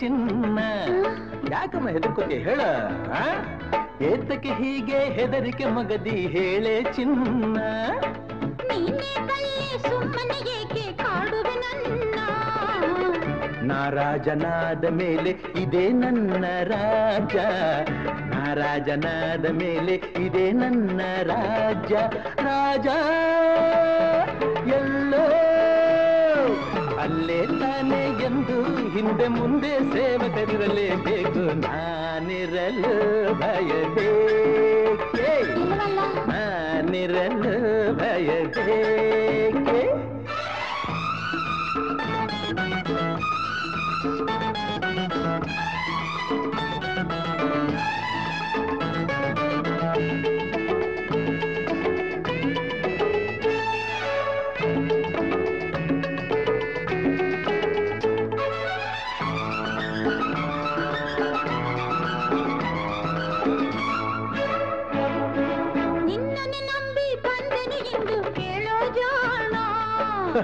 ಚಿನ್ನ. ಯಾಕಮ್ಮ ಹೆದರ್ಕೋತಿ? ಹೇಳ. ಏತಕ್ಕೆ ಹೀಗೆ ಹೆದರಿಕೆ ಮಗದಿ ಹೇಳೆ ಚಿನ್ನ. ನಾರಾಜನಾದ ಮೇಲೆ ಇದೇ ನನ್ನ ರಾಜ ನಾರಾಜನಾದ ಮೇಲೆ ಇದೇ ನನ್ನ ರಾಜ ರಾಜ ಎಲ್ಲೋ ಅಲ್ಲೇ ತಾನೇ ಹಿಂದೆ ಮುಂದೆ ಸೇವಕರಿರಲೇಬೇಕು ನಾನಿರಲು ಭಯದೇ ನಾನಿರಲು ಭಯದೇ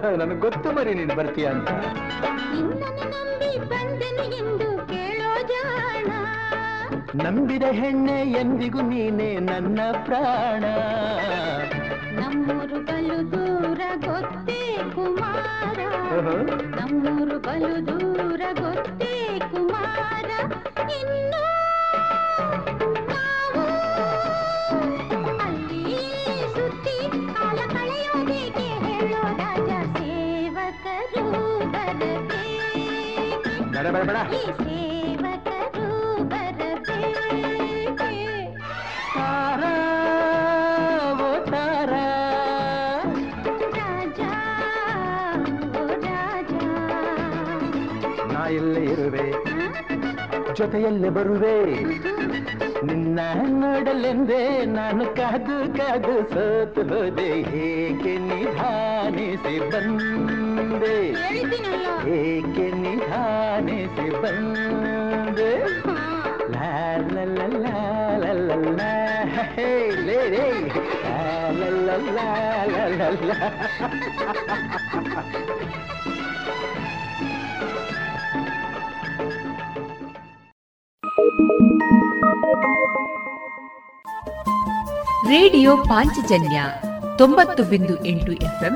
ನನಗೆ ಗೊತ್ತು ಮರಿ ನೀನು ಬರ್ತೀಯ ಅಂತ. ನಿನ್ನನ್ನು ನಂಬಿ ಬಂದೆನು ಎಂದು ಕೇಳೋ ಜಾಣ. ನಂಬಿದ ಹೆಣ್ಣೆ ಎಂದಿಗೂ ನೀನೆ ನನ್ನ ಪ್ರಾಣ. ನಮ್ಮೂರು ಬಲು ದೂರ ಗೊತ್ತೇ ಕುಮಾರ. ನಮ್ಮೂರು ಬಲು ದೂರ ಗೊತ್ತೇ ನಾ ಎಲ್ಲೇ ಇರುವೆ ಜೊತೆಯಲ್ಲೇ ಬರುವೆ ನಿನ್ನ ನೋಡಲೆಂದೇ ನಾನು ಕಾದು ಕಾದು ಸೋತು ಹೋದೆ ಹೇಗೆ ನಿಧಾನಿಸಿ ಬಂದೆ ಏಕೆ ನಿಧಾನಿಸಿ ಬಂದೆ ಲಾ ಲಾ ಲಾ ಲಾ ಲಾ ಲಾ ಲಾ ಹೇ ಲೇ ಲೇ ಲಾ ಲಾ ಲಾ ಲಾ ಲಾ ಲಾ ರೇಡಿಯೋ ಪಾಂಚಜನ್ಯ ತೊಂಬತ್ತು ಬಿಂದು ಎಂಟು ಎಫ್ಎಂ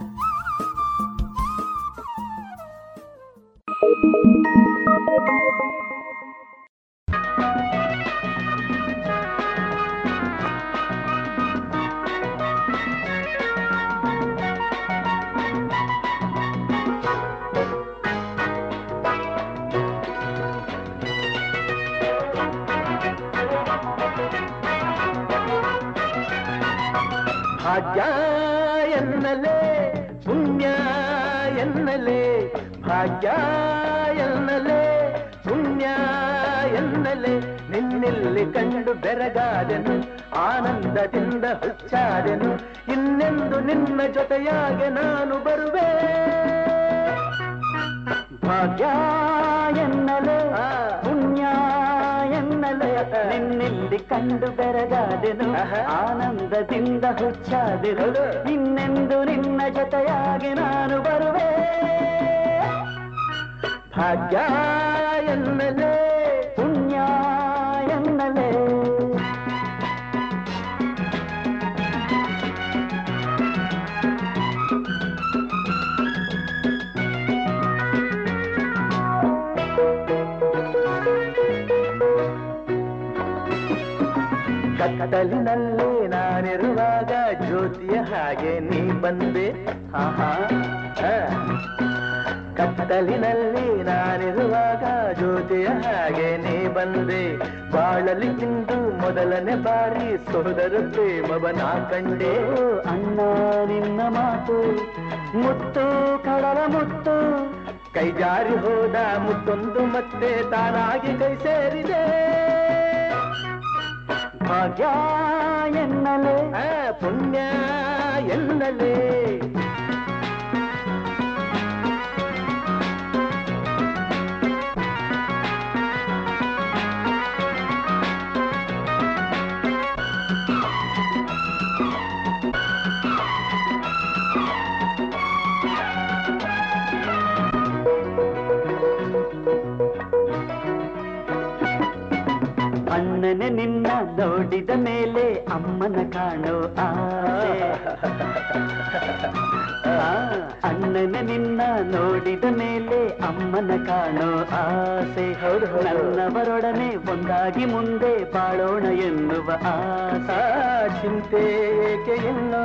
ಕಂಡು ಬೆರಗಾದೆನು ಆನಂದದಿಂದ ಹುಚ್ಚಾದೆನು ಇನ್ನೆಂದು ನಿನ್ನ ಜೊತೆಯಾಗೆ ನಾನು ಬರುವೆ. ಭಾಗ್ಯ ಎನ್ನಲೇ ಪುಣ್ಯ ಎನ್ನಲೇ ನಿನ್ನೆಲ್ಲಿ ಕಂಡು ಬೆರಗಾದೆನು ಆನಂದದಿಂದ ಹುಚ್ಚಾದೆನು ಇನ್ನೆಂದು ನಿನ್ನ ಜೊತೆಯಾಗಿ ನಾನು ಬರುವೆ. ಭಾಗ್ಯ ಎನ್ನಲೇ ಕತ್ತಲಿನಲ್ಲಿ ನಾನಿರುವಾಗ ಜ್ಯೋತಿಯ ಹಾಗೆ ನೀ ಬಂದೆ. ಆಹಾ. ಕತ್ತಲಿನಲ್ಲಿ ನಾನಿರುವಾಗ ಜ್ಯೋತಿಯ ಹಾಗೆ ನೀ ಬಂದೆ. ಬಾಳಲಿ ಇಂದು ಮೊದಲನೇ ಬಾರಿ ಸೋದರ ಪ್ರೇಮವನ ಕಂಡೆ. ಅಣ್ಣ, ನಿನ್ನ ಮಾತು ಮುತ್ತು, ಕಡಲ ಮುತ್ತು. ಕೈ ಜಾರಿ ಹೋದ ಮುತ್ತೊಂದು ಮತ್ತೆ ತಾನಾಗಿ ಕೈ ಸೇರಿದೆ. ಭಾಗ್ಯ ಎನ್ನಲೇ ಆ, ಪುಣ್ಯ ಅಮ್ಮನ ಕಾಣೋ ಆಸೆ. ನನ್ನವರೊಡನೆ ಒಂದಾಗಿ ಮುಂದೆ ಬಾಳೋಣ ಎನ್ನುವ ಆಸಾ ಚಿಂತೆ ಏಕೆ ಎಲ್ಲೋ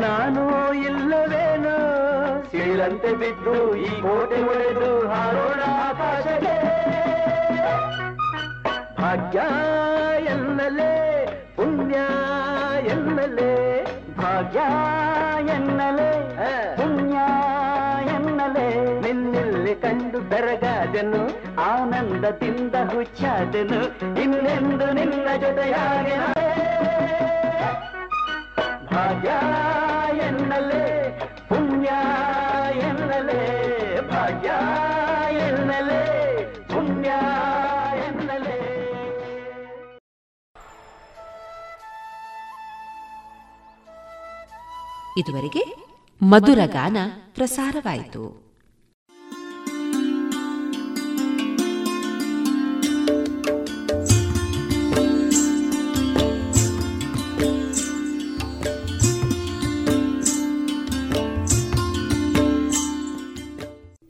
ನಾನು ಇಲ್ಲವೇನೋ? ಸೀಳಂತೆ ಬಿದ್ದು ಈ ಕೋಟೆ ಒಡೆದು ಹಾರೋಣ ಆಕಾಶಕ್ಕೆ. ಭಾಗ್ಯ ಎನ್ನಲೇ ಪುಣ್ಯ ಎನ್ನಲೇ ಭಾಗ್ಯ ಕಂಡು ಬೆರಗಾದೆನು, ಆನಂದದಿಂದ ಹುಚ್ಚಾದೆನು, ಇನ್ನೆಂದು ನಿನ್ನ ಜೊತೆಯಾಗ ಭಾಗ್ಯ ಎನ್ನಲೇ, ಪುಣ್ಯ ಎನ್ನಲೇ, ಭಾಗ್ಯ ಎನ್ನಲೇ, ಪುಣ್ಯ ಎನ್ನಲೇ. ಇದುವರೆಗೆ ಮಧುರ ಗಾನ ಪ್ರಸಾರವಾಯಿತು.